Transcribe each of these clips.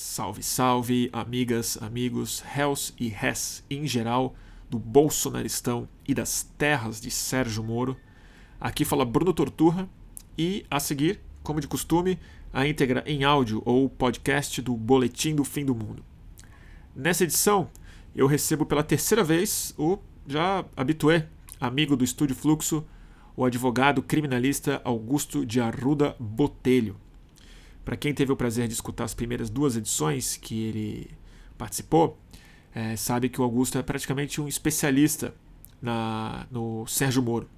Salve, salve, amigas, amigos, réus e res em geral do bolsonaristão e das terras de Sérgio Moro. Aqui fala Bruno Torturra e, a seguir, como de costume, a íntegra em áudio ou podcast do Boletim do Fim do Mundo. Nessa edição, eu recebo pela terceira vez o já habitué, amigo do Estúdio Fluxo, o advogado criminalista Augusto de Arruda Botelho. Para quem teve o prazer de escutar as primeiras duas edições que ele participou, é, sabe que o Augusto é praticamente um especialista na, no Sérgio Moro.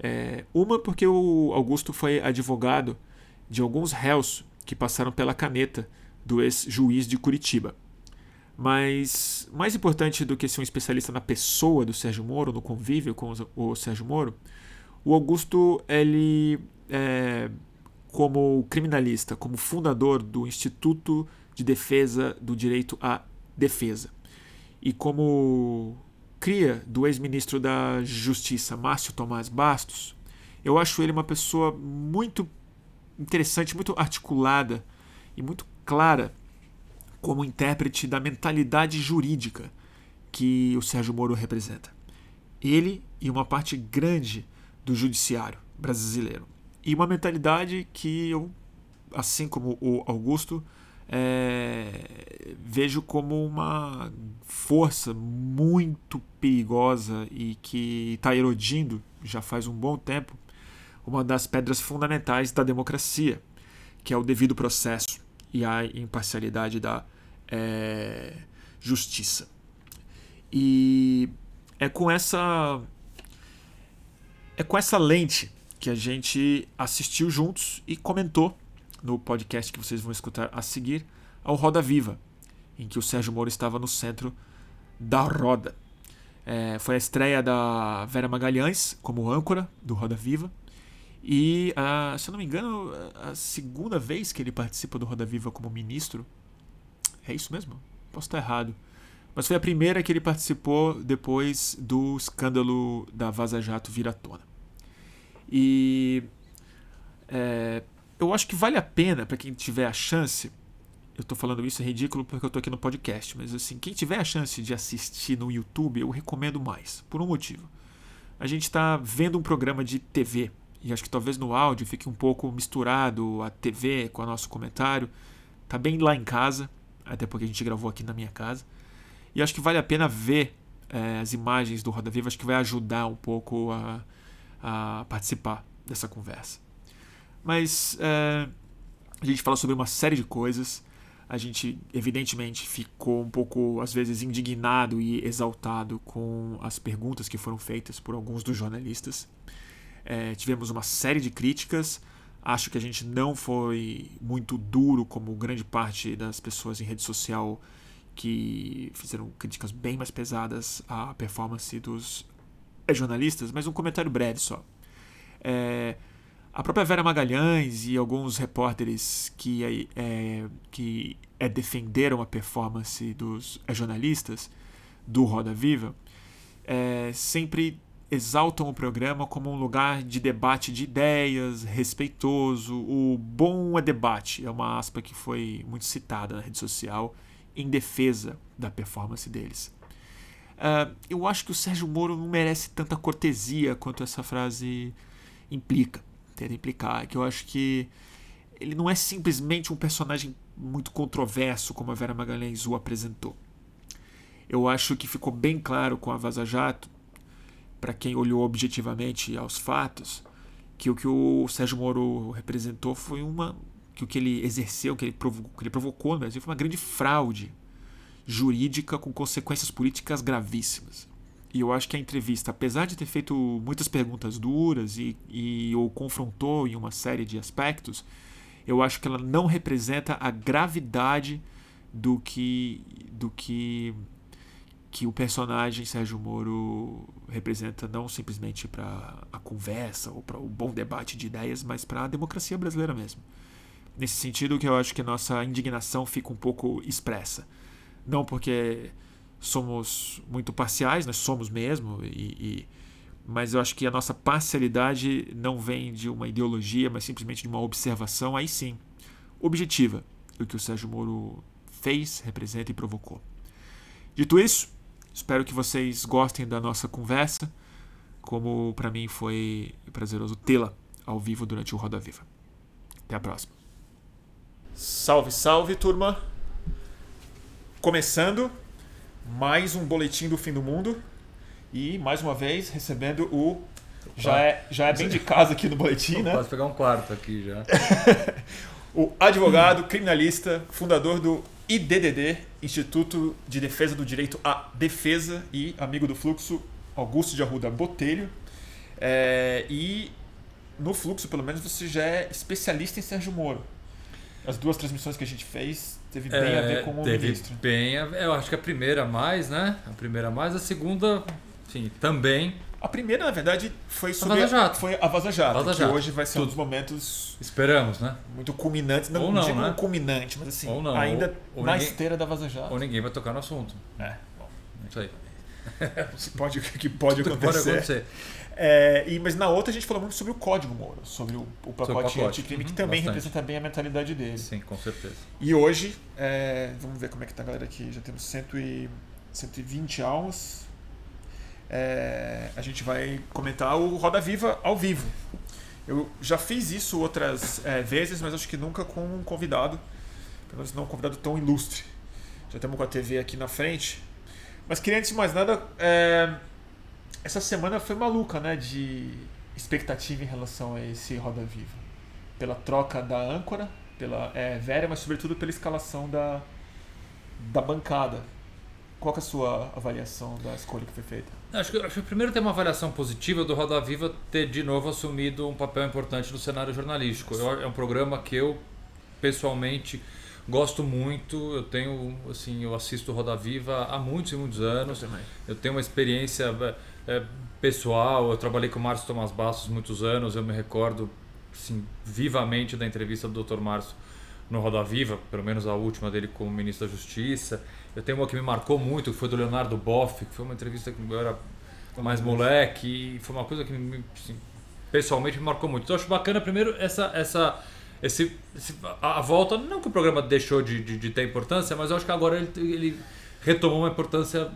É, uma porque o Augusto foi advogado de alguns réus que passaram pela caneta do ex-juiz de Curitiba. Mas mais importante do que ser um especialista na pessoa do Sérgio Moro, no convívio com o Sérgio Moro, o Augusto ele é, como criminalista, como fundador do Instituto de Defesa do Direito à Defesa e como cria do ex-ministro da Justiça, Márcio Tomás Bastos, eu acho ele uma pessoa muito interessante, muito articulada e muito clara como intérprete da mentalidade jurídica que o Sérgio Moro representa. Ele e uma parte grande do judiciário brasileiro e uma mentalidade que eu, assim como o Augusto, é, vejo como uma força muito perigosa e que está erodindo já faz um bom tempo uma das pedras fundamentais da democracia, que é o devido processo e a imparcialidade da é, justiça. E é com essa é com essa lente que a gente assistiu juntos e comentou no podcast que vocês vão escutar a seguir ao Roda Viva, em que o Sérgio Moro estava no centro da roda. É, foi a estreia da Vera Magalhães como âncora do Roda Viva. E, uh, se eu não me engano, a segunda vez que ele participa do Roda Viva como ministro. É isso mesmo? Posso estar errado. Mas foi a primeira que ele participou depois do escândalo da Vaza Jato vir à tona. E é, eu acho que vale a pena para quem tiver a chance. Eu estou falando isso é ridículo porque eu estou aqui no podcast, mas assim, quem tiver a chance de assistir no YouTube, eu recomendo mais, por um motivo. A gente está vendo um programa de TV e acho que talvez no áudio fique um pouco misturado a TV com o nosso comentário. Tá bem lá em casa, até porque a gente gravou aqui na minha casa. E acho que vale a pena ver é, as imagens do Roda Viva, acho que vai ajudar um pouco a, a participar dessa conversa. Mas é, a gente fala sobre uma série de coisas. A gente, evidentemente, ficou um pouco, às vezes, indignado e exaltado com as perguntas que foram feitas por alguns dos jornalistas. É, tivemos uma série de críticas. Acho que a gente não foi muito duro, como grande parte das pessoas em rede social que fizeram críticas bem mais pesadas à performance dos é jornalistas, mas um comentário breve só. É, a própria Vera Magalhães e alguns repórteres que, é, que é, defenderam a performance dos é, jornalistas do Roda Viva é, sempre exaltam o programa como um lugar de debate de ideias, respeitoso. O bom é debate, é uma aspa que foi muito citada na rede social em defesa da performance deles. Uh, eu acho que o Sérgio Moro não merece tanta cortesia quanto essa frase implica, tenta implicar. Que eu acho que ele não é simplesmente um personagem muito controverso como a Vera Magalhães o apresentou. Eu acho que ficou bem claro com a Vaza Jato, para quem olhou objetivamente aos fatos, que o que o Sérgio Moro representou foi uma que o que ele exerceu, que ele, que ele provocou no Brasil foi uma grande fraude jurídica com consequências políticas gravíssimas. E eu acho que a entrevista, apesar de ter feito muitas perguntas duras e, e o confrontou em uma série de aspectos, eu acho que ela não representa a gravidade do que do que que o personagem Sérgio Moro representa não simplesmente para a conversa ou para o bom debate de ideias, mas para a democracia brasileira mesmo. Nesse sentido que eu acho que a nossa indignação fica um pouco expressa não porque somos muito parciais, nós somos mesmo, e, e, mas eu acho que a nossa parcialidade não vem de uma ideologia, mas simplesmente de uma observação, aí sim, objetiva, do que o Sérgio Moro fez, representa e provocou. Dito isso, espero que vocês gostem da nossa conversa, como para mim foi prazeroso tê-la ao vivo durante o Roda Viva. Até a próxima. Salve, salve, turma! Começando mais um boletim do fim do mundo e mais uma vez recebendo o já é, já é bem de casa aqui no boletim, né? Posso pegar um quarto aqui já. o advogado, criminalista, fundador do IDDD, Instituto de Defesa do Direito à Defesa e amigo do Fluxo, Augusto de Arruda Botelho. É, e no Fluxo, pelo menos, você já é especialista em Sérgio Moro. As duas transmissões que a gente fez teve bem é, a ver com o teve ministro. Bem, a, eu acho que a primeira mais, né? A primeira mais, a segunda, sim, também. A primeira, na verdade, foi sobre a Vaza Jato. Foi a Vaza Jato, Vaza que Jato. hoje vai ser um Tudo. dos momentos Esperamos, né? muito culminantes. Não, Ou não, digo né? culminante, mas assim, Ou não, ainda ou- ou na ninguém- esteira da Vaza Jato. Ou ninguém vai tocar no assunto. É, bom, Isso aí. isso pode, que pode acontecer. pode acontecer. É, e, mas na outra a gente falou muito sobre o código Moro, sobre o, o pacote, pacote. anticrime, que Uhum, também bastante. representa bem a mentalidade dele. Sim, com certeza. E hoje, é, vamos ver como é que tá a galera aqui, já temos 100 e, 120 almas. É, a gente vai comentar o Roda Viva ao vivo. Eu já fiz isso outras é, vezes, mas acho que nunca com um convidado, pelo menos não um convidado tão ilustre. Já temos com a TV aqui na frente. Mas queria, antes de mais nada, é, essa semana foi maluca, né, de expectativa em relação a esse Roda Viva. Pela troca da âncora, pela é, Vera, mas sobretudo pela escalação da, da bancada. Qual é a sua avaliação da escolha que foi feita? Acho que, acho que primeiro tem uma avaliação positiva do Roda Viva ter de novo assumido um papel importante no cenário jornalístico. Eu- é um programa que eu pessoalmente gosto muito. Eu tenho assim, eu assisto Roda Viva há muitos e muitos anos. também. Eu tenho uma experiência é, pessoal. Eu trabalhei com o Márcio Tomás Bastos muitos anos. Eu me recordo assim, vivamente da entrevista do Dr. Márcio no Roda Viva, pelo menos a última dele como ministro da Justiça. Eu tenho uma que me marcou muito, que foi do Leonardo Boff, que foi uma entrevista que eu era mais moleque e foi uma coisa que me, assim, pessoalmente me marcou muito. Então eu acho bacana primeiro essa essa esse, esse- a, a volta, não que o programa deixou de, de, de ter importância, mas eu acho que agora ele, ele retomou uma importância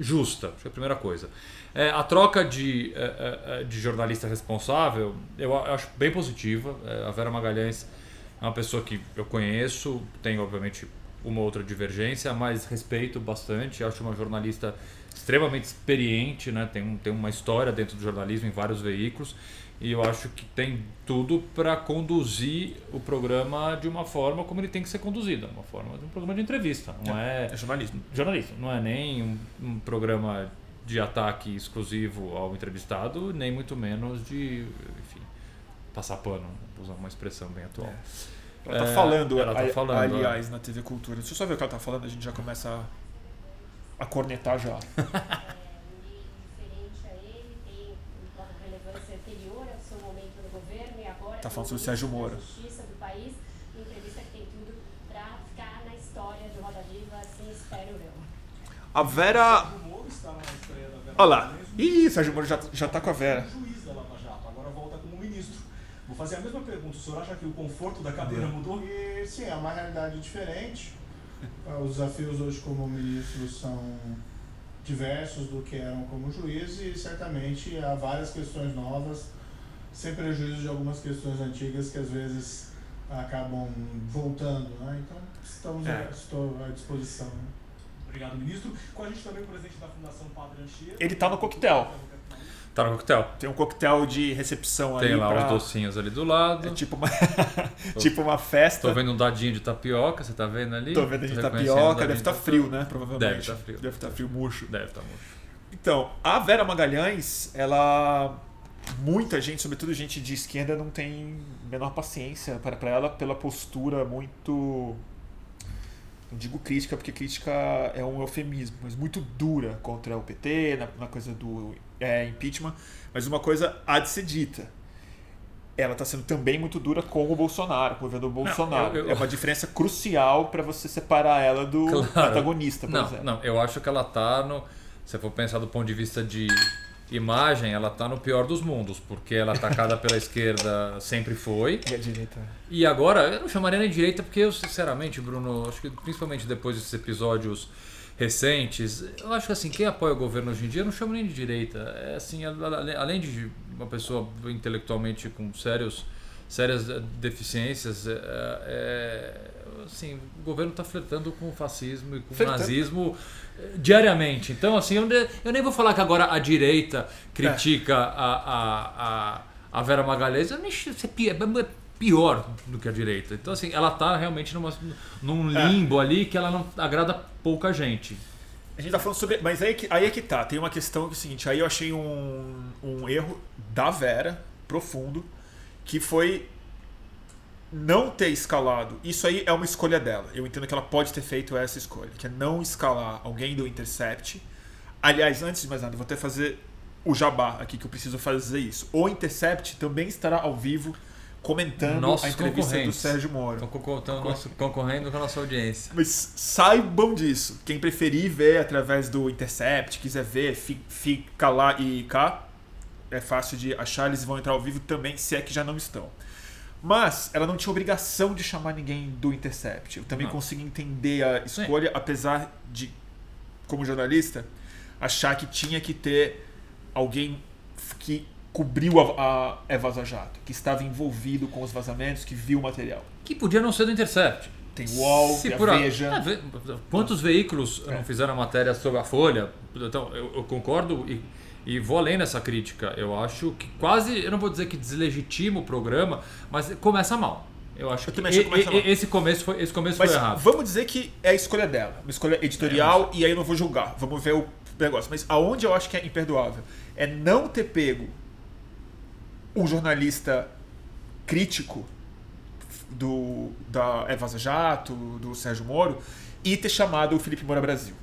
justa, acho que é a primeira coisa. É, a troca de, é, é, é, de jornalista responsável eu acho bem positiva. É, a Vera Magalhães é uma pessoa que eu conheço, tem obviamente uma outra divergência, mas respeito bastante. Acho uma jornalista extremamente experiente, né? tem, um, tem uma história dentro do jornalismo em vários veículos. E eu acho que tem tudo para conduzir o programa de uma forma como ele tem que ser conduzido, uma forma de um programa de entrevista, não é, É jornalismo. jornalista, não é nem um, um programa de ataque exclusivo ao entrevistado, nem muito menos de, enfim, passar pano, vou usar uma expressão bem atual. Ela tá É, falando, ela tá falando, aliás, na TV Cultura. Deixa eu só ver o que ela tá falando, a gente já começa a, a cornetar já. diferente a ele, tem uma relevância anterior ao seu momento no governo e agora Tá falando sobre o Sérgio Moro. da Justiça do país, uma entrevista que tem tudo para ficar na história do Roda Viva, assim espero eu. A Vera. O Moro está na estreia da Vera Olha lá. Ih, Sérgio Moro já, já tá com a Vera. como juiz da Lava Jato, agora volta como ministro. Vou fazer a mesma pergunta. O senhor acha que o conforto da cadeira mudou? E sim, é uma realidade diferente. Ah, Os desafios hoje como ministro são diversos do que eram como juiz e certamente há várias questões novas, sem prejuízo de algumas questões antigas que às vezes acabam voltando. Né? Então estamos É. à, estou à disposição. Obrigado, ministro. Com a gente também o presidente da Fundação Padre Anchieta. Ele tá no coquetel. Tá no coquetel. Tem um coquetel de recepção Tem ali. lá pra- os docinhos ali do lado. É tipo uma, tipo uma festa. Tô vendo um dadinho de tapioca, você tá vendo ali? Tô vendo o tapioca, deve de estar tapioca. frio, né? Provavelmente. Deve tá frio. Deve estar frio murcho. Deve estar muito. Então, a Vera Magalhães, ela. Muita gente, sobretudo gente de esquerda, não tem menor paciência para para ela pela postura muito. Não digo crítica, porque crítica é um eufemismo, mas muito dura contra o PT, na, na coisa do é, impeachment. Mas uma coisa há de ser dita. Ela está sendo também muito dura com o Bolsonaro, com o governo do Bolsonaro. eu- eu- É uma diferença crucial para você separar ela do Claro. antagonista, por Não, exemplo. não, eu acho que ela tá no. Se for pensar do ponto de vista de, imagem, ela tá no pior dos mundos, porque ela é atacada pela esquerda sempre foi. E a direita? E agora, eu não chamaria nem de direita, porque eu, sinceramente, Bruno, acho que principalmente depois desses episódios recentes, eu acho que assim, quem apoia o governo hoje em dia, eu não chamo nem de direita. É assim, além de uma pessoa intelectualmente com sérios, sérias eh, deficiências, é, é, assim, o governo está flertando com o fascismo e com o Flertando. nazismo eh, diariamente. Então, assim, eu, eu nem vou falar que agora a direita critica a, a, a, a Vera Magalhães, eu nem, isso é pi- é pior do que a direita. Então, assim, ela está realmente numa, num É. limbo ali que ela não agrada pouca gente. A gente tá falando sobre. Mas aí, que- aí é que tá. Tem uma questão que é o seguinte: aí eu achei um, um erro da Vera, profundo, que foi não ter escalado. Isso aí é uma escolha dela. Eu entendo que ela pode ter feito essa escolha, que é não escalar alguém do Intercept. Aliás, antes de mais nada, vou até fazer o jabá aqui que eu preciso fazer isso. O Intercept também estará ao vivo comentando Nossos a entrevista do. Sérgio Moro. Estão nosso- concorrendo com a nossa audiência. Mas saibam disso. Quem preferir ver através do Intercept, quiser ver, fi- fica lá e cá. É fácil de achar, eles vão entrar ao vivo também, se é que já não estão. Mas ela não tinha obrigação de chamar ninguém do Intercept. Eu também Não. consegui entender a escolha, apesar de, como jornalista, achar que tinha que ter alguém que cobriu a, a, a Vaza Jato, que estava envolvido com os vazamentos, que viu o material. Que podia não ser do Intercept. Tem UOL, Se tem a a- Veja. É, ve- quantos veículos É. não fizeram matéria sobre a Folha? Então, eu, eu concordo e, e vou além nessa crítica. Eu acho que quase, eu não vou dizer que deslegitima o programa, mas começa mal. Eu acho Eu que e- começa e- mal. esse começo foi, esse começo Mas foi errado. vamos dizer que é a escolha dela, uma escolha editorial, e aí eu não vou julgar. Vamos ver o negócio. Mas aonde eu acho que é imperdoável é não ter pego um jornalista crítico do da Eva Jato, do Sérgio Moro, e ter chamado o Felipe Moura Brasil.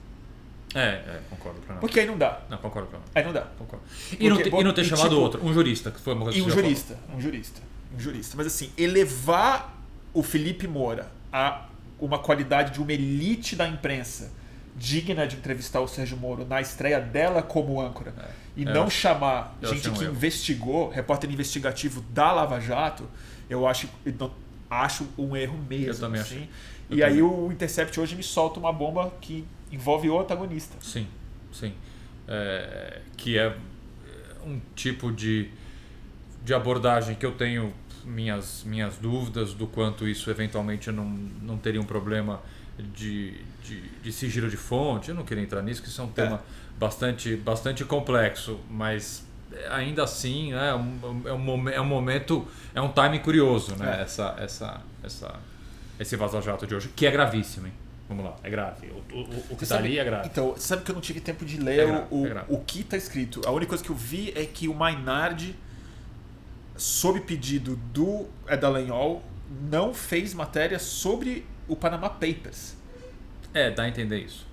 É, é, concordo. Não. Porque aí não dá. Não, concordo. Não. Aí não dá. concordo. E, não Porque, ter, e não ter chamado tipo- outro, um jurista, que foi uma coisa E que um já falou. jurista, um jurista, um jurista. Mas assim, elevar o Felipe Moura a uma qualidade de uma elite da imprensa digna de entrevistar o Sérgio Moro na estreia dela como âncora e eu não acho- chamar gente um que investigou, repórter investigativo da Lava Jato, eu acho, eu não- acho um erro mesmo. Eu também assim. achei. E aí o Intercept hoje me solta uma bomba que envolve o antagonista. Sim, sim. É, que é um tipo de, de abordagem que eu tenho minhas, minhas dúvidas do quanto isso eventualmente não, não teria um problema de, de, de sigilo de fonte. Eu não queria entrar nisso, que isso é um tema bastante, bastante complexo, mas ainda assim né, é, um, é, um, momen- é um momento, é um timing curioso, né? É. Essa, essa, essa, esse vaza-jato de hoje, que é gravíssimo, hein? Vamos lá, é grave. O, o, o que Você está sabe- ali é grave. Então, você sabe que eu não tive tempo de ler É grave, o, é o que está escrito. A única coisa que eu vi é que o Maynard, sob pedido do Edalenhol, não fez matéria sobre o Panama Papers. É, dá a entender isso.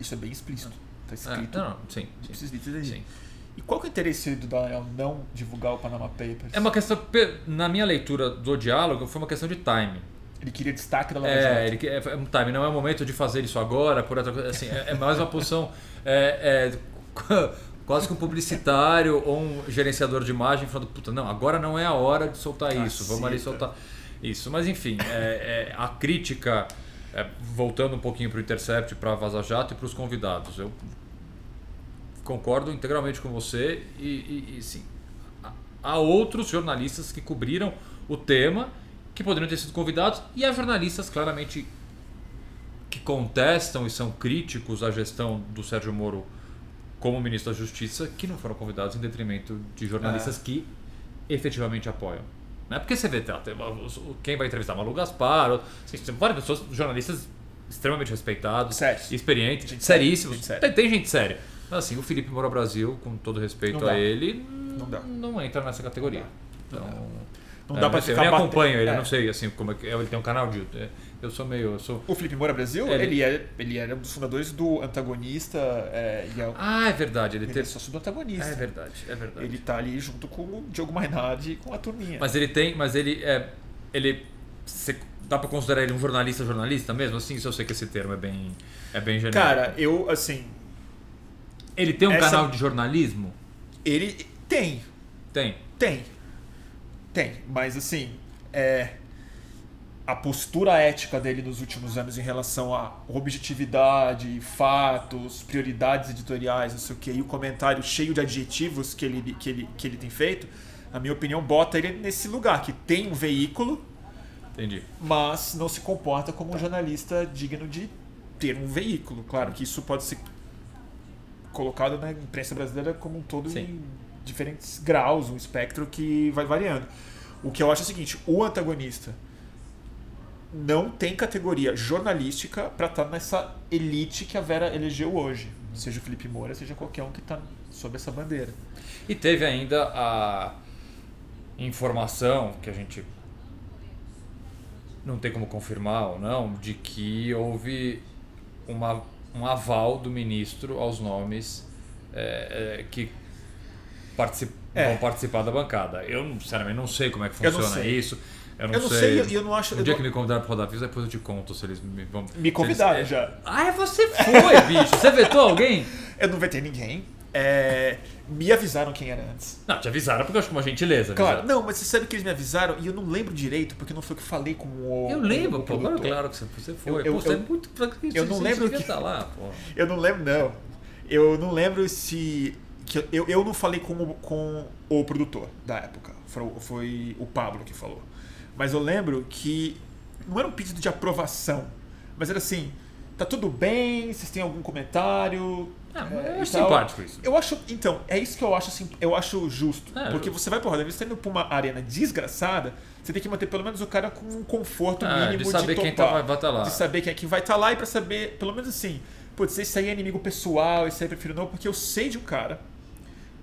Isso é bem explícito. Está É, escrito. não, não, sim. sim, aí. sim. E qual que é o interesse do Dallagnol não divulgar o Panama Papers? É uma questão, na minha leitura do diálogo, foi uma questão de timing. Ele queria destaque da Lava É, Jato. ele, que- é, é timing, não é o momento de fazer isso agora, por outra coisa. Assim, é, é mais uma posição é, é, quase que um publicitário ou um gerenciador de imagem falando, puta, não, agora não é a hora de soltar isso, vamos ali soltar isso. Mas enfim, é, a crítica, voltando um pouquinho para o Intercept, para a Vaza Jato e para os convidados, eu concordo integralmente com você e, e, e sim, há outros jornalistas que cobriram o tema que poderiam ter sido convidados e há jornalistas claramente que contestam e são críticos à gestão do Sérgio Moro como ministro da Justiça que não foram convidados em detrimento de jornalistas que efetivamente apoiam. Né? Porque você vê, tá, quem vai entrevistar Malu Gaspar, assim, várias pessoas, jornalistas extremamente respeitados, Sérios. experientes, Gente seríssimos. gente. Tem, tem gente séria. Mas assim, o Felipe Moura Brasil, com todo respeito Não dá. a ele, Não dá. não entra nessa categoria. Não dá. Então, Não é, dá pra assim, eu ficar nem batendo- acompanho ele, é. eu não sei assim como é que ele tem um canal de é, eu sou meio eu sou O Felipe Moura Brasil, Ele- ele, é, ele era um dos fundadores do Antagonista é, e é, Ah, é verdade, ele ele é teve sócio do Antagonista. É verdade, é verdade. Ele tá ali junto com o Diogo Mainardi e com a turminha. Mas ele tem, mas ele é ele você- dá pra considerar ele um jornalista jornalista mesmo assim, se eu sei que esse termo é bem é bem genérico. Cara, eu, assim, ele tem um essa- canal de jornalismo? Ele tem, Tem. tem. Tem, mas assim, é a postura ética dele nos últimos anos em relação a objetividade, fatos, prioridades editoriais, não sei o que, e o comentário cheio de adjetivos que ele, que ele, que ele tem feito, na minha opinião, bota ele nesse lugar, que tem um veículo, Entendi. mas não se comporta como um jornalista digno de ter um veículo. Claro que isso pode ser colocado na imprensa brasileira como um todo Sim. em diferentes graus, um espectro que vai variando. O que eu acho é o seguinte: o antagonista não tem categoria jornalística para estar nessa elite que a Vera elegeu hoje. Seja o Felipe Moura, seja qualquer um que está sob essa bandeira. E teve ainda a informação que a gente não tem como confirmar ou não, de que houve uma, um aval do ministro aos nomes é, que particip, É. vão participar da bancada. Eu, sinceramente, não sei como é que Eu funciona sei. isso. Eu não, Eu não sei, e eu não acho. Um eu dia não- que me convidaram para Roda Viva, depois eu te conto se eles me vão. Me convidaram eles- já. Ah, você foi, bicho. Você vetou alguém? Eu não vetei ninguém. É, me avisaram quem era antes. Não, te avisaram porque eu acho que é uma gentileza. Claro, avisaram. não, mas você sabe que eles me avisaram e eu não lembro direito, porque não foi o que eu falei com o. Eu lembro, pô, claro, produtor. claro que você foi. Eu- eu- pô, você é eu- muito. eu não lembro que- estar lá, pô. Eu não lembro, não. Eu não lembro se. Que eu, eu não falei com o, com o produtor da época. Foi, foi o Pablo que falou. Mas eu lembro que não era um pedido de aprovação, mas era assim: tá tudo bem? Vocês têm algum comentário? Ah, É, eu acho simpático isso. Eu acho. Então, é isso que eu acho assim, eu acho justo. É, porque você vai pro Roda Viva, você tá indo pra uma arena desgraçada, você tem que manter pelo menos o cara com um conforto Ah, mínimo de saber quem topar. tá, vai- estar lá. De saber quem é que vai estar lá e pra saber, pelo menos assim, putz, esse aí é inimigo pessoal, esse aí prefiro não, porque eu sei de um cara,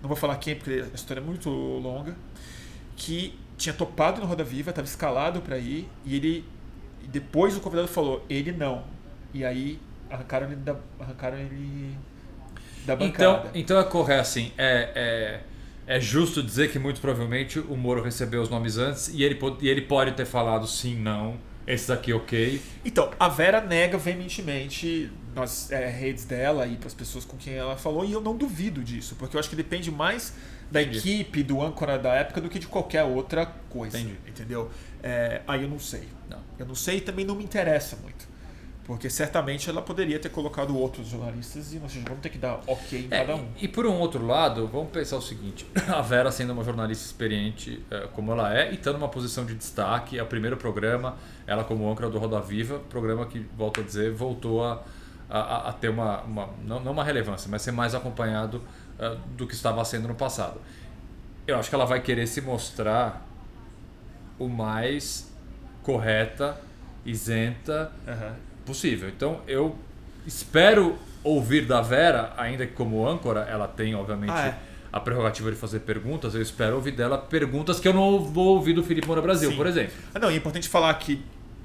não vou falar quem, porque a história é muito longa, que tinha topado no Roda Viva, estava escalado pra ir, e ele. e depois o convidado falou, ele não. E aí arrancaram ele da, arrancaram ele da bancada. Então, então é correto assim. É, é, é justo dizer que muito provavelmente o Moro recebeu os nomes antes e ele, e ele pode ter falado sim, não. Esse daqui ok. Então, a Vera nega veementemente nas é, redes dela e para as pessoas com quem ela falou, e eu não duvido disso, porque eu acho que depende mais da Entendi. equipe, do âncora da época, do que de qualquer outra coisa. Entendi. Entendeu? É, aí eu não sei. Não. Eu não sei e também não me interessa muito. Porque certamente ela poderia ter colocado outros jornalistas e nós vamos ter que dar ok em É, cada um. e, e por um outro lado, vamos pensar o seguinte: a Vera sendo uma jornalista experiente eh, como ela é e estando numa posição de destaque, é o primeiro programa, ela como âncora do Roda Viva, programa que, volto a dizer, voltou a, a, a ter uma, uma não, não uma relevância, mas ser mais acompanhado eh, do que estava sendo no passado. Eu acho que ela vai querer se mostrar o mais correta, isenta, Aham. Possível. Então eu espero ouvir da Vera, ainda que como âncora ela tem, obviamente, Ah, é. a prerrogativa de fazer perguntas, eu espero ouvir dela perguntas que eu não vou ouvir do Felipe Moura Brasil, Sim. por exemplo. Ah, não, e é importante falar que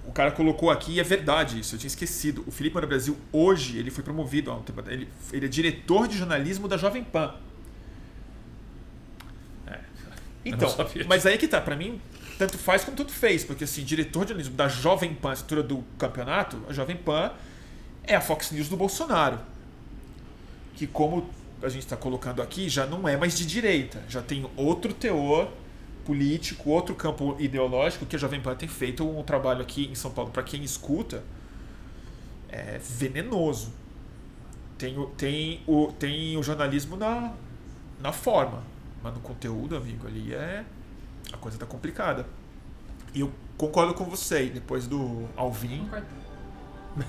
o cara colocou aqui, e é verdade isso, eu tinha esquecido. O Felipe Moura Brasil, hoje, ele foi promovido um tempo. Ele, ele é diretor de jornalismo da Jovem Pan. É, Então, mas aí que tá, pra mim, tanto faz como tanto fez, porque assim, diretor de jornalismo da Jovem Pan, estrutura do campeonato, a Jovem Pan é a Fox News do Bolsonaro. Que como a gente está colocando aqui, já não é mais de direita, já tem outro teor político, outro campo ideológico que a Jovem Pan tem feito um trabalho aqui em São Paulo, para quem escuta, é venenoso. Tem o, tem o, tem o jornalismo na, na forma, mas no conteúdo, amigo, ali é. A coisa tá complicada. E eu concordo com você, depois do Alvin.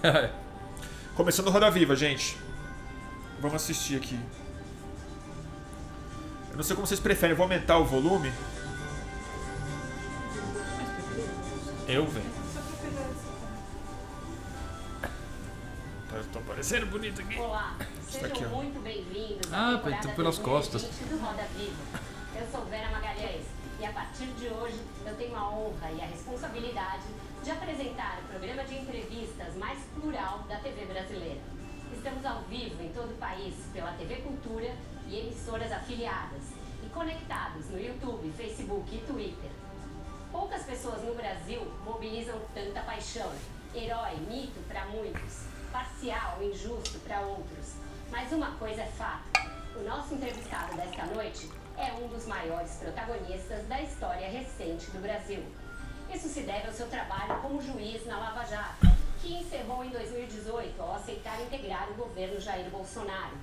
Começando o Roda Viva, gente. Vamos assistir aqui. Eu não sei como vocês preferem, eu vou aumentar o volume. eu venho. Eu tô parecendo bonito aqui. Olá, sejam aqui, muito bem-vindos Ah, então pelas 2020 costas. do Roda Viva. Eu sou Vera Magalhães e a partir de hoje eu tenho a honra e a responsabilidade de apresentar o programa de entrevistas mais plural da TV brasileira. Estamos ao vivo em todo o país pela TV Cultura e emissoras afiliadas e conectados no YouTube, Facebook e Twitter. Poucas pessoas no Brasil mobilizam tanta paixão. Herói, mito para muitos, parcial, injusto para outros. Mas uma coisa é fato: O nosso entrevistado desta noite é um dos maiores protagonistas da história recente do Brasil. Isso se deve ao seu trabalho como juiz na Lava Jato, que encerrou em 2018 ao aceitar integrar o governo Jair Bolsonaro.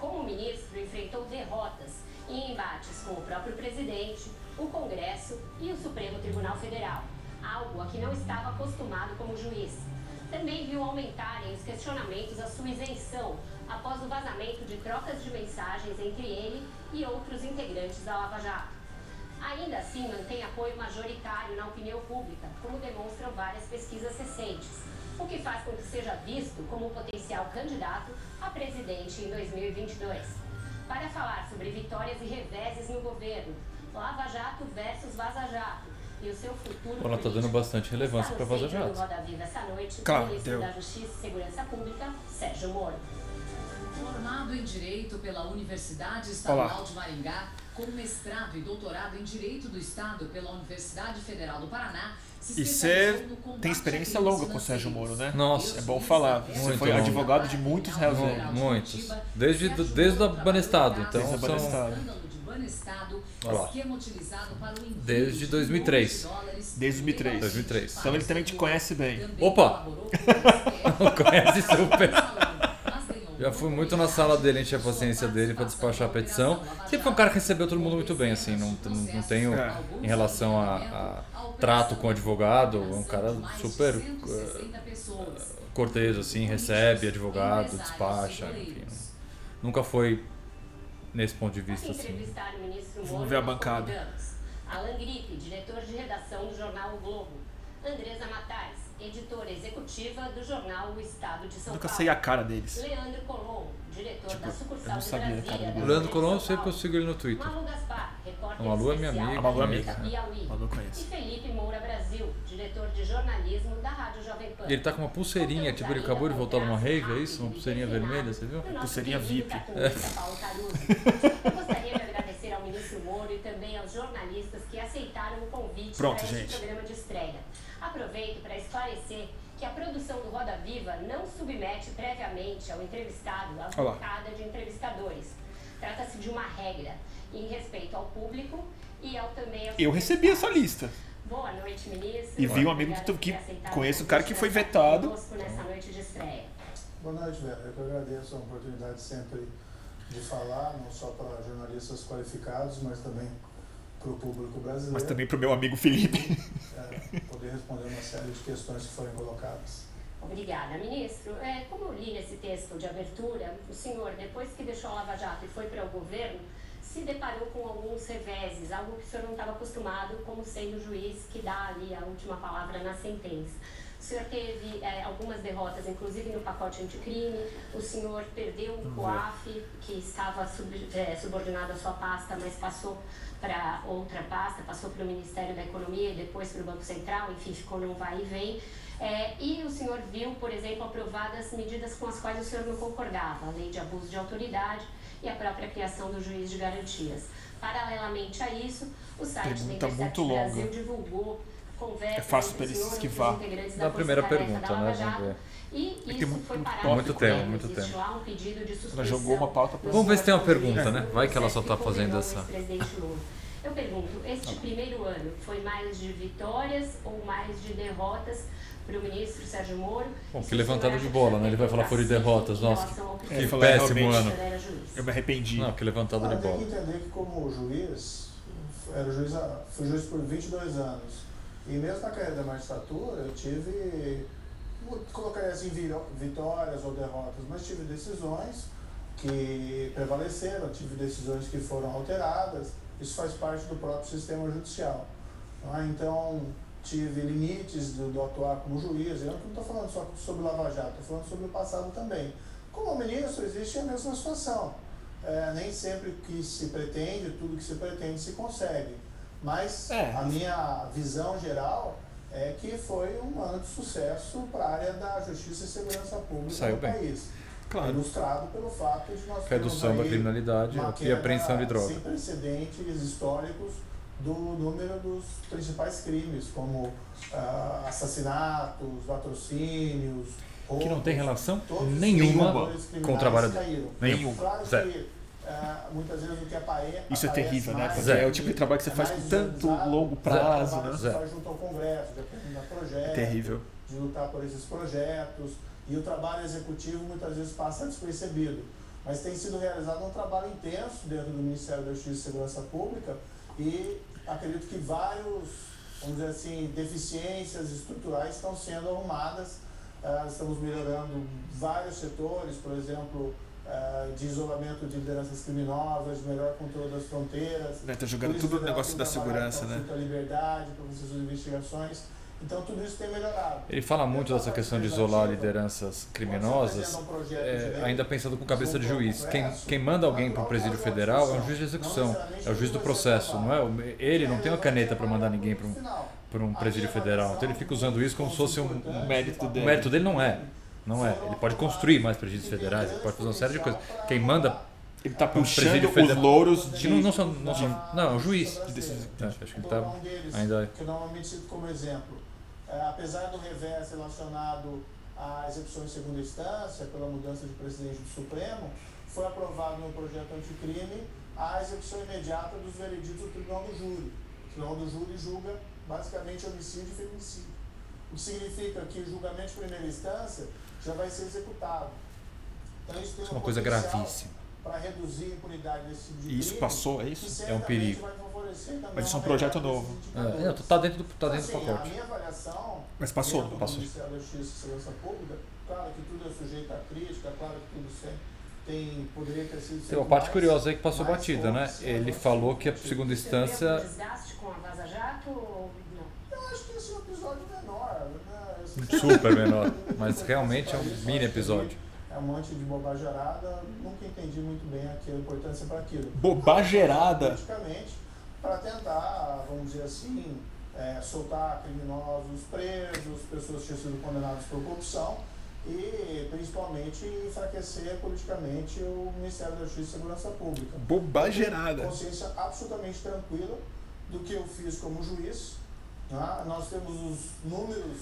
Como ministro, enfrentou derrotas em embates com o próprio presidente, o Congresso e o Supremo Tribunal Federal, algo a que não estava acostumado como juiz. Também viu aumentarem os questionamentos à sua isenção após o vazamento de trocas de mensagens entre ele e outros integrantes da Lava Jato. Ainda assim, mantém apoio majoritário na opinião pública, como demonstram várias pesquisas recentes, o que faz com que seja visto como potencial candidato a presidente em 2022. Para falar sobre vitórias e reveses no governo, Lava Jato versus Vaza Jato e o seu futuro Ela tá dando bastante relevância para Vaza Jato. Jato. Roda Viva essa noite, Claro, o ministro deu. da Justiça e Segurança Pública, Sérgio Moro. Formado em Direito pela Universidade Estadual de Maringá, com mestrado e doutorado em Direito do Estado pela Universidade Federal do Paraná, se E você tem experiência longa com o Sérgio Moro, né? Nossa. É bom falar. Você foi longa. advogado de muitos réus. Aí. muitos. Desde, desde a Banestado. Então Desde são. Banestado. Escândalo de Banestado, Olha lá. esquema utilizado para o envio Desde de 2003. milhões de dólares Desde 2003. 2003. Então ele também te conhece bem. Opa! o. Conhece super. Já fui muito na sala dele, enchi a paciência dele para despachar a petição. Sempre foi um cara que recebeu todo mundo muito bem, assim. Não, não, não tenho É. em relação a, a trato com advogado. É um cara super eh, 160 pessoas. cortês, assim, recebe advogado, despacha, enfim. Nunca foi nesse ponto de vista, assim. Vamos ver a bancada. Alan Gripe, diretor de redação do jornal O Globo. Andresa Matais, editora executiva do jornal O Estado de São Nunca Paulo. sei a cara deles. Leandro Colom, diretor da eu sucursal não de sabia a cara Brasília. da Leandro Colom, eu São sei que eu Paulo. sigo ele no Twitter. Malu Gaspar, repórter A Malu é minha amiga, da Malu é amiga. Piauí. Mas não E. Felipe Moura Brasil, diretor de jornalismo da Rádio Jovem Pan. E ele tá com uma pulseirinha, tipo, ele acabou de voltar de uma rave, é isso? Uma pulseirinha vermelha, você viu? Pulseirinha VIP. É. Eu gostaria de agradecer ao ministro Moro e também aos jornalistas que aceitaram o convite Pronto, para este gente. programa de estreia. Aproveito para esclarecer que a produção do Roda Viva não submete previamente ao entrevistado a bancada de entrevistadores. Trata-se de uma regra em respeito ao público e ao também aos Eu recebi essa lista. Boa noite, ministro. E vi um amigo que- que conheço o cara que foi vetado. nessa noite de estreia. Boa noite, Vera. Eu que agradeço a oportunidade sempre de falar, não só para jornalistas qualificados, mas também para o público brasileiro. Mas também pro meu amigo Felipe. é, poder responder uma série de questões que forem colocadas. Obrigada, ministro. É, como eu li nesse texto de abertura, o senhor, depois que deixou a Lava Jato e foi para o governo, se deparou com alguns reveses, algo que o senhor não estava acostumado, como sendo o juiz que dá ali a última palavra na sentença. O senhor teve é, algumas derrotas, inclusive no pacote anticrime. O senhor perdeu o COAF, que estava sub- é, subordinado à sua pasta, mas passou para outra pasta, passou para o Ministério da Economia e depois para o Banco Central, enfim, ficou num vai e vem. É, e o senhor viu, por exemplo, aprovadas medidas com as quais o senhor não concordava, a lei de abuso de autoridade e a própria criação do juiz de garantias. Paralelamente a isso, o site Pergunta da Intercept. Brasil divulgou conversas É fácil o ele se esquivar. Da primeira pergunta, da né? Vamos ver. E tem isso muito- foi muito parado por Muito ele. muito lá um pedido de suspensão. Ela jogou uma pauta pra Vamos ver se tem uma pergunta, né? Vai que ela só tá que fazendo essa-. Eu pergunto, este primeiro ano foi mais de vitórias ou mais de derrotas para o ministro Sérgio Moro? Bom, que levantada de bola, que né? Ele vai falar foi teve derrotas, nossa, que É, falar, péssimo ano. Eu me arrependi. Não, que levantada de tem bola. que entender que como juiz, era juiz, fui juiz por 22 anos. E mesmo na carreira da magistratura, eu tive, vou colocar assim, vitórias ou derrotas, mas tive decisões que prevaleceram, tive decisões que foram alteradas. Isso faz parte do próprio sistema judicial. Ah, Então, tive limites do, do atuar como juiz. Eu não estou falando só sobre Lava Jato, estou falando sobre o passado também. Como ministro, existe a mesma situação. É, nem sempre que se pretende, tudo que se pretende se consegue. Mas É. a minha visão geral é que foi um ano de sucesso para a área da justiça e segurança pública Saiu no bem. país. Claro. Ilustrado pelo fato de nós Redução termos da criminalidade e apreensão de droga. Sem precedentes históricos do número dos principais crimes, como ah, assassinatos, latrocínios, Que não tem relação nenhuma com o trabalho caíram. Nenhum. Claro Zero. Uh, muitas vezes o que aparece. Isso é terrível, né? Porque é o tipo de trabalho que você faz com tanto longo prazo, né? Você faz junto ao Congresso, de apresentar projetos, É terrível. de lutar por esses projetos. E o trabalho executivo muitas vezes passa despercebido. Mas tem sido realizado um trabalho intenso dentro do Ministério da Justiça e Segurança Pública e acredito que vários, vamos dizer assim, deficiências estruturais estão sendo arrumadas. Uh, estamos melhorando vários setores, por exemplo, uh, de isolamento de lideranças criminosas, de melhor controle das fronteiras. Né, tá jogando tudo no negócio da segurança, né? A liberdade, processos de investigações. Então tudo isso tem melhorado. Ele fala muito dessa questão de isolar lideranças criminosas, um é, ainda pensando com cabeça de juiz. Quem, quem manda alguém para o presídio federal é um juiz de execução, é o juiz do processo, não é? o- Ele não tem uma caneta para mandar ninguém para um, um presídio federal. Então ele fica usando isso como se fosse um, um mérito O dele. mérito dele não é. Não é. Ele pode construir mais presídios federais, ele pode fazer uma série de coisas. Quem manda Ele tá Um puxando os louros de. não, não são. Não, são, não, é um juiz. de decisão. É, acho que ele tá um deles, ainda. que eu normalmente cito como exemplo. É, apesar do revés relacionado à execução em segunda instância, pela mudança de presidente do Supremo, foi aprovado no projeto anticrime a execução imediata dos vereditos do Tribunal do Júri. O Tribunal do Júri julga basicamente homicídio e feminicídio. O que significa que o julgamento de primeira instância já vai ser executado. Então isso tem Isso é um uma coisa gravíssima. para reduzir a impunidade desse tipo de E isso crime, passou, é isso? É um perigo. Mas isso é um projeto novo. É, indicadores. não, tá dentro do, tá dentro do Assim, pacote. A minha avaliação, Mas passou, do passou. Ministério da Justiça e Segurança Pública, claro que tudo é sujeito a crítica, claro que tudo sempre tem, poderia ter sido Tem uma parte mais, curiosa aí que passou batida, né? Ele falou que a segunda instância. desgaste com a Vaza Jato ou não? Eu acho que esse é um episódio menor, né? Super menor, mas realmente é um mini episódio. É um monte de bobageirada, nunca entendi muito bem a importância para aquilo. Bobageirada. Politicamente, para tentar, vamos dizer assim, é, soltar criminosos presos, pessoas que tinham sido condenadas por corrupção e principalmente enfraquecer politicamente o Ministério da Justiça e Segurança Pública. Bobageirada. Consciência absolutamente tranquila do que eu fiz como juiz. né? Nós temos os números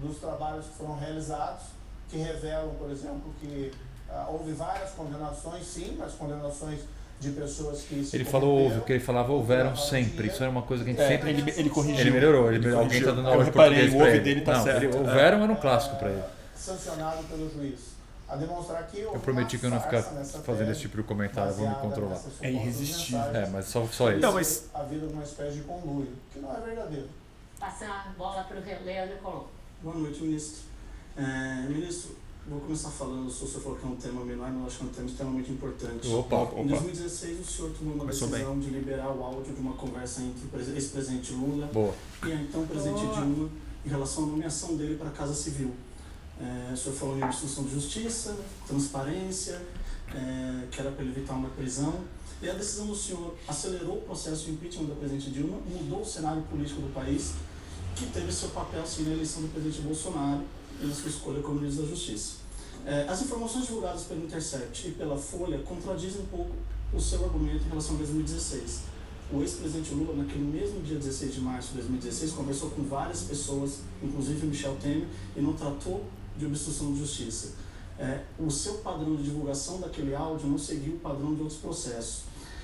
dos trabalhos que foram realizados, que revelam, por exemplo, que ah, houve várias condenações, sim, mas condenações de pessoas que se Ele falou houve, corromperam. porque ele falava houveram sempre. Isso era uma coisa que a gente É, sempre. ele, ele corrigiu. Ele melhorou, ele, Ele alguém corrigiu. tá dando aula de português o pra ouve ele. dele tá Não, certo. ele- É. houveram era um clássico pra ele. sancionado pelo juiz. A demonstrar que houve Eu prometi uma que eu não ia ficar fazendo esse tipo de comentário, vou me controlar. É irresistível. É, mas só, só isso. Não, mas- havido alguma espécie de conluio, que não é verdadeiro. Passar a bola para o Leandro Colombo. Boa noite, ministro. É, ministro, vou começar falando, o senhor falou que é um tema menor, mas eu acho que é um tema extremamente importante. Opa, Em Opa. 2016, o senhor tomou uma Começou decisão de liberar o áudio de uma conversa entre o presi- ex-presidente Lula Boa. e a então presidente Dilma em relação à nomeação dele para a Casa Civil. É, o senhor falou em obstrução de justiça, transparência, é, que era para ele evitar uma prisão. E a decisão do senhor acelerou o processo de impeachment da presidente Dilma, mudou o cenário político do país, que teve seu papel sim na eleição do presidente Bolsonaro e na sua escolha como ministro da Justiça. É, as informações divulgadas pelo Intercept e pela Folha contradizem um pouco o seu argumento em relação a 2016. O ex-presidente Lula, naquele mesmo dia 16 de março de 2016, conversou com várias pessoas, inclusive Michel Temer, e não tratou de obstrução de justiça. É, o seu padrão de divulgação daquele áudio não seguiu o padrão de outros processos.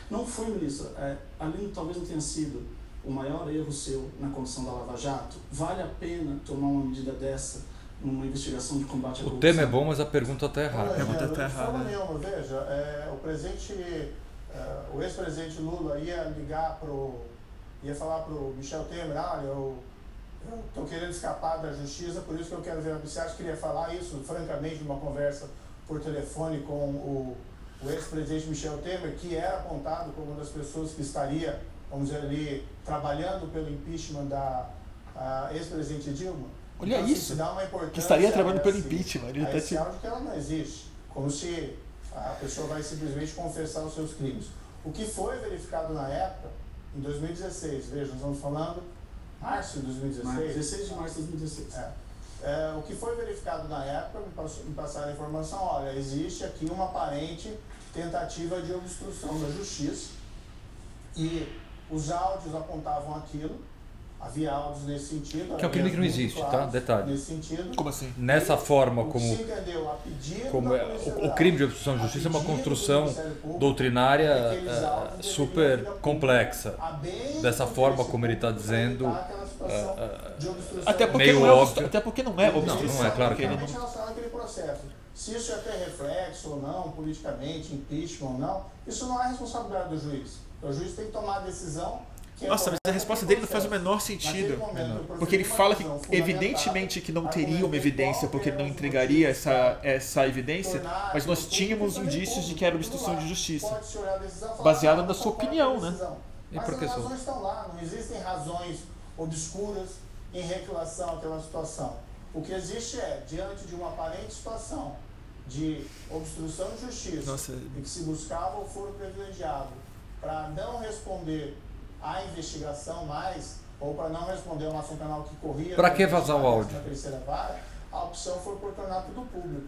Não foi, ministro, é, ali talvez não tenha sido o maior erro seu na condução da Lava Jato. Vale a pena tomar uma medida dessa numa investigação de combate à O corrupção? tema é bom, mas a pergunta tá errada. Olha, pergunta Leandro, tá de forma errada. nenhuma, veja, é, o presidente, é, o ex-presidente Lula ia ligar pro, ia falar pro Michel Temer, olha, eu estou querendo escapar da justiça, por isso que eu quero ver, você acha que ele ia falar isso, francamente, numa conversa por telefone com o, o ex-presidente Michel Temer, que era apontado como uma das pessoas que estaria, vamos dizer ali, trabalhando pelo impeachment da ex-presidente Dilma? Olha assim, isso, se dá uma importância Que estaria trabalhando pelo esse- impeachment. Ele a tá esse tipo. áudio que ela não existe. Como se a pessoa vai simplesmente confessar os seus crimes. O que foi verificado na época, em 2016, veja, nós estamos falando março de 2016. Mar- 16 de março de 2016. É. É, o que foi verificado na época, me, passou, me passaram a informação, olha, existe aqui uma aparente tentativa de obstrução da justiça e os áudios apontavam aquilo, Havia áudios nesse sentido. Que é um crime que não existe, tá? Detalhe. Nesse sentido. Como assim? Nessa forma O que como se entendeu a pedido como da é, o, o crime de obstrução de justiça é uma construção Público, doutrinária deveriam super complexa. Dessa forma como ele está dizendo, de obstrução Até porque, Meio não é, óbvio. obstru- até porque não é Não, obstrução. não é, claro que àquele processo. Se isso ia ter reflexo ou não, politicamente, impeachment ou não, isso não é responsabilidade do juiz. O juiz tem que tomar a decisão que é Nossa, mas a resposta dele não faz o menor sentido. momento, Porque ele fala que, evidentemente, que não teria uma evidência, porque ele não entregaria essa, essa evidência, mas nós tínhamos indícios de que era obstrução de justiça. Pode-se olhar a decisão falar, Baseada na sua opinião, né? E Mas por que razões estão lá, não existem razões obscuras em relação àquela situação. O que existe é, diante de uma aparente situação de obstrução de justiça Nossa. e que se buscava o foro privilegiado para não responder à investigação mais, ou para não responder a uma ação penal que corria. Pra que vazar o áudio? Na terceira vara, a opção foi por tornar tudo público.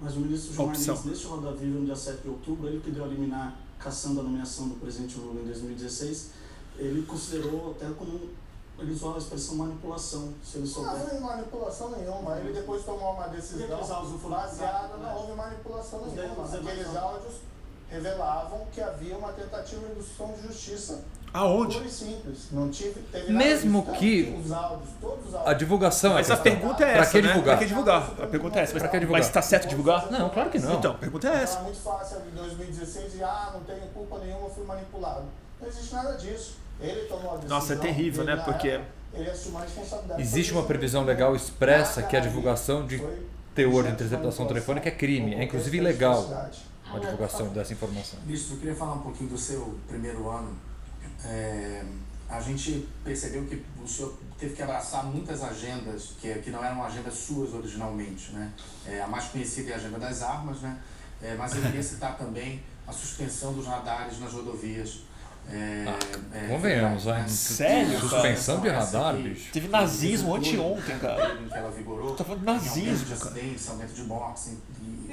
Mas o ministro Gilmar Opção. Mendes, neste Roda Viva, no dia 7 de outubro, ele que deu a liminar caçando a nomeação do presidente Lula em 2016, ele considerou até como, ele usou a expressão manipulação, se ele Não souber. houve manipulação nenhuma. Ele depois tomou uma decisão não baseada, não houve manipulação nenhuma. Aqueles áudios revelavam que havia uma tentativa de obstrução de justiça Aonde? pura e simples. Não tive, teve Mesmo nada que os áudios, todos os áudios. A divulgação é Mas a pergunta é Pra essa, que né? divulgar? Pra que divulgar? A pergunta é essa. Mas, Pra que divulgar? mas tá certo divulgar? Não, claro que não. Então, a pergunta é essa. é muito fácil em 2016 e ah, não tenho culpa nenhuma, fui manipulado. Não existe nada disso. Ele tomou a decisão. Nossa, é terrível, né? Porque- ele assumiu a responsabilidade. Existe uma previsão legal expressa que a divulgação de teor de interceptação telefônica é crime. É inclusive ilegal. A divulgação dessa informação. Ministro, eu queria falar um pouquinho do seu primeiro ano. É, a gente percebeu que o senhor teve que abraçar muitas agendas que, que não eram agendas suas originalmente. Né? É, a mais conhecida é a agenda das armas, né? É, mas eu queria citar também a suspensão dos radares nas rodovias. É, é, Convenhamos, né? né? Sério, Suspensão de radar, que- bicho. Teve nazismo anteontem, cara. ela vigorou, Tô falando em aumento nazismo, de acidentes, aumento de mortes, e-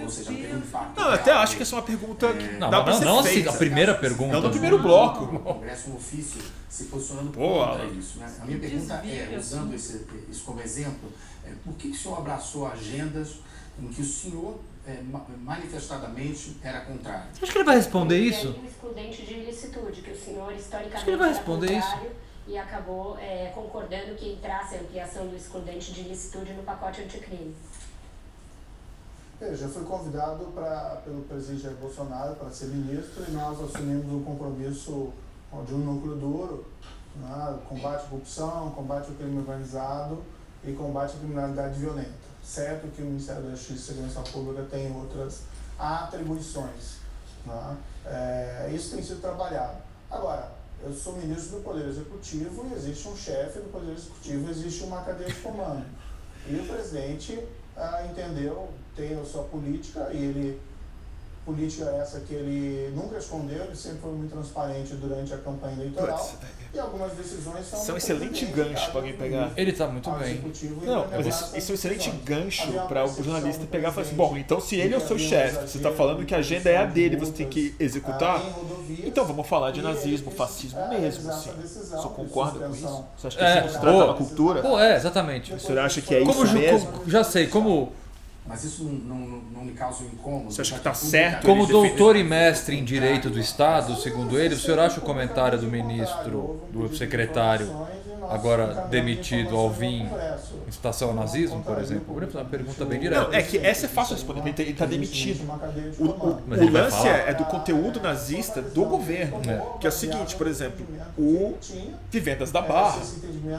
ou seja, não teve um impacto. Não, eu até acho que essa é uma pergunta que Não, dá pra não, ser não assim, feita. a primeira pergunta. Não no primeiro bloco. O Congresso, um ofício, se posicionando contra isso. Né? A minha pergunta é, usando esse, isso como exemplo, é, por que, que o senhor abraçou agendas em que o senhor é, ma- manifestadamente era contrário? Acho que ele vai responder isso. aí o excludente de ilicitude, que o senhor historicamente Acho que ele vai era responder contrário e acabou é, concordando que entrasse a ampliação do excludente de ilicitude no pacote anticrime. Eu fui convidado pra, pelo presidente Jair Bolsonaro para ser ministro e nós assumimos um compromisso de um núcleo duro, né, combate à corrupção, combate ao crime organizado e combate à criminalidade violenta. Certo que o Ministério da Justiça e Segurança Pública tem outras atribuições. Né? É, isso tem sido trabalhado. Agora, eu sou ministro do Poder Executivo e existe um chefe do Poder Executivo, existe uma cadeia de comando. E o presidente ah, entendeu, tem a sua política e ele política essa que ele nunca escondeu, ele sempre foi muito transparente durante a campanha eleitoral. Putz, E algumas decisões são Isso é um do excelente gancho pra alguém pegar. Ele tá muito bem. Não, mas isso, isso é um excelente gancho para o jornalista pegar e falar assim: bom, então se ele é o seu chefe, você está falando que a agenda é a de dele, você tem que executar, rodovias, então vamos falar de nazismo, fascismo ah, mesmo. essa decisão concorda com isso? Você acha que É, isso se trata da cultura? Pô, é, exatamente. O senhor acha que é Como, isso ju- mesmo? como- já sei, como, Mas isso não, não, não me causa um incômodo? Você acha que já tá certo? como doutor e mestre em direito do Estado, segundo ele, o senhor acha o comentário do ministro, do secretário, agora demitido, Alvim, incitação ao nazismo, por exemplo? Fazer uma pergunta bem direta. Não, é que essa é fácil de responder, ele tá- ele tá demitido. O, o- Mas o lance é, é do conteúdo nazista do governo. É. Que é o seguinte, por exemplo, o Vivendas da Barra,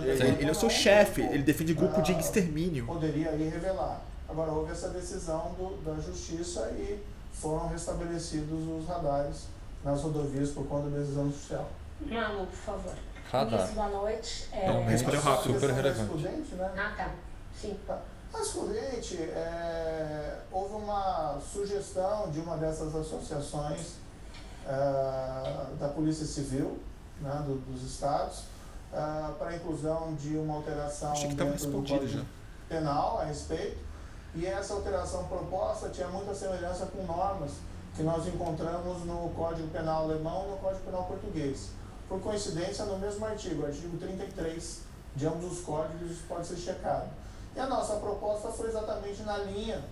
ele, ele é o seu chefe, ele defende grupo de extermínio. Poderia revelar. Agora, houve essa decisão do, da justiça e foram restabelecidos os radares nas rodovias por conta da decisão judicial. Malu, por favor. Radar. Início da noite. É... Não, Respondeu rápido. Super relevante. excludente, né? Ah, tá. Sim. Tá. A excludente, é, houve uma sugestão de uma dessas associações é, da Polícia Civil né, do- dos estados é, para a inclusão de uma alteração dentro do Código já. Penal a respeito. E essa alteração proposta tinha muita semelhança com normas que nós encontramos no Código Penal alemão e no Código Penal português. Por coincidência, no mesmo artigo, artigo 33, de ambos os códigos, isso pode ser checado. E a nossa proposta foi exatamente na linha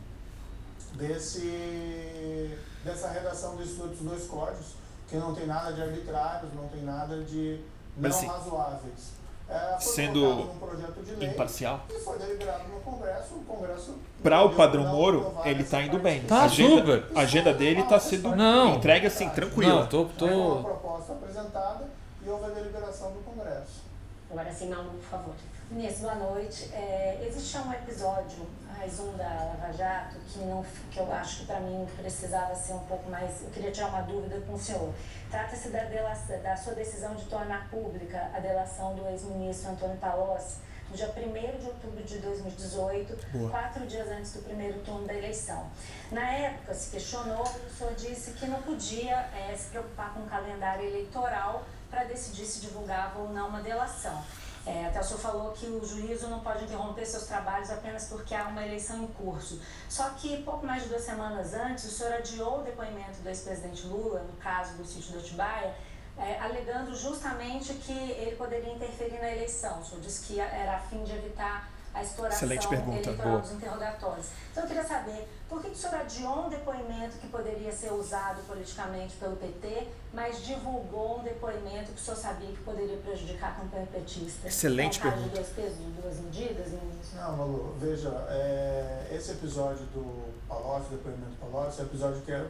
desse, dessa redação desses outros dois códigos, que não tem nada de arbitrários, não tem nada de não assim, razoáveis. É, sendo colocado num projeto de lei imparcial. E foi deliberado no Congresso, o Congresso... Para o padrão Moro, ele essa tá indo bem. Tá a agenda, super. A agenda dele tá sendo Não. entregue assim, tranquila. Não, tô, uma tô. proposta apresentada e houve a deliberação do Congresso. Agora sim, Malu, por favor. Inês, boa noite. É, existe um episódio, mais um da Lava Jato, que, não, que eu acho que para mim precisava ser um pouco mais. Eu queria tirar uma dúvida com o senhor. Trata-se da, delação- da sua decisão de tornar pública a delação do ex-ministro Antônio Palocci no dia 1 de outubro de 2018, Boa. quatro dias antes do primeiro turno da eleição. Na época, se questionou, o senhor disse que não podia eh, se preocupar com o calendário eleitoral para decidir se divulgava ou não uma delação. É, até o senhor falou que o juízo não pode interromper seus trabalhos apenas porque há uma eleição em curso. Só que pouco mais de duas semanas antes, o senhor adiou o depoimento do ex-presidente Lula, no caso do sítio do Atibaia, é, alegando justamente que ele poderia interferir na eleição. O senhor disse que era a fim de evitar a exploração Excelente pergunta, eleitoral boa. dos interrogatórios. Então eu queria saber por que, que o senhor adiou um depoimento que poderia ser usado politicamente pelo PT, mas divulgou um depoimento que o senhor sabia que poderia prejudicar a campanha petista? Excelente é pergunta. de dois pesos e duas medidas, ministro? Não, Malu, veja, é, esse episódio do Palocci, do depoimento do Palocci, é um episódio que é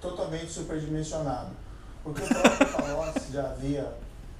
totalmente superdimensionado. Porque o próprio Palocci já havia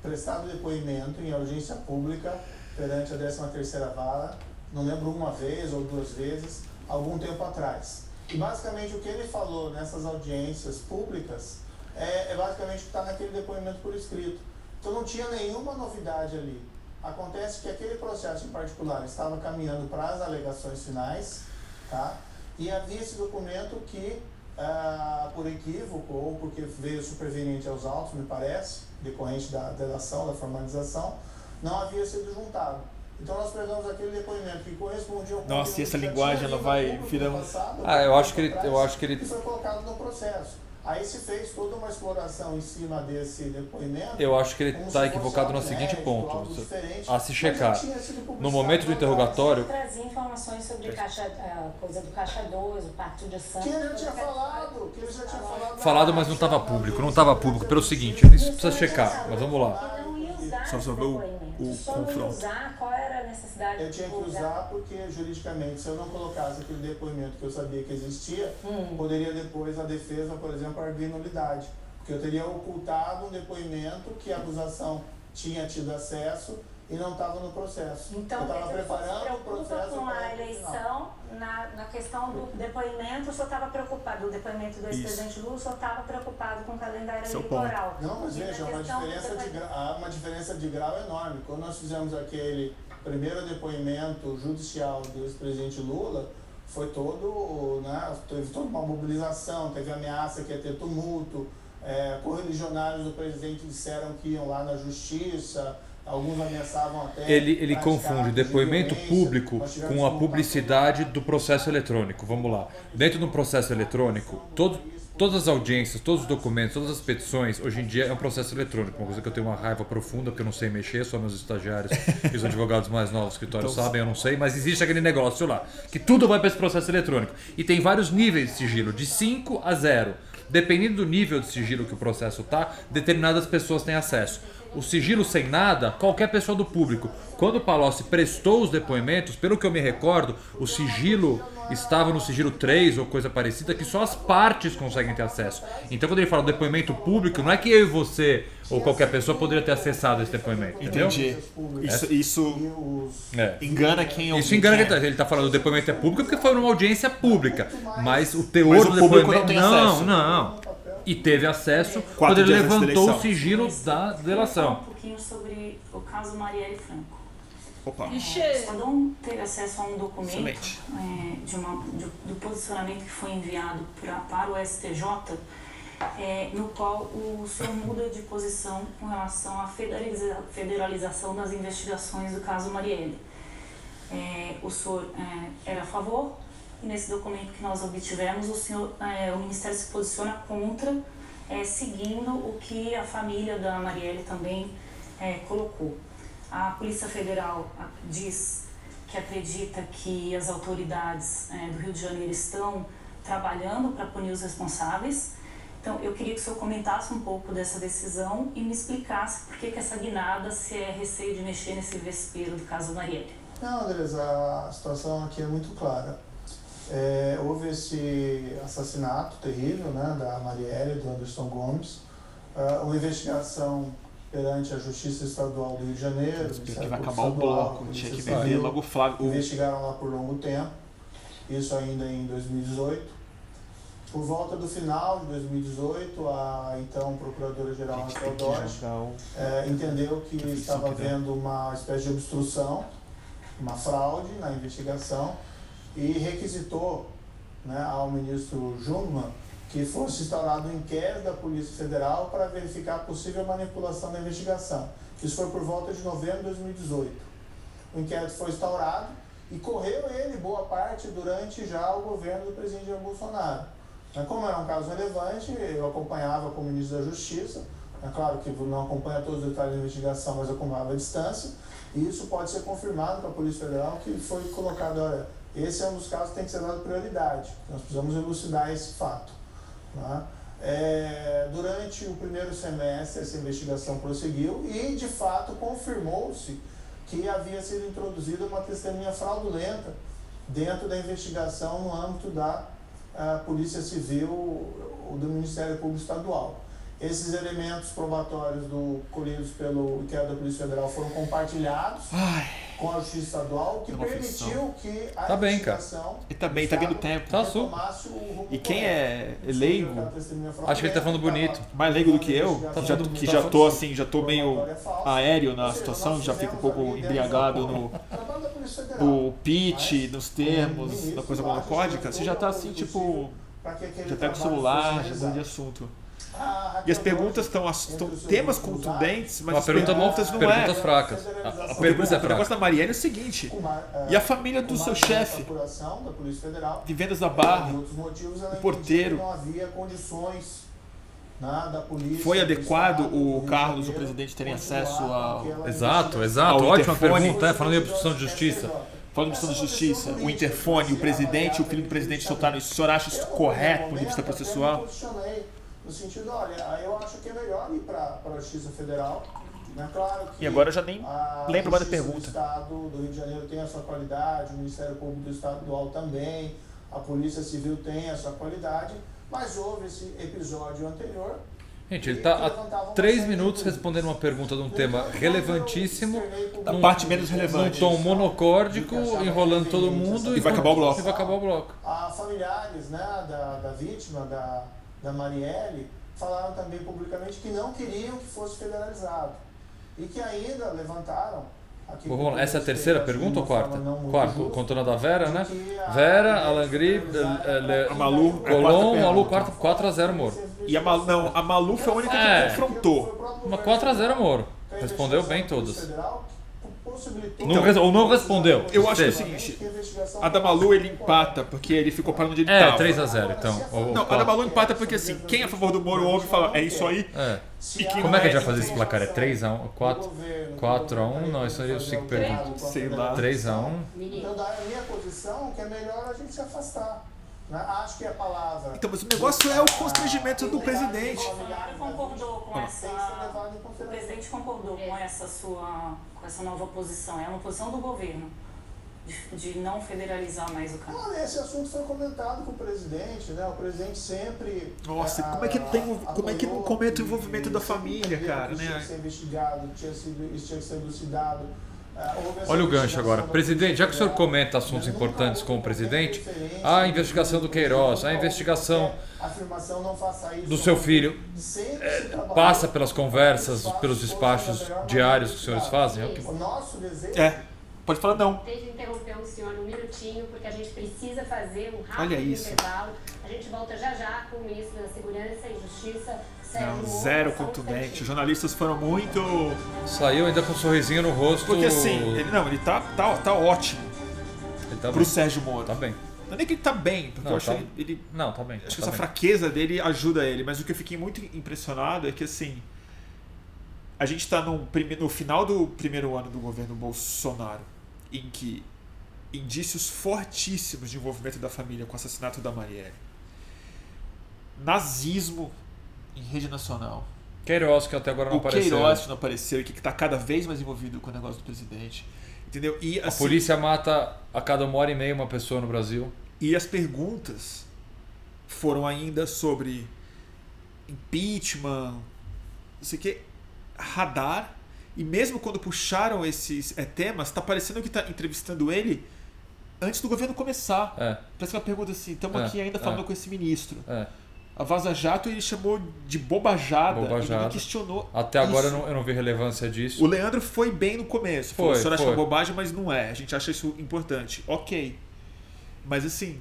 prestado depoimento em audiência pública perante a 13ª Vara, não lembro uma vez ou duas vezes, algum tempo atrás. E basicamente o que ele falou nessas audiências públicas é, é basicamente o que está naquele depoimento por escrito. Então não tinha nenhuma novidade ali. Acontece que aquele processo em particular estava caminhando para as alegações finais, tá? E havia esse documento que, ah, por equívoco ou porque veio superveniente aos autos, me parece, decorrente da delação, da formalização, não havia sido juntado. Então nós pegamos aquele depoimento que correspondia ao Nossa, e essa linguagem, ela vai passado, Ah, eu acho que ele. Eu acho que ele. e foi colocado no processo. Aí se fez toda uma exploração em cima desse depoimento. Eu acho que ele está equivocado no seguinte ponto. a se checar. No momento do interrogatório, Trazia informações sobre caixa, a coisa do Caixa 2, o de Santos. Que ele já tinha falado, que ele já tinha falado. falado, mas não estava público. Não estava público pelo seguinte, isso precisa checar, mas vamos lá. Só sobre o-. o confronto. usar, qual era a necessidade Eu tinha que divulgar? usar porque juridicamente, se eu não colocasse aquele depoimento que eu sabia que existia, Hum. poderia depois a defesa, por exemplo, arguir nulidade. Porque eu teria ocultado um depoimento que a acusação tinha tido acesso e não estava no processo. Então, eu estava dizer, o senhor se preparando o processo com a eleição, na, na questão do depoimento, o senhor estava preocupado, o depoimento do ex-presidente Lula, o senhor estava preocupado com o calendário é o eleitoral. Não, mas E veja, uma questão do diferença, de há uma diferença de grau enorme. Quando nós fizemos aquele primeiro depoimento judicial do ex-presidente Lula, foi todo, né, teve toda uma mobilização, teve ameaça que ia ter tumulto, é, correligionários do presidente disseram que iam lá na justiça, alguns ameaçavam até... Ele, ele confunde depoimento público com a publicidade do processo eletrônico. Vamos lá. Dentro do processo eletrônico, todo, todas as audiências, todos os documentos, todas as petições, hoje em dia é um processo eletrônico. Uma coisa que eu tenho uma raiva profunda, porque eu não sei mexer, só meus estagiários e os advogados mais novos do escritório sabem, eu não sei, mas existe aquele negócio lá, que tudo vai para esse processo eletrônico. E tem vários níveis de sigilo, de 5 a 0. Dependendo do nível de sigilo que o processo tá, determinadas pessoas têm acesso. O sigilo sem nada, qualquer pessoa do público. Quando o Palocci prestou os depoimentos, pelo que eu me recordo, o sigilo estava no sigilo 3 ou coisa parecida, que só as partes conseguem ter acesso. Então quando ele fala depoimento público, não é que eu e você ou qualquer pessoa poderia ter acessado esse depoimento. Entendeu? Entendi. Isso, isso É. É. engana quem Isso engana quem tá. Ele tá falando do depoimento é público porque foi numa audiência pública. Mas o teor Mas o do público depoimento. não tem não, acesso. não. E teve acesso Quatro quando ele levantou o sigilo da Um delação. pouquinho sobre o caso Marielle Franco. Opa. O Estadão teve acesso a um documento é, de uma, de- do posicionamento que foi enviado pra, para o STJ, é, no qual o senhor muda de posição com relação à federaliza, federalização das investigações do caso Marielle. É, o senhor é, era a favor e nesse documento que nós obtivemos o senhor, é, o Ministério se posiciona contra, é, seguindo o que a família da Marielle também é, colocou. A Polícia Federal diz que acredita que as autoridades é, do Rio de Janeiro estão trabalhando para punir os responsáveis. Então, eu queria que o senhor comentasse um pouco dessa decisão e me explicasse por que, que essa guinada, se é receio de mexer nesse vespeiro do caso Marielle. Não, Andresa, a situação aqui é muito clara. É, houve esse assassinato terrível né, da Marielle, do Anderson Gomes, uh, uma investigação perante a Justiça Estadual do Rio de Janeiro. Que vai acabar o bloco, tinha que beber logo o Flávio. Investigaram lá por longo tempo, isso ainda em 2018. Por volta do final de 2018, a então Procuradora-Geral Raquel Dodge é, entendeu que estava havendo uma espécie de obstrução, uma fraude na investigação e requisitou né, ao ministro Jungmann que fosse instaurado um inquérito da Polícia Federal para verificar a possível manipulação da investigação. Isso foi por volta de novembro de 2018. O inquérito foi instaurado e correu ele boa parte durante já o governo do presidente Jair Bolsonaro. Mas como era um caso relevante, eu acompanhava como ministro da Justiça, é claro que não acompanha todos os detalhes da investigação, mas acompanhava à distância, e isso pode ser confirmado para a Polícia Federal que foi colocado, olha, esse é um dos casos que tem que ser dado prioridade. Nós precisamos elucidar esse fato. Né? É, durante o primeiro semestre, essa investigação prosseguiu e, de fato, confirmou-se que havia sido introduzida uma testemunha fraudulenta dentro da investigação no âmbito da Polícia Civil ou do Ministério Público Estadual. Esses elementos probatórios do, colhidos pelo inquérito da Polícia Federal foram compartilhados. Ai com a Justiça Estadual, que permitiu que a tá bem, cara. E tá bem, tá vindo tempo. Tá sul. E quem é leigo, acho que ele tá falando bonito. Mais leigo do que eu, tá já, que já tô assim, já tô meio aéreo na situação, já fico um pouco embriagado no, no pitch, nos termos, na coisa monocódica, você já tá assim, tipo, já pega o celular, já muda de assunto. E as perguntas estão, estão temas contundentes, mas as pergunta perguntas não perguntas é. fracas. A, a O pergunta é negócio fraca. da Marielle é o seguinte: e a família do seu chefe, de vendas da barra, o porteiro, Não havia condições né, da polícia. foi do adequado o Carlos, o presidente, terem acesso ao. Exato, exato. Ao Ótima interfone. pergunta, é, falando em obstrução de justiça. Falando de obstrução de justiça, o interfone, o presidente o filho do presidente soltaram isso. O senhor acha isso correto do ponto de vista processual? No sentido, olha, eu acho que é melhor ir para a Justiça Federal. Né? Claro que E agora eu já nem lembro mais da pergunta. do Estado do Rio de Janeiro tem a sua qualidade, o Ministério Público do Estadual também, a Polícia Civil tem a sua qualidade, mas houve esse episódio anterior. Gente, ele está há três minutos respondendo uma pergunta de um tema relevantíssimo, Da num- parte menos num relevante. tom monocórdico, enrolando todo mundo E vai acabar o bloco. E vai acabar o bloco. A familiares né, da, da vítima, da, da Marielle, falaram também publicamente que não queriam que fosse federalizado. E que ainda levantaram. aqui Bom. Essa é a terceira pergunta ou quarta? Quarta, contando a da Vera, né? a Vera, Marielle Alan Gri, foi usada eh, eh, A Malu, é Colom, Malu, pergunta. 4, 4 a 0 Moro. E a Malu, não, a Malu foi a única que É. confrontou. Uma 4 a 0 Moro. Respondeu bem todas. federal possibilitou- Não ou não respondeu. Eu acho que é o seguinte: a da Malu ele empata, porque ele ficou parando onde ele É, tava. 3 a 0 então. Ou- Não, a da Malu empata porque assim, quem é a favor do Moro ouve e fala, é isso aí. É. E Como é que a gente vai fazer esse placar? É 3 a 1 4 4 a 1 Não, isso aí eu sei que pergunta. Sei lá. 3 a 1 Então, da minha posição, que é melhor a gente se afastar. Né? Acho que a palavra. Então, mas o negócio é o constrangimento do presidente. O senhor concordou com essa. O presidente concordou com essa sua. com essa nova posição. É uma posição do governo. De, não federalizar mais o caso. Olha, esse assunto foi comentado com o presidente, né? O presidente sempre. Nossa, ah, como é que não tem- como é que não comenta o envolvimento da família, cara, Isso né? tinha que ser investigado, tinha sido, isso tinha que ser elucidado. Olha o gancho agora. Presidente, já que o senhor comenta assuntos importantes com o presidente, a investigação do Queiroz, a investigação do seu filho, trabalhou passa pelas conversas, pelos despachos diários que os senhores fazem? É É, pode falar não. Teve que interromper o senhor um minutinho, porque a gente precisa fazer um rápido Olha isso. intervalo. A gente volta já já com o ministro da Segurança e Justiça, Não, zero contundente. Os jornalistas foram muito. Saiu ainda com um sorrisinho no rosto. Porque assim, ele não, ele tá, tá, tá ótimo Ele tá pro bem. Sérgio Moro. Tá bem. Não é nem que ele tá bem, porque Não, eu acho tá- ele, ele- Não, tá bem. Acho que tá essa bem. fraqueza dele ajuda ele, mas o que eu fiquei muito impressionado é que assim. a gente está no, prime- no final do primeiro ano do governo Bolsonaro, em que indícios fortíssimos de envolvimento da família com o assassinato da Marielle, nazismo em rede nacional, Queiroz, que até agora não o apareceu. Queiroz que não apareceu e que está cada vez mais envolvido com o negócio do presidente, entendeu? E A assim, polícia mata a cada uma hora e meia uma pessoa no Brasil. E as perguntas foram ainda sobre impeachment, não sei o que, radar. E mesmo quando puxaram esses é, temas, tá parecendo que tá entrevistando ele antes do governo começar. É, Parece uma pergunta assim: estamos É, aqui ainda falando é. com esse ministro. é. A Vaza Jato ele chamou de bobajada, Bobajada. ninguém questionou. Até agora eu não, eu não vi relevância disso. O Leandro foi bem no começo. Falou, Foi, o senhor acha foi. uma bobagem, mas não é. A gente acha isso importante. Ok. Mas assim,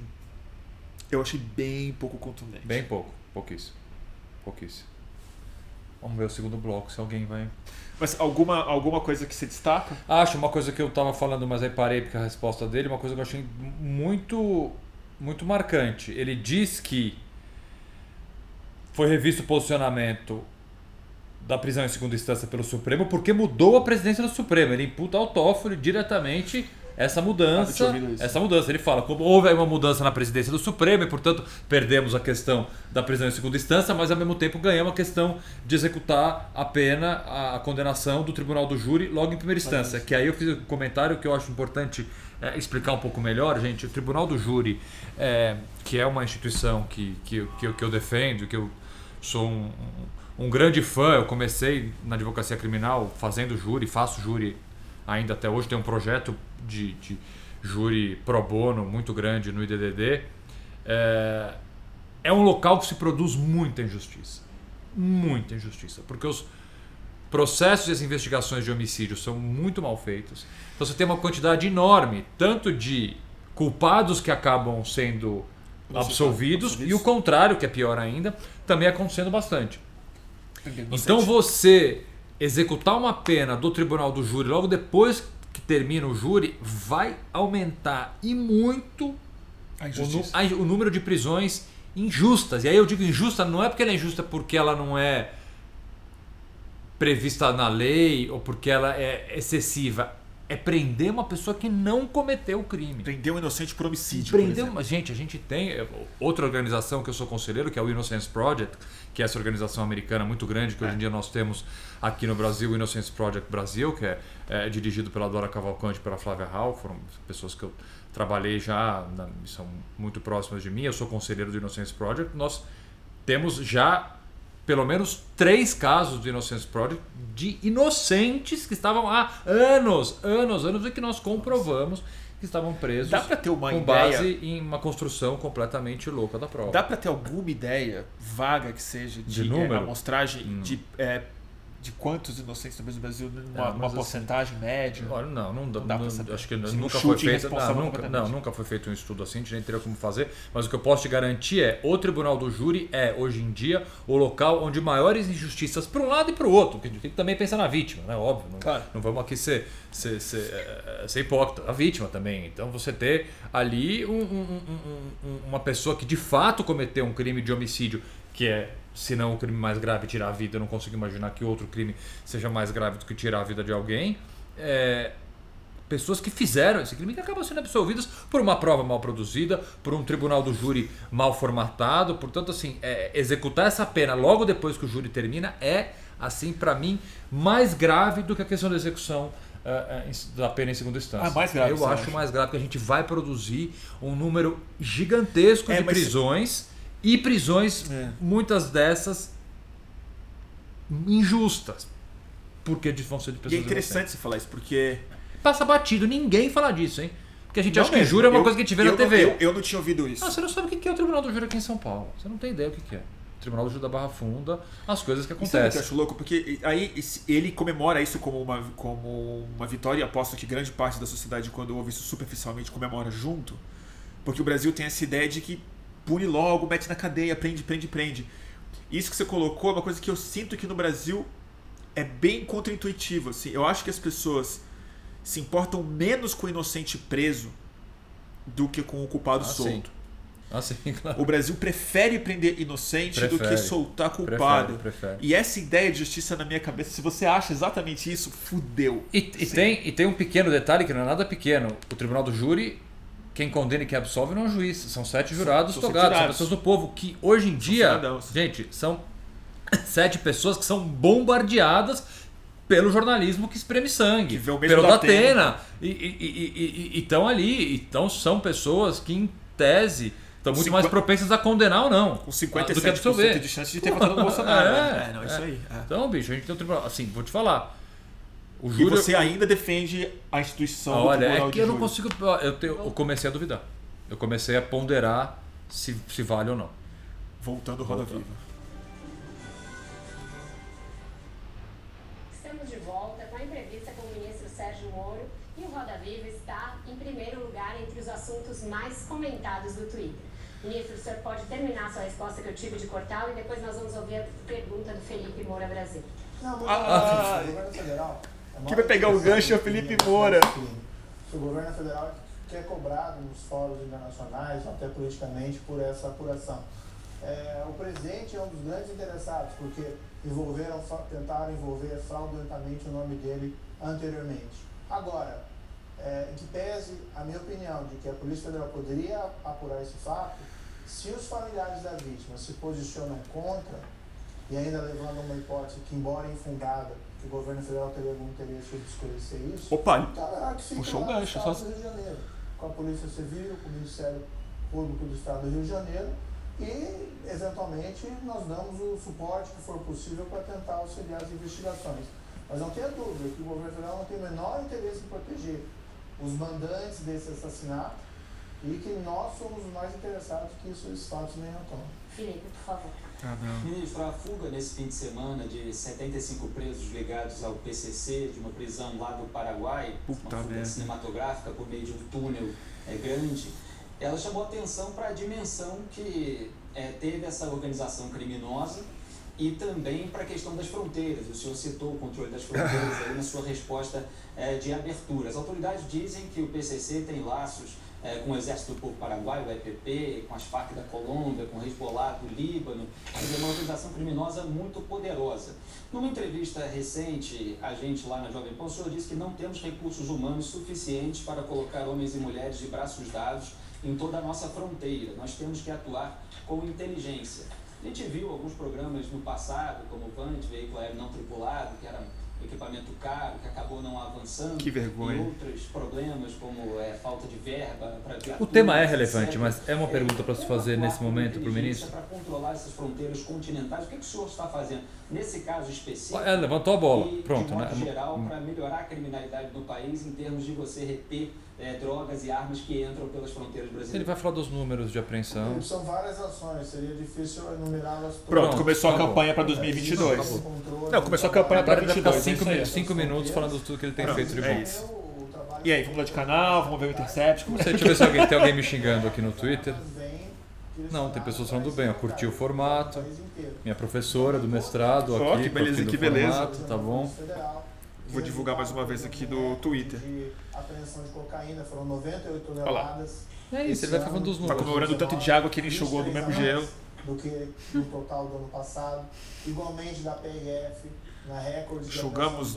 eu achei bem pouco contundente. Bem pouco, pouquíssimo. Pouquíssimo. Vamos ver o segundo bloco, se alguém vai. Mas alguma, alguma coisa que se destaca? Acho uma coisa que eu tava falando, mas aí parei porque a resposta dele, uma coisa que eu achei muito muito marcante. Ele diz que foi revisto o posicionamento da prisão em segunda instância pelo Supremo porque mudou a presidência do Supremo. Ele imputa ao Toffoli diretamente essa Ah, mudança. isso. essa mudança. Ele fala como houve uma mudança na presidência do Supremo e, portanto, perdemos a questão da prisão em segunda instância, mas ao mesmo tempo ganhamos a questão de executar a pena, a, condenação do Tribunal do Júri logo em primeira instância. Que aí eu fiz um comentário que eu acho importante é, explicar um pouco melhor, gente. O Tribunal do Júri, é, que é uma instituição que, que, que, eu, que eu defendo, que eu sou um, um, grande fã, eu comecei na advocacia criminal fazendo júri, faço júri ainda até hoje, tem um projeto de, de júri pro bono muito grande no IDDD. É, é um local que se produz muita injustiça. Muita injustiça. Porque os processos e as investigações de homicídio são muito mal feitos. Então você tem uma quantidade enorme, tanto de culpados que acabam sendo absolvidos, absolvidos. e o contrário, que é pior ainda, também acontecendo bastante. Então você executar uma pena do tribunal do júri logo depois que termina o júri vai aumentar e muito o, o número de prisões injustas. E aí eu digo injusta não é porque ela é injusta porque ela não é prevista na lei ou porque ela é excessiva. É prender uma pessoa que não cometeu o crime. Prendeu um inocente por homicídio. por Prendeu exemplo. uma gente, a gente tem é, outra organização que eu sou conselheiro, que é o Innocence Project, que é essa organização americana muito grande que hoje em dia nós temos aqui no Brasil, o Innocence Project Brasil, que é, é dirigido pela Dora Cavalcante e pela Flávia Hall, foram pessoas que eu trabalhei já, na, são muito próximas de mim, eu sou conselheiro do Innocence Project, nós temos já pelo menos três casos do Innocence Project de inocentes que estavam há anos, anos, anos e que nós comprovamos que estavam presos Dá pra ter uma com ideia? base em uma construção completamente louca da prova. Dá pra ter alguma ideia vaga que seja de, De número? é, amostragem Hum. de, é, de quantos inocentes no Brasil numa, É, numa mas assim, porcentagem média? Olha, não, não, dá, Não dá não- saber. acho que Assim, nunca foi feito. Não, nunca, não, nunca foi feito um estudo assim, a gente nem teria como fazer. Mas o que eu posso te garantir é: o Tribunal do Júri é, hoje em dia, o local onde maiores injustiças para um lado e para o outro. Porque a gente tem que também pensar na vítima, né? Óbvio. Não, Claro. não vamos aqui ser, ser, ser, eh, ser hipócrita. A vítima também. Então você ter ali um- um- um- uma pessoa que de fato cometeu um crime de homicídio, que é. Se não o crime mais grave, tirar a vida, eu não consigo imaginar que outro crime seja mais grave do que tirar a vida de alguém. É, pessoas que fizeram esse crime que acabam sendo absolvidas por uma prova mal produzida, por um tribunal do júri mal formatado. Portanto, assim, é, executar essa pena logo depois que o júri termina é, assim, para mim, mais grave do que a questão da execução é, é, da pena em segunda instância. Ah, mais grave, Eu acho acha? mais grave porque a gente vai produzir um número gigantesco É, de prisões e prisões, É. muitas dessas injustas. Porque vão ser de E é pessoas interessante inocentes. você falar isso, porque. Passa batido, ninguém fala disso, hein? Porque a gente Não acha que mesmo, júri é uma eu- coisa que a gente vê na não- TV. eu, eu não tinha ouvido isso. Ah, você não sabe o que é o Tribunal do Júri aqui em São Paulo. Você não tem ideia o que é. Tribunal do Júri da Barra Funda, as coisas que E sabe o que eu acontecem. acho louco? Porque aí ele comemora isso como uma, como uma vitória e aposto que grande parte da sociedade, quando ouve isso superficialmente, comemora junto. Porque o Brasil tem essa ideia de que pune logo, mete na cadeia, prende, prende, prende. Isso que você colocou é uma coisa que eu sinto que no Brasil é bem contraintuitivo. Assim. Eu acho que as pessoas se importam menos com o inocente preso do que com o culpado Ah, sim. solto. Ah, sim, claro. O Brasil prefere prender inocente do que Prefere. soltar culpado. Prefere, prefere. E essa ideia de justiça na minha cabeça, se você acha exatamente isso, fudeu. E, e tem, e tem um pequeno detalhe que não é nada pequeno. O tribunal do júri, quem condena e quem absolve não é o juiz. São sete jurados são togados, são pessoas do povo que hoje em dia, cidadãos. gente, são sete pessoas que são bombardeadas pelo jornalismo que espreme sangue, Que o pelo da Datena. E estão ali. Então são pessoas que, em tese, estão muito mais Cinqu- propensas a condenar ou não. Com do que 57% absolver. de chance de ter votado no Bolsonaro. É, né? É, não, isso é. aí. é. Então, bicho, a gente tem um tribunal. Assim, vou te falar. O E júri. você ainda defende a instituição do Olha, Tribunal é que de eu não consigo. Eu, tenho- eu comecei a duvidar. Eu comecei a ponderar se, se vale ou não. Voltando Roda Voltando. Viva. Estamos de volta com a entrevista com o ministro Sérgio Moro e o Roda Viva está em primeiro lugar entre os assuntos mais comentados do Twitter. Ministro, o senhor pode terminar a sua resposta que eu tive de cortá-lo e depois nós vamos ouvir a pergunta do Felipe Moura Brasil. Não, muito Ah, o governo federal. Mais vai pegar o gancho é o que Felipe Moura. que O governo federal que é cobrado nos fóruns internacionais, até politicamente, por essa apuração. É, o presidente é um dos grandes interessados, porque envolveram, tentaram envolver fraudulentamente o nome dele anteriormente. Agora, é, que pese a minha opinião de que a Polícia Federal poderia apurar esse fato, se os familiares da vítima se posicionam contra, e ainda levando uma hipótese que, embora infundada, que o governo federal teria algum interesse em esclarecer isso, Opa, é puxou o no gancho, só- do Rio de Janeiro, com a Polícia Civil, com o Ministério Público do Estado do Rio de Janeiro, e, eventualmente, nós damos o suporte que for possível para tentar auxiliar as investigações. Mas não tenha dúvida que o governo federal não tem o menor interesse em proteger os mandantes desse assassinato e que nós somos os mais interessados que isso, esses fatos venham à tona. Felipe, por favor. Não. Ministro, a fuga nesse fim de semana de 75 presos ligados ao PCC, de uma prisão lá do Paraguai, Puta uma fuga merda. cinematográfica por meio de um túnel é, grande, ela chamou atenção para a dimensão que é, teve essa organização criminosa e também para a questão das fronteiras. O senhor citou o controle das fronteiras aí na sua resposta é, de abertura. As autoridades dizem que o PCC tem laços é, com o Exército do Povo Paraguai, o EPP, com as Farc da Colômbia, com o Hezbollah do Líbano. É uma organização criminosa muito poderosa. Numa entrevista recente, a gente lá na Jovem Pan, o senhor disse que não temos recursos humanos suficientes para colocar homens e mulheres de braços dados em toda a nossa fronteira. Nós temos que atuar com inteligência. A gente viu alguns programas no passado, como o VANT, veículo aéreo não tripulado, que era equipamento caro, que acabou não avançando. Que vergonha. E outros problemas, como é, falta de verba para O tema é relevante, mas é uma pergunta para se fazer nesse momento para o ministro. Para controlar essas fronteiras continentais, o que, que o senhor está fazendo nesse caso específico? É, levantou a bola. E, Pronto, de modo né? geral, para melhorar a criminalidade no país em termos de você reter é, drogas e armas que entram pelas fronteiras Ele brasileiras. vai falar dos números de apreensão. São várias ações, seria difícil enumerá-las todas. Pronto, começou a campanha para É, 2022. existe um controle, Não, começou a campanha para ele vai ficar 22. é cinco, minutos falando tudo que ele tem Pronto, feito de é bom. trabalho E aí, vamos lá de canal, vamos ver o Intercept. Como... Deixa eu ver se alguém, tem alguém me xingando aqui no Twitter. Não, tem pessoas falando bem, ó, curtiu o formato. Minha professora do mestrado aqui, que beleza, que beleza. formato, tá bom? Vou divulgar mais uma vez aqui no Twitter. De apreensão de cocaína, foram 98 Olha lá. toneladas. É isso, ele vai falando dos Tá números. comemorando o tanto de água que ele enxugou 23 mesmo gelo. Do que no total do ano passado. Igualmente da PRF, na recorde de Enxugamos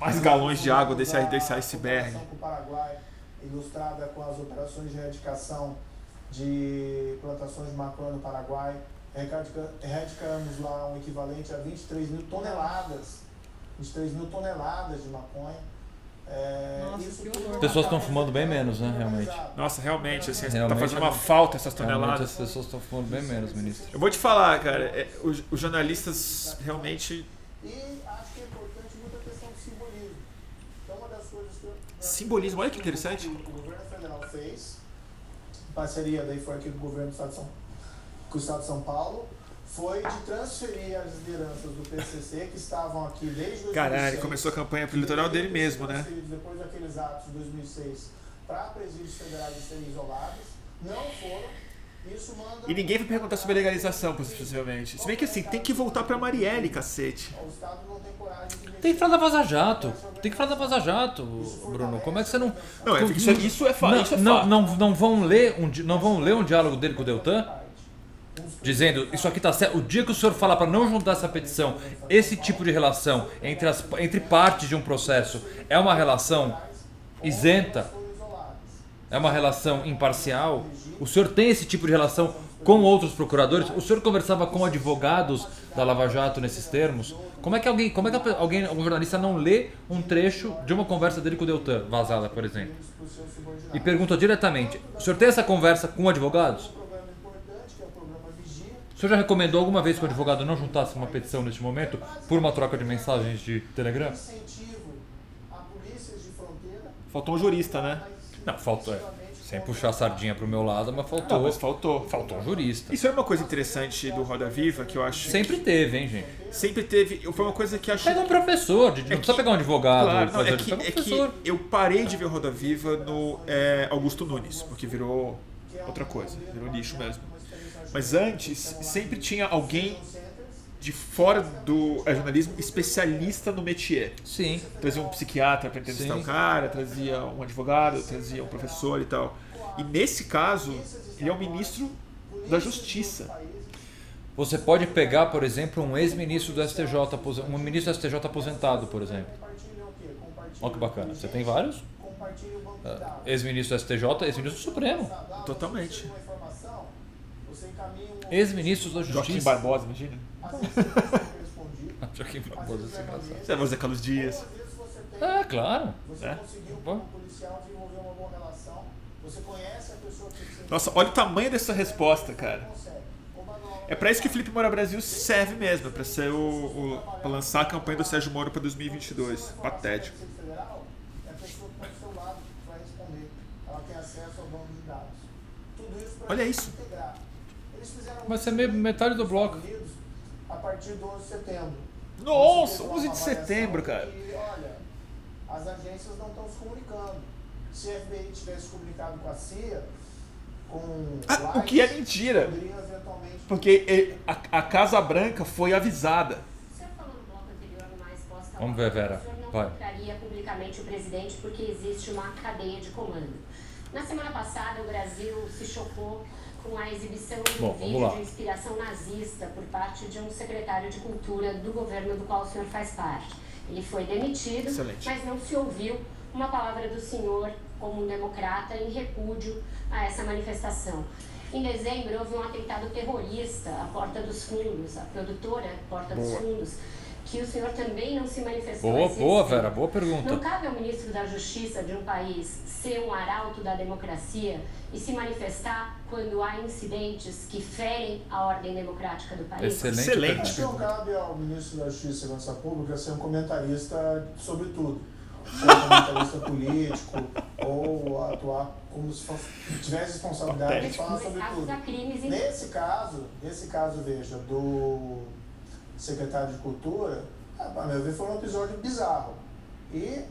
mais galões de água desse, desse iceberg. com o Paraguai, ilustrada com as operações de erradicação de plantações de maconha no Paraguai. Erradica- Erradicamos lá um equivalente a 23 mil toneladas. 23 mil toneladas de maconha. É, Nossa, isso pessoas estão fumando do bem menos, né, realmente. Nossa, realmente, assim, tá Realmente- fazendo uma falta essas toneladas. as pessoas estão fumando bem menos, ministro. Eu vou te falar, cara, é, os, os jornalistas realmente. E acho que é importante muito a questão do simbolismo. Então, uma das coisas que eu. Simbolismo, olha que interessante. O governo federal fez, em parceria daí foi aqui com o governo do estado de São, com o estado de São Paulo, foi de transferir as lideranças do PCC que estavam aqui desde 2006. Caralho, começou a campanha pro litoral dele mesmo, né? Depois daqueles atos de 2006 para presídios federais serem isolados, não foram. Isso manda. E ninguém vai perguntar sobre legalização, possivelmente. Se bem que assim, tem que voltar pra Marielle, cacete. O Estado não tem coragem de Tem que falar da Vaza Jato. Tem que falar da Vaza Jato, Bruno. Como é que você não. Não, é- isso é- isso é Não, é não, fato. não, não vão ler um, não vão ler um diálogo dele com o Deltan? Dizendo, isso aqui tá certo. O dia que o senhor falar para não juntar essa petição, esse tipo de relação entre, as, entre partes de um processo é uma relação isenta, é uma relação imparcial. O senhor tem esse tipo de relação com outros procuradores? O senhor conversava com advogados da Lava Jato nesses termos? Como é que alguém, como é que alguém, algum jornalista não lê um trecho de uma conversa dele com o Deltan, vazada, por exemplo? E pergunta diretamente: o senhor tem essa conversa com advogados? O senhor já recomendou alguma vez que o advogado não juntasse uma petição neste momento por uma troca de mensagens de Telegram? incentivo a polícias de fronteira. Faltou um jurista, né? Não, faltou. é, Sem puxar a sardinha pro meu lado, mas faltou. Não, mas faltou. Faltou um jurista. Isso é uma coisa interessante do Roda Viva que eu acho. Sempre teve, hein, gente? Sempre teve. Foi uma coisa que achei. Pega um professor, de- não precisa pegar um advogado. Claro, não, fazer- é, que, um é que eu parei de ver Roda Viva no é, Augusto Nunes, porque virou outra coisa, virou lixo mesmo. Mas antes, sempre tinha alguém de fora do é, jornalismo especialista no métier. Sim. Trazia um psiquiatra para entrevistar Sim. o cara, trazia um advogado, trazia um professor e tal. E nesse caso, ele é o ministro da Justiça. Você pode pegar, por exemplo, um ex-ministro do STJ, um ministro do STJ aposentado, por exemplo. Olha que bacana. Você tem vários? Ah, Ex-ministro do STJ, ex-ministro do Supremo. Totalmente. Ex-ministros da Joaquim Justiça. Barbosa, imagina. Joaquim Barbosa, isso é engraçado. Você vai Zé Carlos Dias. É, claro. Você É? conseguiu com policial desenvolver uma boa relação. Você conhece a pessoa que você Nossa, olha o tamanho dessa resposta, cara. É pra isso que o Felipe Moura Brasil serve mesmo, é pra ser o, o para lançar a campanha do Sérgio Moro pra 2022. Patético. federal é a pessoa que está do seu lado que vai responder. Ela tem acesso ao banco de dados. Tudo isso para Olha isso. Vai ser meio- metade do bloco. Unidos a partir do 11 de setembro. Nossa, Você teve 11 de setembro, cara. que, olha, as agências não estão se comunicando. Se a FBI tivesse comunicado com a CIA, com Ah, o que é mentira. eventualmente Porque eh, a, a Casa Branca foi avisada. O senhor falou no bloco anterior numa resposta Vamos ver, Vera. O senhor não Vai. contraria publicamente o presidente porque existe uma cadeia de comando. Na semana passada, o Brasil se chocou com a exibição de Bom, um vídeo lá. de inspiração nazista por parte de um secretário de cultura do governo do qual o senhor faz parte. Ele foi demitido, Excelente. mas não se ouviu uma palavra do senhor como um democrata em repúdio a essa manifestação. Em dezembro, houve um atentado terrorista à Porta dos Fundos, a produtora Porta dos Boa. Fundos, que o senhor também não se manifestou. Boa, boa. Vera, boa pergunta. Não cabe ao ministro da Justiça de um país ser um arauto da democracia e se manifestar quando há incidentes que ferem a ordem democrática do país? Excelente Excelente. Acho que não cabe ao ministro da Justiça e Segurança Pública ser um comentarista sobre tudo. Ser um comentarista político ou atuar como se fosse, tivesse responsabilidade de falar sobre tudo. Nesse caso, nesse caso, veja, do secretário de Cultura, a meu ver foi um episódio bizarro. E,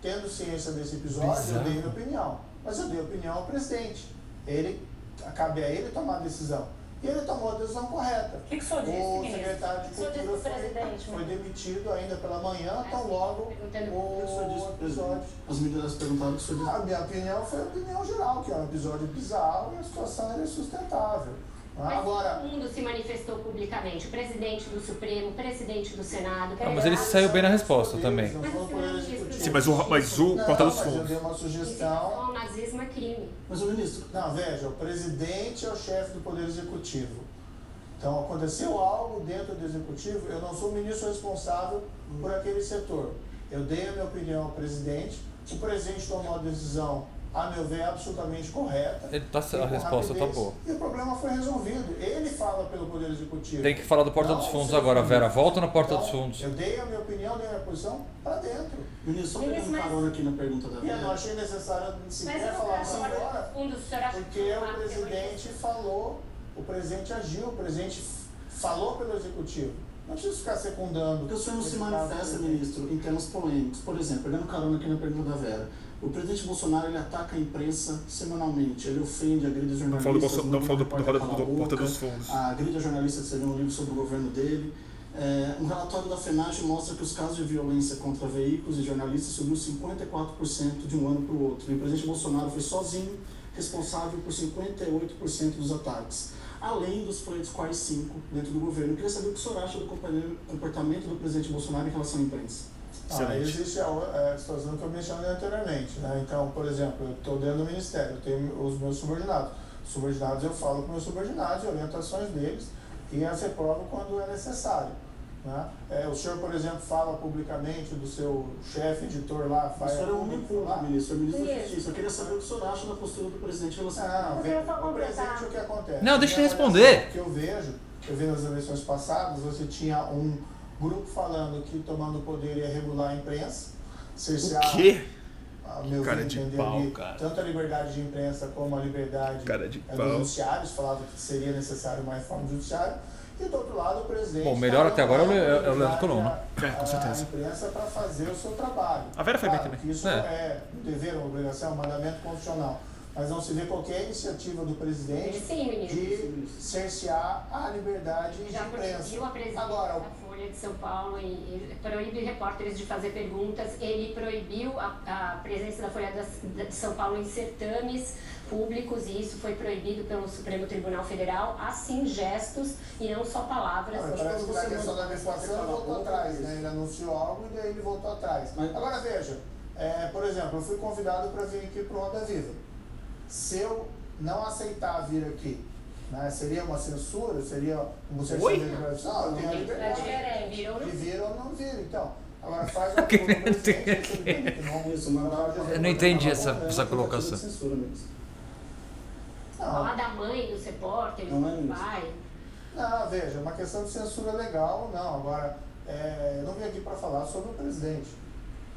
tendo ciência desse episódio, eu Bizarro. dei minha opinião. Mas eu dei opinião ao presidente. Ele, cabe a ele tomar a decisão. E ele tomou a decisão correta. O que, que o senhor disse, O ministro? secretário de O o disse Cultura foi, foi demitido ainda pela manhã, tão logo Perguntando o episódio. As medidas perguntaram o que o senhor A minha opinião foi a opinião geral, que é um episódio bizarro e a situação era insustentável. Mas Agora, todo mundo se manifestou publicamente. O presidente do Supremo, o presidente do Senado. Ah, mas ele saiu bem na resposta também. Sim, mas o, mas o Não, Porta dos eu Fundos. dei uma sugestão. O nazismo é crime. Mas o ministro, Não, veja, o presidente é o chefe do Poder Executivo. Então, aconteceu algo dentro do Executivo, eu não sou o ministro responsável por aquele setor. Eu dei a minha opinião ao presidente, o presidente tomou a decisão, a meu ver, absolutamente correta. Ele tá- a resposta tá rapidez, boa. E o problema foi resolvido. Ele fala pelo Poder Executivo. Tem que falar do Porta Não dos Fundos agora, Vera. Volta na Porta Então, dos Fundos. Eu dei a minha opinião, dei a minha posição para dentro. ministro, só Ministro, pegando mas- carona aqui na pergunta da E eu não Vera. achei necessário Mas sequer eu falar não isso agora. fundo, Porque que o presidente falou, o presidente agiu, o presidente falou pelo executivo. Não precisa ficar secundando. Porque o senhor não se manifesta, ministro, em termos polêmicos. Por exemplo, pegando carona aqui na pergunta da Vera. O presidente Bolsonaro ele ataca a imprensa semanalmente, ele ofende, agride do, jornalistas. Não fala do, do, do, a do Porta dos Fundos. agride a jornalista que escreveu um livro sobre o governo dele. É, um relatório da FENAGE mostra que os casos de violência contra veículos e jornalistas subiu 54% de um ano para o outro. E o presidente Bolsonaro foi sozinho responsável por 58% dos ataques, além dos freios quais 5 dentro do governo. Eu queria saber o que o senhor acha do comportamento do presidente Bolsonaro em relação à imprensa. Ah, existe a, a situação que eu mencionei anteriormente. Né? Então, por exemplo, eu estou dentro do ministério, eu tenho os meus subordinados. Subordinados eu falo com meus subordinados, orientações deles e as reprovo quando é necessário. Né? É, o senhor, por exemplo, fala publicamente do seu chefe editor lá, faz. O senhor é um homem público, ministro, é ministro da. Justiça. Eu queria saber o que o senhor acha da postura do presidente em relação a Não, Eu vem, o presente o que acontece. Não, deixa avaliação, responder. O que eu vejo, eu vi nas eleições passadas, você tinha um grupo falando que tomando o poder ia regular a imprensa, cercear, O quê? a meu Cara de entender pau, ali, cara. tanto a liberdade de imprensa como a liberdade Cara de judiciários, falava que seria necessário uma reforma do judiciário, e do outro lado o presidente. Bom, o melhor até agora é o é o Leandro Colombo, né? É, com certeza. À imprensa para fazer o seu trabalho. A Vera foi bem também. Isso É. é. um dever, uma obrigação, um mandamento constitucional. Mas não se vê qualquer iniciativa do presidente Sim, de cercear a liberdade de Já imprensa. proibiu a presidência Agora, Folha de São Paulo e, e proíbe repórteres de fazer perguntas. Ele proibiu a, a presença da Folha de São Paulo em certames públicos e isso foi proibido pelo Supremo Tribunal Federal. Assim, gestos e não só palavras. Não, parece que na questão da legislação ele voltou atrás, né? Ele anunciou algo e daí ele voltou atrás. Mas- Agora veja, é, por exemplo, eu fui convidado para vir aqui para o Roda Viva. Se eu não aceitar vir aqui, né, seria uma censura? Seria um cerceamento? Eu tenho a É liberdade. Virou de no vir ou não vir. Então, agora faz uma tem mas Eu não entendi essa- é essa tentativa de colocação. Censura mesmo. falar da mãe dos repórteres, é do pai. Não, veja, é uma questão de censura legal, não. Agora, é, eu não vim aqui para falar sobre o presidente.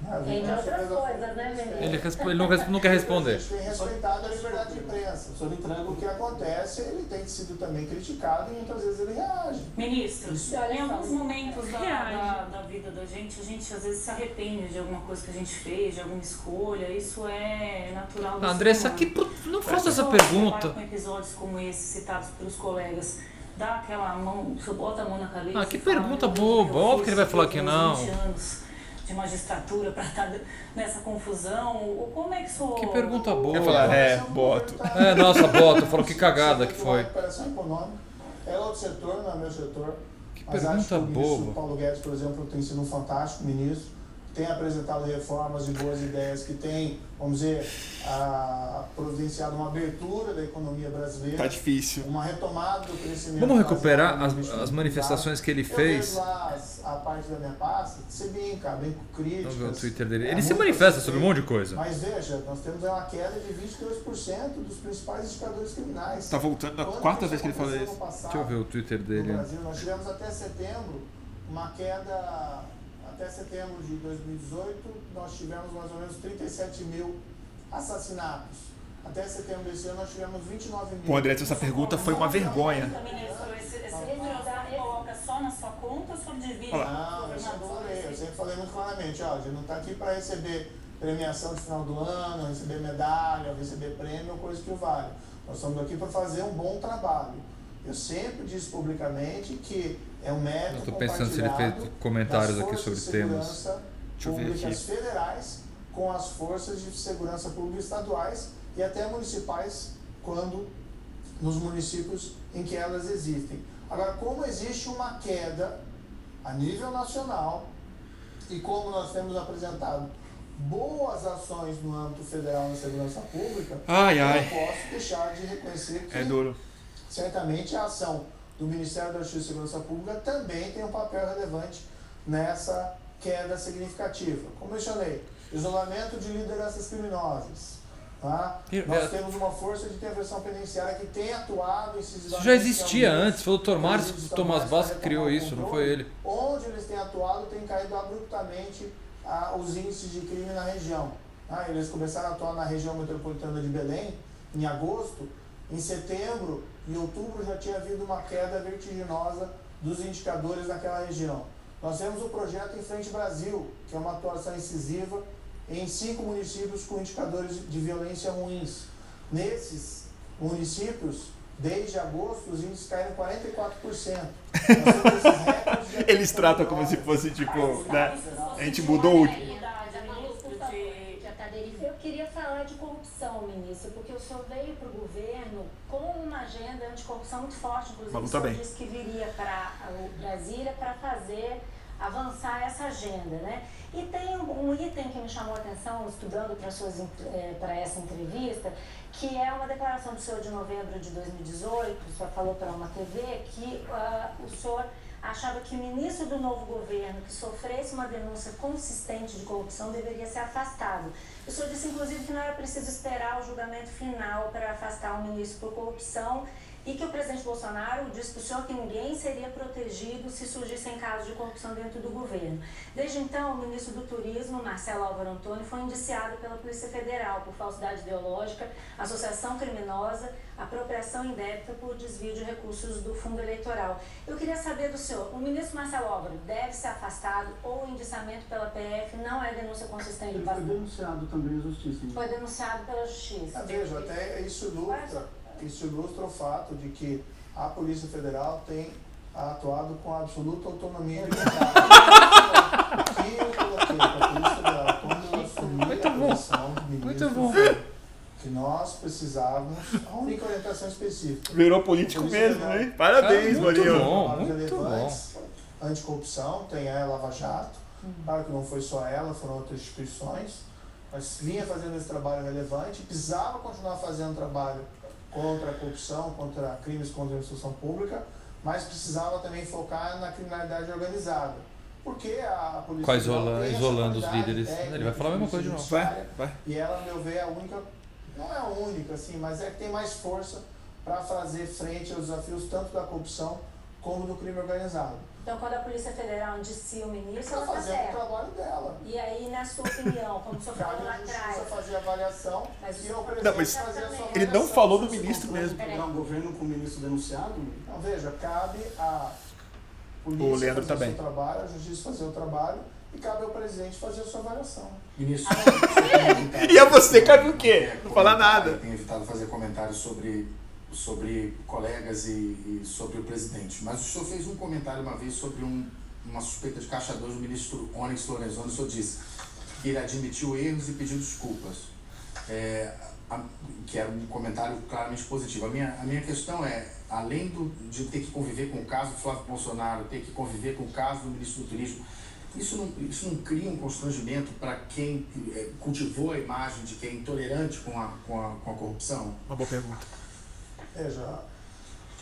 Né? Entre outras sobre a- coisas, né, menino? Ele, resp- ele não, res- não quer A responder. gente tem respeitado a liberdade de imprensa. O senhor entrega O o que acontece, ele tem sido também criticado e muitas vezes ele reage. Ministro, Isso, em alguns momentos da, da, da vida da gente, a gente às vezes se arrepende de alguma coisa que a gente fez, de alguma escolha. Isso é natural do Andressa, ser que pro- não faça essa pessoa que pergunta. trabalha Com episódios como esse citados pelos colegas, dá aquela mão, você bota a mão na cabeça. Ah, que e fala, pergunta "Meu Deus, o boba. eu Óbvio que ele vai fiz falar que meus não. 20 anos de magistratura para estar nessa confusão. Ou Como é que sou? Que pergunta boa. Eu falar, é, um boto. É, nossa, bota, falou que cagada que foi. recuperação econômica. É outro setor, não é meu setor. Que Mas acho que pergunta o. Paulo Guedes, por exemplo, tem sido um fantástico ministro. Tem apresentado reformas e boas ideias que tem, vamos dizer, a, providenciado uma abertura da economia brasileira. Tá difícil. uma retomada do crescimento. Vamos recuperar as, as manifestações que ele. Eu fez. as- a parte da minha pasta, você brinca, bem com críticas. Vamos ver o Twitter dele. é Ele se muito manifesta sobre um monte de coisa. Mas veja, nós temos uma queda de 22% dos principais indicadores criminais. Tá voltando a quarta vez que ele fala isso. passado, Deixa eu ver o Twitter no dele. Brasil, nós tivemos até setembro uma queda, até setembro de 2018, nós tivemos mais ou menos 37 mil assassinatos. Até setembro desse ano nós tivemos 29 mil. Pô, André, essa pergunta foi uma vergonha. Ministro, esse, esse você coloca só na sua conta ou só divide Olha Não, eu sempre falei, eu sempre falei muito claramente, ó, a gente não está aqui para receber premiação de final do ano, receber medalha, receber prêmio ou coisa que o vale. Nós estamos aqui para fazer um bom trabalho. Eu sempre disse publicamente que é um Eu tô pensando se ele fez comentários aqui sobre temas. Deixa eu ver aqui. federais com as forças de segurança pública estaduais e até municipais quando nos municípios em que elas existem. Agora, como existe uma queda a nível nacional e como nós temos apresentado boas ações no âmbito federal na segurança pública, Ai, eu não posso deixar de reconhecer que É certamente a ação do Ministério da Justiça e Segurança Pública também tem um papel relevante nessa queda significativa. Como mencionei, isolamento de lideranças criminosas. Tá? Nós eu- temos uma força de intervenção penitenciária que tem atuado Isso incisivamente. já em existia antes. Foi o Dr. Márcio Tomás para que criou isso, não controle. foi ele. Onde eles têm atuado, tem caído abruptamente ah, os índices de crime na região. Ah, eles começaram a atuar na região metropolitana de Belém em agosto. Em setembro e outubro já tinha havido uma queda vertiginosa dos indicadores naquela região. Nós temos o projeto Em Frente Brasil, que é uma atuação incisiva em cinco municípios com indicadores de violência ruins. Nesses municípios, desde agosto, os índices caíram 44%. Eles tratam como se fosse tipo, né? A gente mudou o. Eu queria falar de corrupção, ministro, porque o senhor veio para o governo com uma agenda anticorrupção muito forte, inclusive o senhor disse que viria para Brasília para fazer avançar essa agenda, né? E tem um item que me chamou a atenção estudando para é, essa entrevista, que é uma declaração do senhor de novembro de 2018, o senhor falou para uma TV, que uh, o senhor achava que o ministro do novo governo que sofresse uma denúncia consistente de corrupção deveria ser afastado. O senhor disse, inclusive, que não era preciso esperar o julgamento final para afastar o ministro por corrupção e que o presidente Bolsonaro disse para o senhor que ninguém seria protegido se surgissem casos de corrupção dentro do governo. Desde então, o ministro do Turismo, Marcelo Álvaro Antônio, foi indiciado pela Polícia Federal por falsidade ideológica, associação criminosa, apropriação indébita por desvio de recursos do fundo eleitoral. Eu queria saber do senhor, o ministro Marcelo Álvaro deve ser afastado ou o indiciamento pela PF não é denúncia consistente? Ele foi denunciado também à Justiça. Foi denunciado pela Justiça. Veja, até isso ilustra isso ilustra o fato de que a Polícia Federal tem atuado com absoluta autonomia de Aqui eu coloquei para a Polícia Federal, quando eu assumi Muito a posição do ministro, Muito bom. que nós precisávamos, a única orientação específica. Virou político mesmo, Federal, hein? Parabéns, Marinho. Bom, muito bom. Anticorrupção, tem a Lava Jato, hum. claro que não foi só ela, foram outras instituições, mas vinha fazendo esse trabalho relevante, precisava continuar fazendo trabalho contra a corrupção, contra crimes contra a administração pública, mas precisava também focar na criminalidade organizada. Porque a polícia. Quais isola, isolando os líderes. Ele vai falar a mesma coisa de novo. Vai, vai. E ela, meu ver, é a única. Não é a única, assim, mas é que tem mais força para fazer frente aos desafios tanto da corrupção como do crime organizado. Então, quando a Polícia Federal indicia o ministro, ela está fazendo o trabalho dela. E aí, na sua opinião, como o senhor falou lá atrás... Precisa fazer avaliação mas e o presidente não, mas fazer a sua Ele não falou do ministro mesmo. Não, governo com o ministro denunciado? Não, veja, cabe a polícia o Leandro fazer tá o seu trabalho, a justiça fazer o trabalho e cabe ao presidente fazer a sua avaliação. Ministro, e a você cabe o quê? Não falar nada. Eu tenho evitado fazer comentários sobre sobre colegas e, e, sobre o presidente. Mas o senhor fez um comentário uma vez sobre um, uma suspeita de caixa 2 do ministro Onyx Lorenzoni. O senhor disse que ele admitiu erros e pediu desculpas. É, a, que era um comentário claramente positivo. A minha, a minha questão é, além do, de ter que conviver com o caso do Flávio Bolsonaro, ter que conviver com o caso do ministro do Turismo, isso não, isso não cria um constrangimento para quem é, cultivou a imagem de que é intolerante com a, com a, com a corrupção? Uma boa pergunta. É, já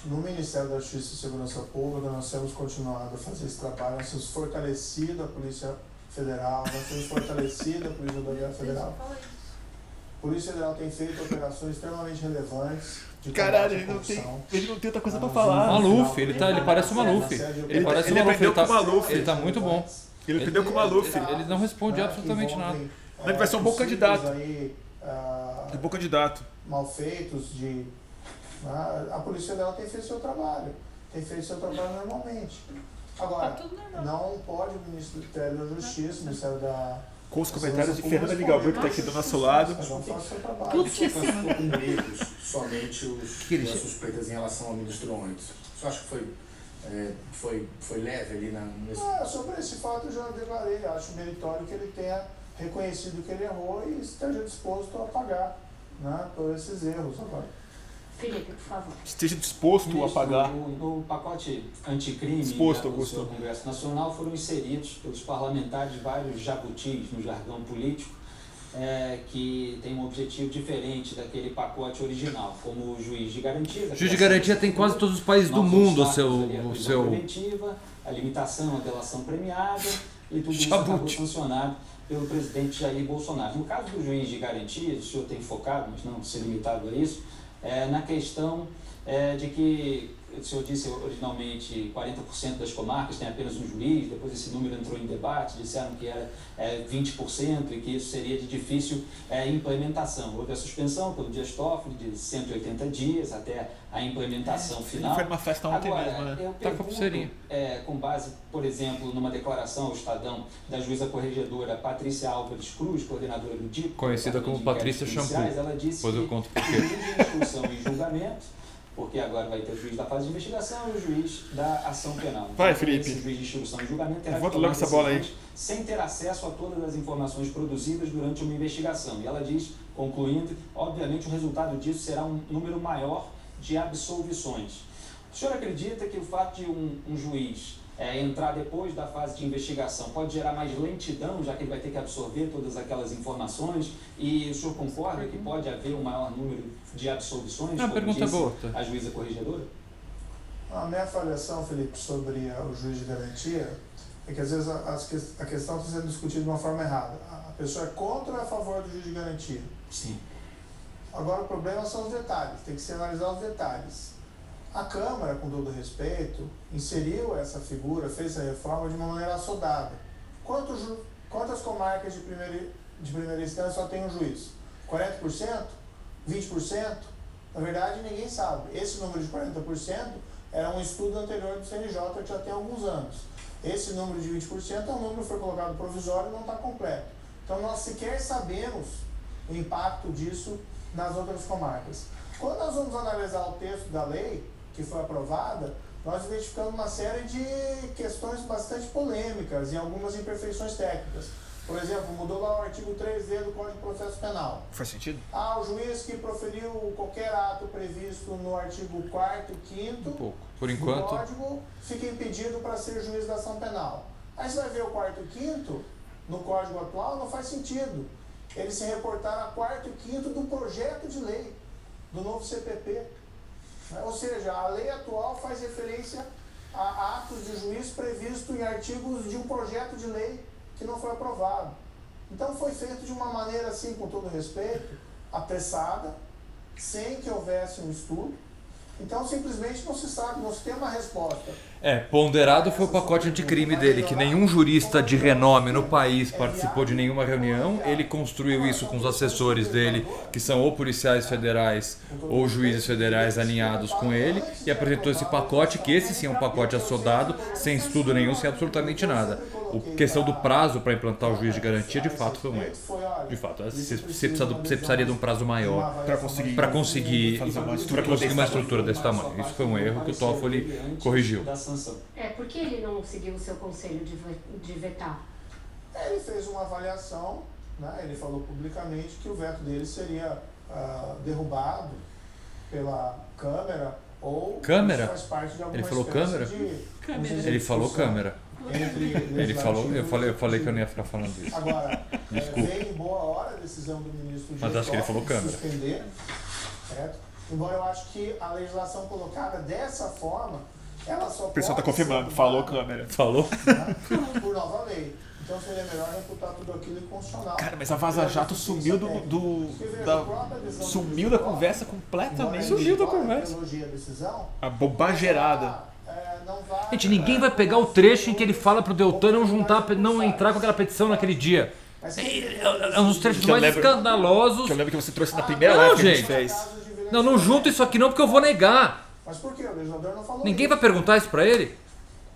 no Ministério da Justiça e Segurança Pública nós temos continuado a fazer esse trabalho, nós temos fortalecido a Polícia Federal, nós temos fortalecido a Polícia Rodoviária Federal. A Polícia Federal tem feito operações extremamente relevantes. Caralho, ele não, tem, ele não tem outra coisa pra falar. Maluf, ele, tá, ele parece o Maluf. Ele, ele parece ele o Maluf. Ele tá, Maluf. Ele tá muito bom. Ele aprendeu com o Maluf. Ele, não responde né, absolutamente nada. Ele vai ser um bom candidato. Aí, uh, bom candidato. Malfeitos de a, a Polícia Federal tem feito seu trabalho, tem feito seu trabalho normalmente. Agora, tá não pode o Ministério da Justiça, o Ministério da. Com os comentários de Fernanda Ligalbu, que está aqui do nosso lado. Tudo que com medos somente os, que as suspeitas em relação ao ministro Onyx. Você acha que foi, é, foi, foi leve ali na, nesse... Ah, sobre esse fato eu já declarei. Acho meritório que ele tenha reconhecido que ele errou e esteja disposto a pagar né, por esses erros agora. Felipe, por favor. Esteja disposto Ministro, a pagar. No, no pacote anticrime disposto, do seu Congresso Nacional foram inseridos pelos parlamentares vários jabutis no jargão político é, que tem um objetivo diferente daquele pacote original, como o juiz de garantia. O juiz de garantia tem quase todos os países do mundo o seu. O seu... Preventiva, a limitação, a delação premiada e tudo isso acabou sancionado pelo presidente Jair Bolsonaro. No caso do juiz de garantia, o senhor tem focado, mas não ser limitado a isso, é, na questão é, de que o senhor disse originalmente 40% das comarcas tem apenas um juiz, depois esse número entrou em debate, disseram que era é, 20% e que isso seria de difícil é, implementação. Houve a suspensão pelo Dias Toffoli de 180 dias até a implementação É, final. Foi uma festa ontem Agora, mesmo, né? eu Tá pergunto, pulseirinha. é, com base, por exemplo, numa declaração ao Estadão da juíza corregedora Patrícia Álvares Cruz, coordenadora do DIP, Conhecida como Patrícia Shampoo. Ela disse Depois eu que conto por o de instrução e julgamento, porque agora vai ter o juiz da fase de investigação e o juiz da ação penal. Vai, Então, Felipe. Esse juiz de instrução e julgamento terá Volta logo essa bola aí. sem ter acesso a todas as informações produzidas durante uma investigação. E ela diz, concluindo, obviamente o resultado disso será um número maior de absolvições. O senhor acredita que o fato de um, um juiz é, entrar depois da fase de investigação pode gerar mais lentidão, já que ele vai ter que absorver todas aquelas informações? E o senhor concorda que pode haver um maior número de absolvições? Ah, pergunta é disse boa. A juíza corregedora? A minha avaliação, Felipe, sobre o juiz de garantia é que às vezes a, a questão está sendo discutida de uma forma errada. A a pessoa é contra ou a favor do juiz de garantia? Sim. Agora o problema são os detalhes, tem que se analisar os detalhes. A Câmara, com todo respeito, inseriu essa figura, fez a reforma de uma maneira assodada. Quantos, quantas comarcas de primeira, de primeira instância só tem um juiz? 40%? 20%? Na verdade, ninguém sabe. Esse número de 40% era um estudo anterior do CNJ que já tem alguns anos. Esse número de 20% é um número que foi colocado provisório e não está completo. Então, nós sequer sabemos o impacto disso nas outras comarcas. Quando nós vamos analisar o texto da lei que foi aprovada, nós identificamos uma série de questões bastante polêmicas e algumas imperfeições técnicas. Por exemplo, mudou lá o artigo 3D do Código de Processo Penal. Faz sentido? Ah, o juiz que proferiu qualquer ato previsto no artigo 4 e 5 Um pouco. Por do enquanto, código fica impedido para ser juiz da ação penal. Aí você vai ver o quarto e quinto, no código atual, não faz sentido. Eles se reportaram a quarto e quinto do projeto de lei, do novo CPP. Ou seja, a lei atual faz referência a atos de juiz previsto em artigos de um projeto de lei que não foi aprovado. Então foi feito de uma maneira assim, com todo respeito, apressada, sem que houvesse um estudo. Então simplesmente não se sabe, não se tem uma resposta. É, ponderado foi o pacote anticrime dele, que nenhum jurista de renome no país participou de nenhuma reunião. Ele construiu isso com os assessores dele, que são ou policiais federais ou juízes federais alinhados com ele, e apresentou esse pacote, que esse sim é um pacote assodado, sem estudo nenhum, sem absolutamente nada. A questão do prazo para implantar o juiz de garantia, de fato, foi um erro. De fato, você, você precisa você precisaria de um prazo maior Pra conseguir- para conseguir, fazer uma pra conseguir uma estrutura desse tamanho. Isso foi um erro que o Toffoli corrigiu. Sanção. É, por que ele não seguiu o seu conselho de, ve- de vetar? Ele fez uma avaliação, né? ele falou publicamente que o veto dele seria ah, derrubado pela Câmara ou Câmera? faz parte de alguma Ele falou câmera? de- dizer, Ele falou câmera. Ele falou, eu falei, eu falei que eu não ia ficar falando isso. Agora, é, Desculpa. veio em boa hora a decisão do ministro Mas acho que ele falou câmera. suspender, certo? Embora eu acho que a legislação colocada dessa forma, ela só O pessoal tá confirmando, falou câmera. Falou? né, por nova lei. Então seria melhor reputar tudo aquilo inconstitucional. Cara, mas a Vaza Jato sumiu do. do da, sumiu da conversa completamente. Sumiu da conversa. A decisão, A bobageirada. é, Gente, ninguém vai pegar o trecho em que ele fala pro Deltan não juntar, não entrar com aquela petição naquele dia. É, é, é um dos trechos mais lembro- escandalosos. Que eu lembro que você trouxe na primeira Não, live que a gente fez. Não, não junta isso aqui não, porque eu vou negar. Mas por que? O legislador não falou Ninguém isso. vai perguntar isso pra ele.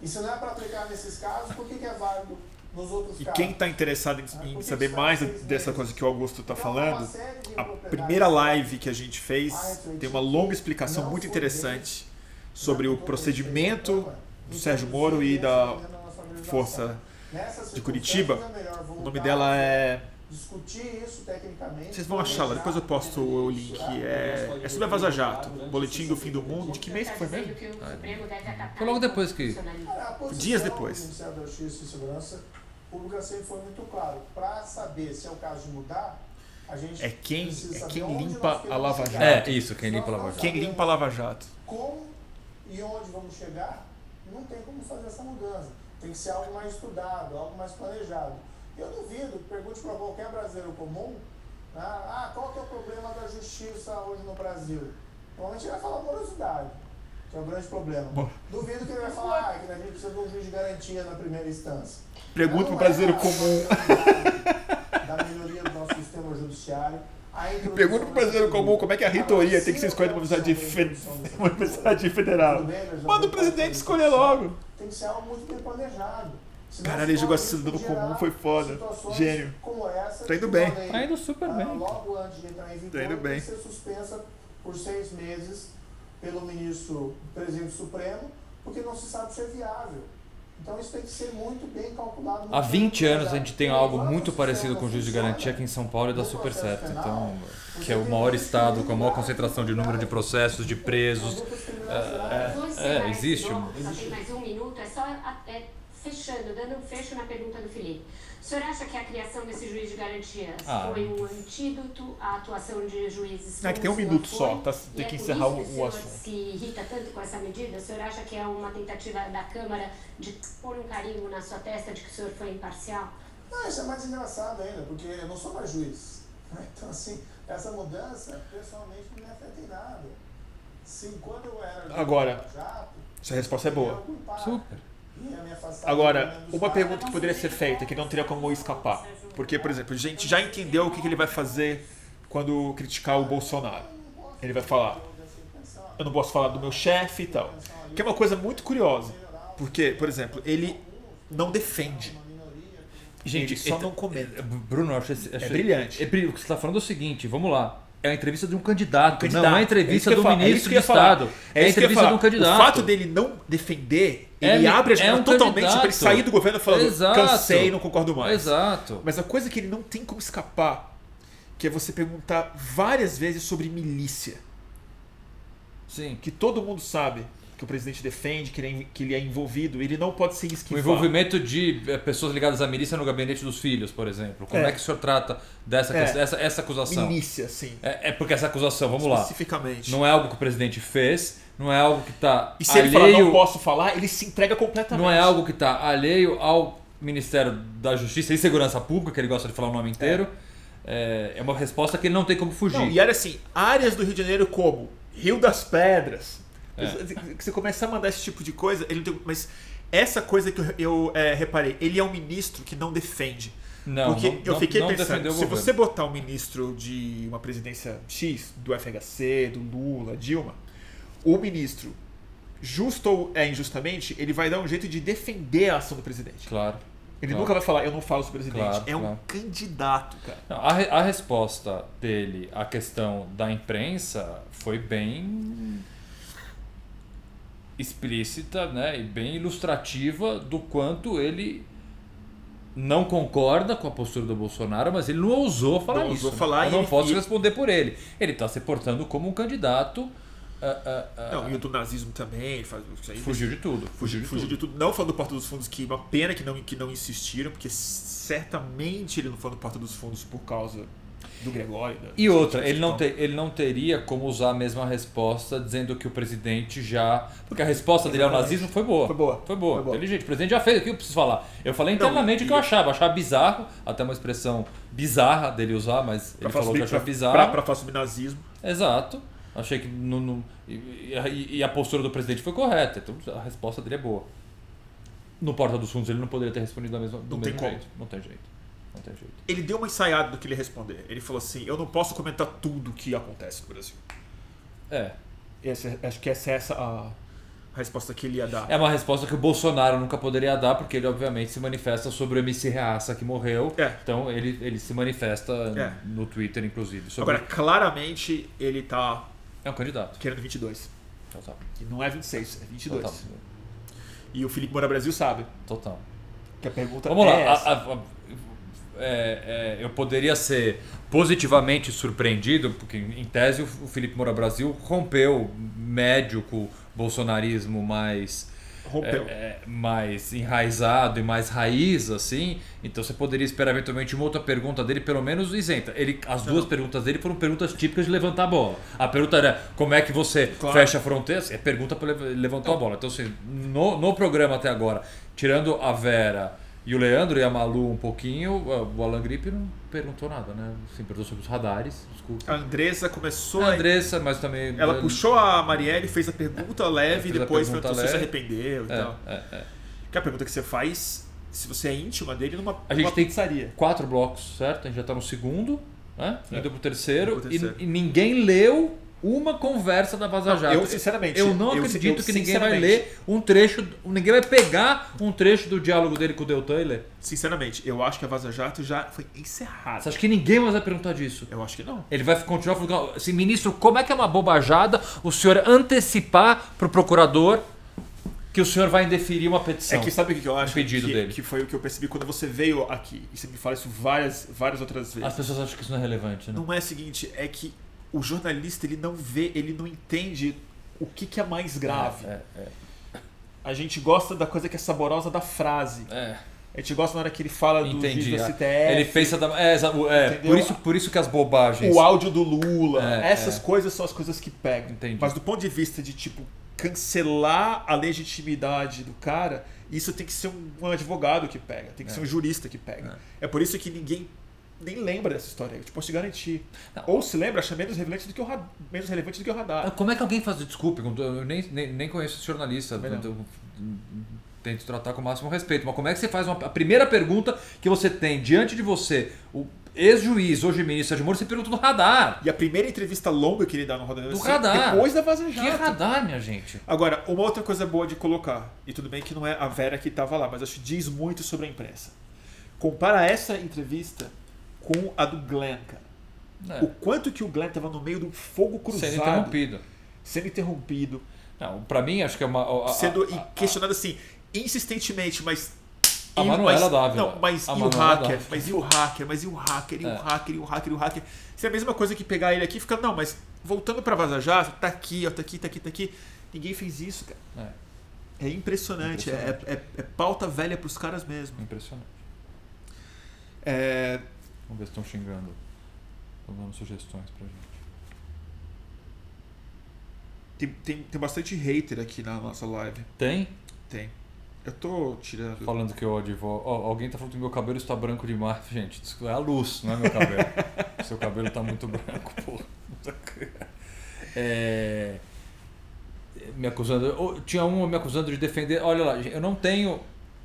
E se não é para aplicar nesses casos, por que, que é válido nos outros E casos? quem está interessado em, em saber mais dessa coisa que o Augusto está Então, uma falando, a primeira live que a gente fez tem uma longa explicação muito interessante sobre o procedimento do Sérgio Moro e da Força de Curitiba. é O nome dela é. Discutir isso tecnicamente. Vocês vão achar lá, depois eu posto o link. É, é sobre a Vaza Jato, Boletim do Fim do Mundo. De que mês que foi mesmo? Foi logo depois que- Dias depois. do Ministério da Justiça e Segurança Pública sempre foi muito claro. Para saber se é o caso de mudar, a gente É quem, precisa é saber quem limpa a Lava Jato. É, isso, quem limpa a Lava Jato. Quem limpa a Lava Jato. Como e onde vamos chegar, não tem como fazer essa mudança. Tem que ser algo mais estudado, algo mais planejado. Eu duvido, pergunte para qualquer brasileiro comum, né, ah, qual que é o problema da justiça hoje no Brasil? Normalmente ele vai falar morosidade. que é o grande problema. Bom. Duvido que ele vai falar ah, que a gente precisa de um juiz de garantia na primeira instância. Pergunta pro Não brasileiro é comum. Da melhoria do nosso sistema judiciário. Pergunta pro brasileiro da- comum como é que a reitoria tem que ser escolhida fe... uma universidade federal. Manda o presidente escolher logo. Tem que ser algo muito bem planejado. Caralho, ele jogou cidadão gerar comum, foi foda. situações Gênio. Como essa, Tá indo bem. Tá indo super ah, bem. Logo antes de entrar em vigor, Tá indo tem bem. que ser suspensa por seis meses pelo ministro presidente supremo, porque não se sabe se é viável. Então isso tem que ser muito bem calculado. muito Há bem 20 anos a gente tem algo muito parecido com o juiz de garantia aqui em São Paulo e dá super certo. penal, Então, que é o maior estado com a maior concentração de número de processos, de presos. É, é, esse existe um- Só tem mais um minuto. É só a- é, fechando, dando um fecho na pergunta do Felipe. O senhor acha que a criação desse juiz de garantias Ah. foi um antídoto à atuação de juízes? É que tem um o minuto foi? só, tá- tem é que por encerrar isso o- o senhor assunto. se irrita tanto com essa medida? O senhor acha que é uma tentativa da Câmara de pôr um carimbo na sua testa de que o senhor foi imparcial? Não, isso é mais engraçado ainda, porque eu não sou mais juiz. né? Então, assim, essa mudança, pessoalmente, não me afeta em nada. Se quando eu era Agora, Jato, Essa resposta é boa. Super. Agora, uma pergunta que poderia ser feita, que não teria como escapar. Porque, por exemplo, a gente já entendeu o que ele vai fazer quando criticar o Bolsonaro. Ele vai falar, eu não posso falar do meu chefe e tal. Que é uma coisa muito curiosa. Porque, por exemplo, ele não defende. Gente, ele só então- não comenta. Bruno, eu acho, esse- acho- brilhante. É brilhante. O que você está falando é o seguinte, vamos lá. É a entrevista de um candidato, candidato. não é a É entrevista do é isso ministro que de. Estado. É, a eu ia entrevista de um candidato. O fato dele não defender, É, ele abre a é janela um totalmente para ele sair do governo falando Exato. cansei, não concordo mais. Exato. Mas a coisa que ele não tem como escapar, que é você perguntar várias vezes sobre milícia. Sim. Que todo mundo sabe que o presidente defende, que ele é, que ele é envolvido, ele não pode ser O esquivado. envolvimento de eh, pessoas ligadas à milícia no gabinete dos filhos, por exemplo. Como é, É. que o senhor trata dessa É. questão- essa, essa acusação? Milícia, sim. É, é porque essa acusação, vamos lá, Especificamente. não é algo que o presidente fez, não é algo que está E se ele falar não posso falar, ele se entrega completamente. não é algo que está alheio ao Ministério da Justiça e Segurança Pública, que ele gosta de falar o nome inteiro. É, é uma resposta que ele não tem como fugir. Não, e era assim, áreas do Rio de Janeiro como Rio das Pedras. É. Você começa a mandar esse tipo de coisa, ele não tem, mas essa coisa que eu, eu, é, reparei, ele é um ministro que não defende. Não, Porque não- eu não- fiquei não pensando, defendeu o se governo. você botar um ministro de uma presidência X, do FHC, do Lula, Dilma, o ministro, justo ou é, injustamente, ele vai dar um jeito de defender a ação do presidente. Claro. Ele claro. nunca vai falar, eu não falo sobre o presidente. Claro, é um claro. candidato, cara. Não, a, re- a resposta dele à questão da imprensa foi bem explícita né, e bem ilustrativa do quanto ele não concorda com a postura do Bolsonaro, mas ele não ousou falar Não isso. ousou falar Eu não ele- posso responder por ele. Ele está se portando como um candidato. ah, ah, ah, Não, e o do nazismo também, faz fugiu de tudo. Fugiu de fugiu tudo. de tudo. Não falando do Porta dos Fundos, que uma pena que não, que não insistiram, porque certamente ele não falou do Porta dos Fundos por causa do Gregório. da- E outra, ele não, te, ele não teria como usar a mesma resposta dizendo que o presidente já. Porque a resposta dele ao nazismo foi boa. Foi boa. Foi boa. Foi boa. Inteligente. O presidente já fez. O que eu preciso falar? Eu falei internamente o que eu achava. Achava bizarro, até uma expressão bizarra dele usar, mas Pra ele falou que achava bizarro. pra, pra falar sobre nazismo. Exato. Achei que. Não, não- e, e- a postura do presidente foi correta. Então a resposta dele é boa. No Porta dos Fundos ele não poderia ter respondido da mesma, do Não tem mesmo como. jeito. Não tem jeito. Não tem jeito. Ele deu uma ensaiada do que ele ia responder. Ele falou assim: Eu não posso comentar tudo que acontece no Brasil. É. Essa- acho que essa é essa a, resposta que ele ia dar. É uma resposta que o Bolsonaro nunca poderia dar, porque ele obviamente se manifesta sobre o MC Reaça que morreu. É. Então ele, ele se manifesta É. no Twitter, inclusive. Sobre... Agora, claramente, ele tá É um candidato. querendo 22. Total. E não é 26, é 22. Total. E o Felipe Moura Brasil sabe Total. que a pergunta Vamos é lá. essa. a- a- a- é, é, eu poderia ser positivamente surpreendido, porque em tese o Felipe Moura Brasil rompeu médio com o bolsonarismo mais Rompeu. é, é, mais enraizado e mais raiz, assim. Então você poderia esperar eventualmente uma outra pergunta dele, pelo menos isenta. Ele, as duas perguntas dele foram perguntas típicas de levantar a bola. A pergunta era como é que você Claro. fecha a fronteira? É pergunta para levantar a bola. Então, assim, no, no programa até agora, tirando a Vera E o Leandro e a Malu um pouquinho, o Alan Grip não perguntou nada, né? Sim, perguntou sobre os radares, desculpa. A Andressa começou. A Andressa, mas também. Ela puxou a Marielle, fez a pergunta leve e depois perguntou se se leve. arrependeu e É, tal. é, é. Que é a pergunta que você faz se você é íntima dele numa, A gente tem pizzaria. quatro blocos, certo? A gente já tá no segundo, né? É. Indo pro terceiro, Indo pro terceiro. E, e ninguém leu uma conversa da Vaza Jato. eu, sinceramente, Eu não eu- acredito eu, que ninguém vai ler um trecho, ninguém vai pegar um trecho do diálogo dele com o Deltan e ler. Sinceramente, eu acho que a Vaza Jato já foi encerrada. Você acha que ninguém mais vai perguntar disso? Eu acho que não. Ele vai continuar falando, assim, ministro, como é que é uma bobajada o senhor antecipar pro procurador que o senhor vai indeferir uma petição? É que sabe o que eu acho? Um pedido que, dele. que foi o que eu percebi quando você veio aqui. E você me fala isso várias, várias outras vezes. As pessoas acham que isso não é relevante, né? Não é o seguinte, é que o jornalista ele não vê, ele não entende o que, que é mais grave. É, é, A gente gosta da coisa que é saborosa da frase. é. A gente gosta na hora que ele fala do Entendi. Ah, CTF. Ele pensa da. É, é, por, isso, por isso que as bobagens. O áudio do Lula. É, essas é. coisas são as coisas que pegam. Entendi. Mas do ponto de vista de, tipo, cancelar a legitimidade do cara, isso tem que ser um, advogado que pega. Tem que É. ser um jurista que pega. É. por isso que ninguém nem lembra dessa história. Eu te posso te garantir. Ou se lembra, acha menos relevante do que o, ra- menos relevante do que o radar. Ah, Como é que alguém faz. Desculpe, eu nem, nem, nem conheço esse jornalista. Não. eu- tento tratar com o máximo respeito. Mas como é que você faz uma. A primeira pergunta que você tem diante de você, o ex-juiz, hoje ministro de Moro, você pergunta no radar. E a primeira entrevista longa que ele dá no Roda Do Viva, radar. depois da Vaza Que radar, minha gente? Agora, uma outra coisa boa de colocar, e tudo bem que não é a Vera que estava lá, mas acho que diz muito sobre a imprensa. Compara essa entrevista com a do Glenn, cara. É. O quanto que o Glenn estava no meio do fogo cruzado. Sendo interrompido. Sendo interrompido. Não, pra mim, acho que é uma. a- a- sendo a- e questionado assim, insistentemente, mas. A e o- Manuela mas, Dávila. Não, mas A e o Manuela hacker? Dávila. Mas e o hacker? Mas e o hacker? E É. o hacker? E o hacker? E o hacker? Isso é a mesma coisa que pegar ele aqui e ficar, não, mas voltando pra Vaza Jato, tá aqui, ó, tá aqui, tá aqui, tá aqui. Ninguém fez isso, cara. É impressionante. Impressionante. É, é- é pauta velha pros caras mesmo. Impressionante. É, Vamos ver se estão xingando. Estão dando sugestões pra gente. tem, tem, tem bastante hater aqui na nossa live. Tem? Tem. Eu tô tirando. Falando que eu advogo. Ó, alguém tá falando que meu cabelo está branco demais. Gente, isso é a luz, não é meu cabelo. Seu cabelo tá muito branco, porra. É... Me acusando. oh, Tinha um me acusando de defender. Olha lá, eu não tenho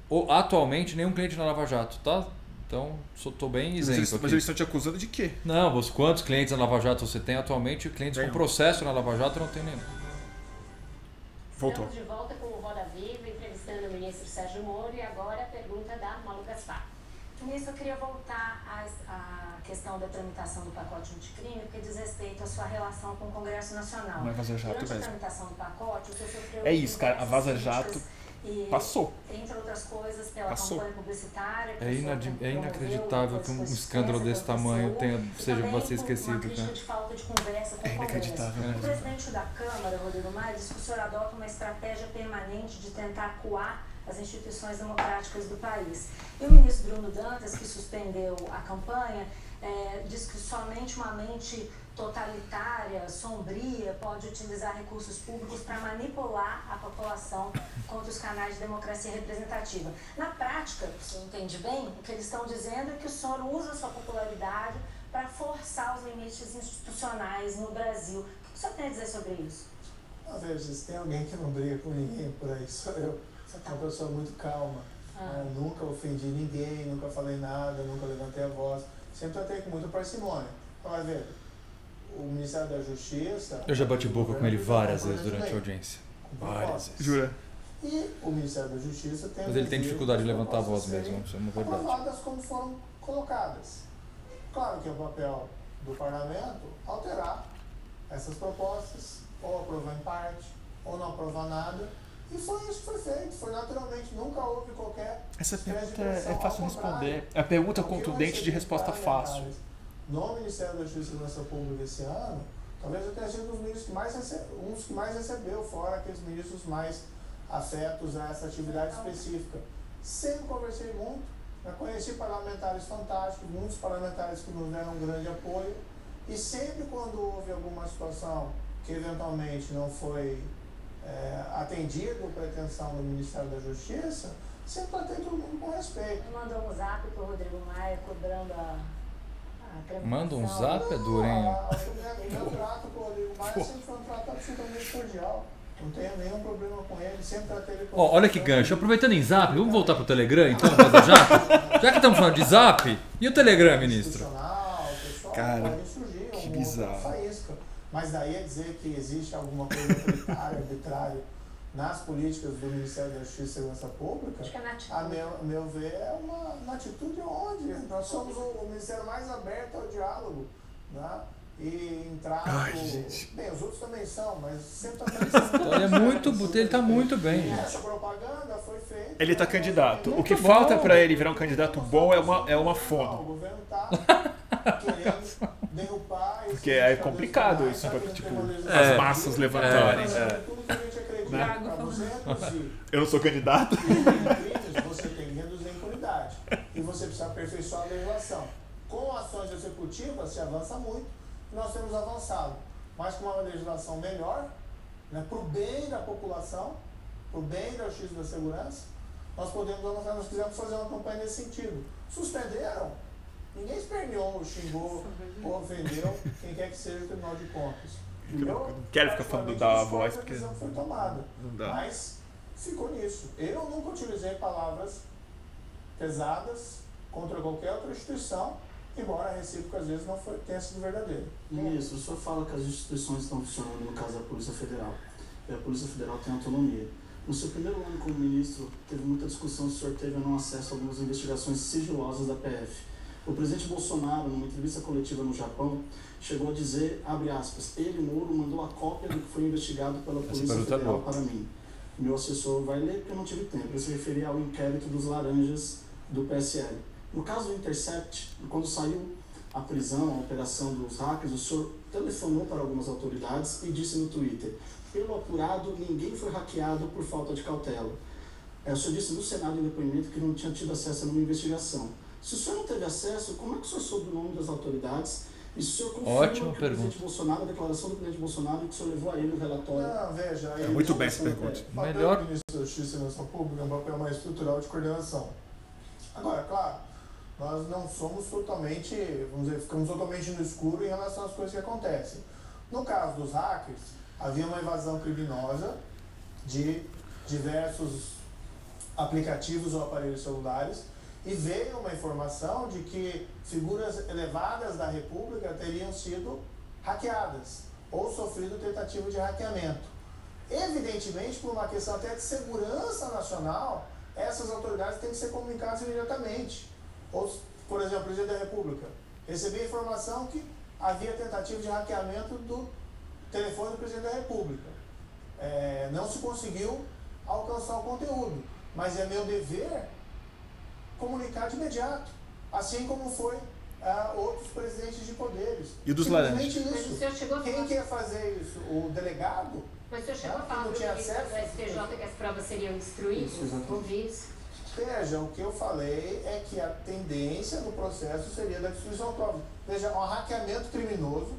oh, atualmente nenhum cliente na Lava Jato, tá? Então, tô bem Mas isento. eles, aqui. mas eles estão te acusando de quê? Não, os quantos clientes na Lava Jato você tem atualmente? Clientes com processo na Lava Jato não tenho nenhum. Voltou. Estamos de volta com o Roda Viva, entrevistando o ministro Sérgio Moro e agora a pergunta da Malu Gaspar. Ministro, eu queria voltar à, questão da tramitação do pacote anticrime, porque diz respeito à sua relação com o Congresso Nacional. Não é Vaza Jato Durante a tramitação do pacote, o senhor sofreu É isso, cara. A Vaza Jato críticas e, passou. Entre outras coisas, pela Passou. campanha publicitária. É, inadi- é promoveu, inacreditável que um escândalo desse tamanho tenha, seja com esquecido, com É inacreditável O presidente da Câmara, Rodrigo Maia, disse que o senhor adota uma estratégia permanente de tentar acuar as instituições democráticas do país. E o ministro Bruno Dantas, que suspendeu a campanha, eh, diz que somente uma mente totalitária, sombria, pode utilizar recursos públicos para manipular a população contra os canais de democracia representativa. Na prática, senhor entende bem, o que eles estão dizendo é que o senhor usa sua popularidade para forçar os limites institucionais no Brasil. O que o senhor tem a dizer sobre isso? Às vezes tem alguém que não briga com ninguém por aí, sou eu. Você tá- Sou uma pessoa muito calma. Ah. né? Nunca ofendi ninguém, nunca falei nada, nunca levantei a voz. Sempre tratei com muita parcimônia. Então, vai ver, o Ministério da Justiça... Eu já bati boca com ele várias vezes durante a audiência. Várias vezes. Jura? E o Ministério da Justiça tem Mas ele tem dificuldade de levantar a voz mesmo, isso é uma verdade. aprovadas como foram colocadas. Claro que é o papel do parlamento alterar essas propostas, ou aprovar em parte, ou não aprovar nada. E foi isso que foi feito, foi naturalmente, nunca houve qualquer Essa pergunta é, é fácil responder. É a pergunta O que eu contundente de resposta fácil. No Ministério da Justiça e Segurança Pública esse ano, talvez eu tenha sido um dos ministros que mais um dos que mais recebeu, fora aqueles ministros mais afetos a essa atividade específica. Sempre conversei muito, conheci parlamentares fantásticos, muitos parlamentares que nos deram um grande apoio, e sempre quando houve alguma situação que eventualmente não foi é, atendido pretensão do Ministério da Justiça, sempre tratei todo mundo com respeito. Mandou um zap pro Rodrigo Maia cobrando a. Manda um zap, é duro, hein? O meu- trato com o Rodrigo Maia sempre foi um trato absolutamente cordial. Não tenho nenhum problema com ele, sempre tratei ele Ó, olha que gancho. Aproveitando em zap, vamos voltar pro Telegram então, Vaza Jato? Já que estamos falando de zap, e o Telegram, ministro? Cara, pode surgir que bizarro. faísca. Mas daí é dizer que existe alguma coisa autoritária, arbitrária nas políticas do Ministério da Justiça e Segurança Pública, é a meu, a meu ver, é uma, uma atitude onde nós somos o, o Ministério mais aberto ao diálogo. Né? E em trato. Ai, gente. Bem, os outros também são, mas sempre também Ele é muito, ele tá muito bem. gente. Essa propaganda foi feita. Ele tá candidato. O que Muito falta bom. pra ele virar um candidato bom é uma, é uma O fono. governo tá querendo derrubar esse Porque é complicado isso, pra, tipo, as massas levantarem. É. é. Né? Pra você reduzir Eu não sou candidato. você tem que reduzir a impunidade. E você precisa aperfeiçoar a legislação. Com ações executivas se avança muito, e nós temos avançado. Mas com uma legislação melhor, né, para o bem da população, para o bem da justiça e da segurança, nós podemos avançar. Nós quisemos fazer uma campanha nesse sentido. Suspenderam. Ninguém esperneou, xingou ou ofendeu quem quer que seja o Tribunal de Contas. Eu não quero ficar falando da voz, porque decisão que foi tomada. não dá. Mas ficou nisso. Eu nunca utilizei palavras pesadas contra qualquer outra instituição, embora a recíproca às vezes não foi, tenha sido verdadeira. Ministro, o senhor fala que as instituições estão funcionando no caso da Polícia Federal. E a Polícia Federal tem autonomia. No seu primeiro ano como ministro, teve muita discussão se o senhor teve ou não acesso a algumas investigações sigilosas da PF. O presidente Bolsonaro, numa entrevista coletiva no Japão, chegou a dizer, abre aspas, ele, Moro, mandou a cópia do que foi investigado pela Essa Polícia é Federal boa. para mim. Meu assessor vai ler porque eu não tive tempo. Ele se referia ao inquérito dos laranjas do PSL. No caso do Intercept, quando saiu a prisão, a operação dos hackers, o senhor telefonou para algumas autoridades e disse no Twitter: pelo apurado, ninguém foi hackeado por falta de cautela. É, o senhor disse no Senado em depoimento que não tinha tido acesso a nenhuma investigação. Se o senhor não teve acesso, como é que o senhor soube o nome das autoridades? E se o senhor confirma Ótima que o pergunta. presidente Bolsonaro, a declaração do presidente Bolsonaro, que o senhor levou a ele o relatório? Não, veja, É aí- muito bem essa pergunta. O papel Melhor- do ministro da Justiça e Segurança Pública é um papel mais estrutural de coordenação. Agora, claro, nós não somos totalmente, vamos dizer, ficamos totalmente no escuro em relação às coisas que acontecem. No caso dos hackers, havia uma invasão criminosa de diversos aplicativos ou aparelhos celulares e veio uma informação de que figuras elevadas da República teriam sido hackeadas ou sofrido tentativa de hackeamento. Evidentemente, por uma questão até de segurança nacional, essas autoridades têm que ser comunicadas imediatamente. Ou, por exemplo, o presidente da República recebia informação que havia tentativa de hackeamento do telefone do presidente da República. É, não se conseguiu alcançar o conteúdo, mas é meu dever comunicar de imediato, assim como foi ah, outros presidentes de poderes. E dos chegou a Quem falar, quer fazer isso? O delegado? mas o senhor chegou a Ah, falar o tinha ministro acesso? do STJ que as provas seriam exatamente. Ouvi isso. Veja, o que eu falei é que a tendência do processo seria da destruição de provas. Veja, um hackeamento criminoso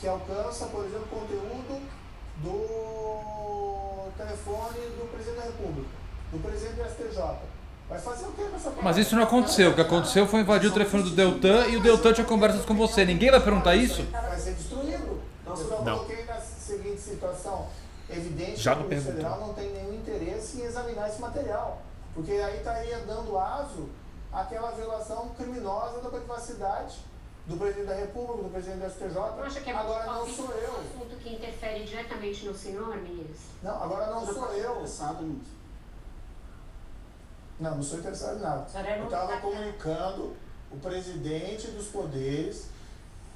que alcança, por exemplo, conteúdo do telefone do presidente da República, do presidente do STJ. Vai fazer o que com essa? Mas isso não aconteceu. O que aconteceu foi invadir o telefone do Deltan e o Deltan tinha conversas com você. Ninguém vai perguntar isso? Vai ser destruído. Eu só Não. coloquei na seguinte situação. Evidente Já que não Polícia. Federal não tem nenhum interesse em examinar esse material. Porque aí estaria dando aso àquela violação criminosa da privacidade do presidente da República, do presidente do STJ. Não acha que é agora não sou um eu. assunto que interfere diretamente no senhor, ministro? Não, agora não sou eu. Não, não sou interessado em nada. é Eu estava comunicando o presidente dos poderes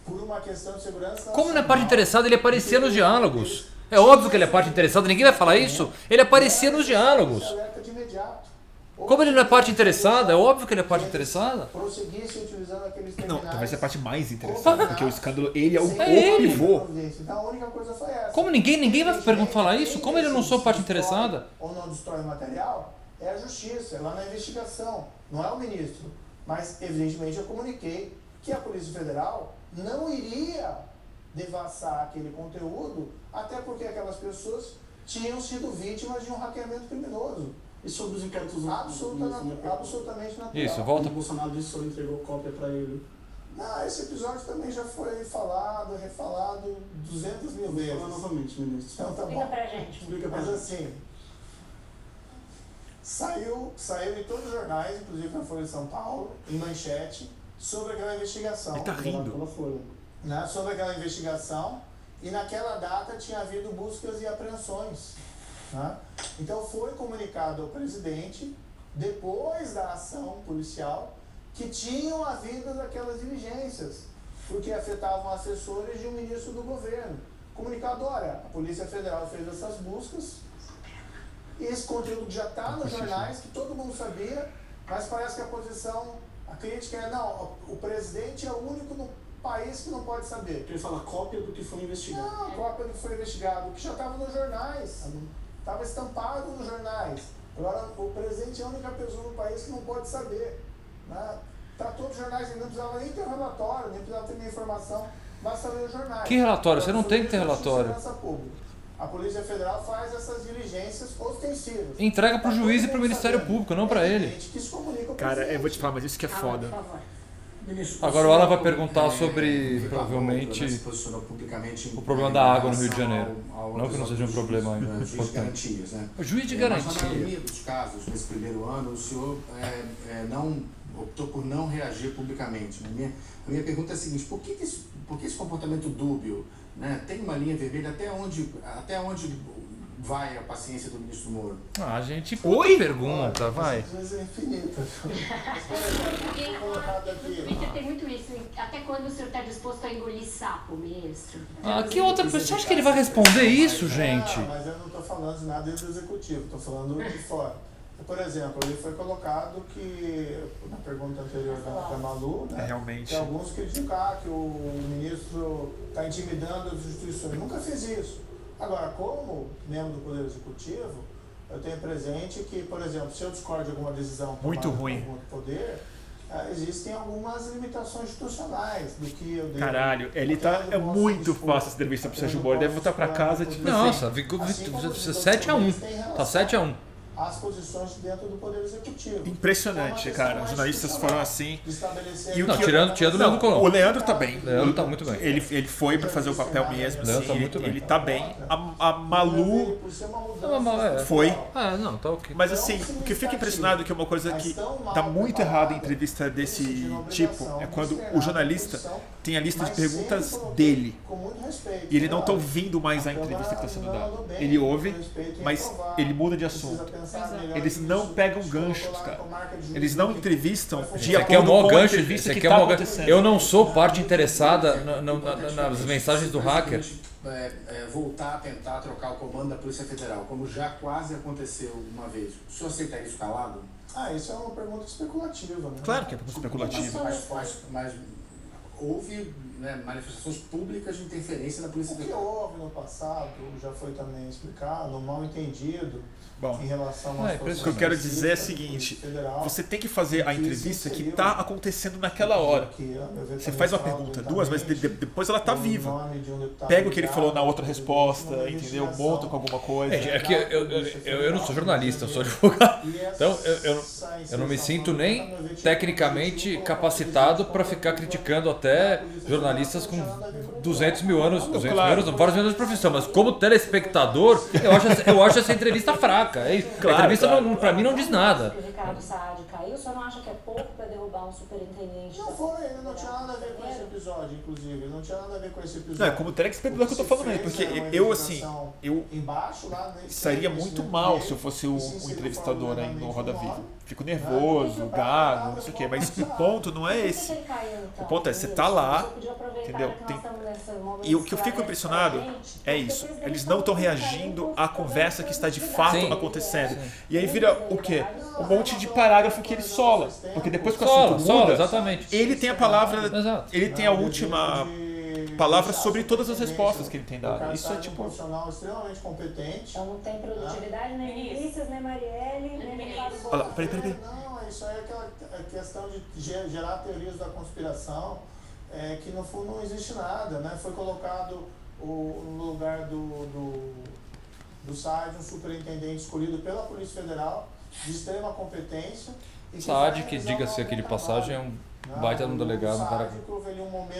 por uma questão de segurança Como na parte nacional. interessada ele aparecia nos diálogos? É óbvio que ele é parte interessada, ninguém vai falar isso. Ele aparecia nos diálogos. Imediato. Como ele não é parte interessada, é óbvio que ele é parte interessada. prosseguisse utilizando aqueles Não, talvez é a parte mais interessante, porque o escândalo, ele é o, ele. pivô. Então a única coisa foi essa. Como ninguém, ninguém vai perguntar falar isso? Como ele não sou parte interessada? Ou não destrói o material, é a justiça, é lá na investigação, não é o ministro. Mas, evidentemente, eu comuniquei que a Polícia Federal não iria devassar aquele conteúdo, até porque aquelas pessoas tinham sido vítimas de um hackeamento criminoso. E sobre os inquéritos Absoluta, absolutamente natural. Isso, volta. O Bolsonaro disse que o senhor entregou cópia para ele. Não, esse episódio também já foi falado, refalado 200 mil vezes. falar novamente, ministro. Então tá Explica bom. pra gente. Explica pra Mas gente. assim, saiu, saiu em todos os jornais, inclusive na Folha de São Paulo, em manchete, sobre aquela investigação. Ele tá rindo. Pela Folha. né, sobre aquela investigação e naquela data tinha havido buscas e apreensões. né? Então foi comunicado ao presidente, depois da ação policial, que tinham havido aquelas diligências, porque afetavam assessores de um ministro do governo. Comunicado, olha, a Polícia Federal fez essas buscas, esse conteúdo já está nos jornais, que todo mundo sabia, mas parece que a posição, a crítica é, não, o presidente é o único no país que não pode saber. Porque ele fala cópia do que foi investigado. Não, cópia do que foi investigado, que já estava nos jornais, estava estampado nos jornais. Agora, o presidente é a única pessoa no país que não pode saber. Né? Tá todos os jornais, não precisava nem ter um relatório, nem precisava ter nenhuma informação, basta ler os jornais. Que relatório? Você não tem que ter relatório. segurança pública. A Polícia Federal faz essas diligências ostensivas. Entrega pro Tá juiz e pro mundo Ministério sabendo. Público, não pra É ele. Cara, eu vou te falar, mas isso que é Fala, foda. Ministro, Agora o Alan vai perguntar é, sobre, foi provavelmente, né, se posicionou publicamente em- o problema em da água no Rio de Janeiro. ao- ao Não que não seja um problema juiz de importante. garantias, né? O juiz de É, Mas na garantia. maioria dos casos, nesse primeiro ano, o senhor é, é, não optou por não reagir publicamente. né? Minha, a minha pergunta é a seguinte, por que, que esse, por que esse comportamento dúbio? Né? Tem uma linha vermelha até onde, até onde vai a paciência do ministro Moro? Ah, a gente Oi? pergunta, vai. Às vezes é infinita. Mas, por exemplo, colocado No Twitter tem muito isso. Até quando o senhor está disposto a engolir sapo, ministro? Ah, que outra pessoa? Você acha que ele vai responder isso, gente? Ah, mas eu não estou falando de nada do executivo, estou falando de fora. Por exemplo, ali foi colocado que, na pergunta anterior da, da Malu, É né, realmente. que alguns criticar que o ministro está intimidando as instituições. Nunca fez isso. Agora, como membro do Poder Executivo, eu tenho presente que, por exemplo, se eu discordo de alguma decisão Muito ruim. algum poder, ah, existem algumas limitações institucionais do que eu devo... Caralho, ele tá. É muito fácil essa entrevista pro Sérgio Moro. Deve voltar pra explorar casa, meu tipo poder. Nossa, ficou Assim os 7 a 1 outros têm Tá relação 7 a 1 As posições dentro do Poder Executivo. Impressionante, É uma cara. Os jornalistas foram assim. E o Não, que- tirando, tirando o Não, Leandro Colombo. o Leandro tá bem. Leandro tá muito bem. Ele, ele foi pra fazer o papel mesmo, Leandro assim, tá ele, muito bem. ele tá bem. A, a Malu é. foi. Ah, não, tá ok. Mas assim, o que eu fico impressionado é que é uma coisa que tá muito errado em entrevista desse tipo é quando o jornalista tem a lista de perguntas dele. com muito respeito. E ele não tá ouvindo mais a entrevista que está sendo dada. bem, Ele ouve, mas ele muda de assunto. Eles não pegam ganchos, cara. Eles não entrevistam de aqui é o acordo maior com a gancho. entrevista que aqui é o tá maior gancho. acontecendo. Eu não sou parte interessada na- na- na- nas mensagens do hacker. É, é, voltar a tentar trocar o comando da Polícia Federal, como já quase aconteceu uma vez. O senhor aceitaria isso calado? Ah, isso é uma pergunta especulativa, né? Claro que é pergunta especulativa. Mas, mas, mas houve né, manifestações públicas de interferência na Polícia O que Federal. houve no passado já foi também explicado, um mal entendido Bom, em relação É, o que eu quero dizer é o seguinte: Federal, você tem que fazer a entrevista que inseriu- tá acontecendo naquela hora. Você faz uma pergunta, duas, mas de- de- depois ela tá o viva. Pega o que ele falou na outra resposta, entendeu? Monta com alguma coisa. Gente, é que eu, eu, eu, eu não sou jornalista, eu sou advogado. Então, eu, eu, não- eu não me sinto nem tecnicamente capacitado para ficar criticando até jornalistas com 200 mil anos, 200 mil anos, vários anos de profissão, mas como telespectador, eu acho, essa- eu acho essa entrevista fraca. É isso. Claro, a entrevista, claro. não, pra mim, não diz nada. O Ricardo Saad caiu, senhor não acha que é pouco derrubar um superintendente? Não foi, ele não tinha nada a ver com esse episódio, inclusive. Não tinha nada a ver com esse episódio. Não, é como telespectador que eu tô falando aí, porque eu, assim, eu Embaixo, lá, nesse- estaria nesse muito mal se eu fosse o, inseriu entrevistador aí no Roda Viva. Fico nervoso, gago, não sei o quê. Mas o ponto não é que esse. que ele então, O ponto é, você tá lá, entendeu? que Tem- E o que eu fico impressionado é isso. Eles não estão reagindo um à conversa que está de fato acontecendo. E aí vira o quê? Um monte de parágrafo que ele sola. Porque depois que o Sola, assunto sola, muda, exatamente. ele tem a palavra, Exato. ele tem a última palavra sobre todas as respostas que ele tem dado. Isso é Um tipo. profissional extremamente competente. Então não tem produtividade nem Vinícius, nem Marielle, nem Olha lá, peraí, peraí. Não, isso aí é aquela a questão de ge- gerar teorias da conspiração, é, que no fundo não existe nada, né? Foi colocado o, no lugar do, do, do SAD, um superintendente escolhido pela Polícia Federal, de extrema competência. Que Saad, que diga-se aqui de ótimo passagem, é um baita de um delegado, um cara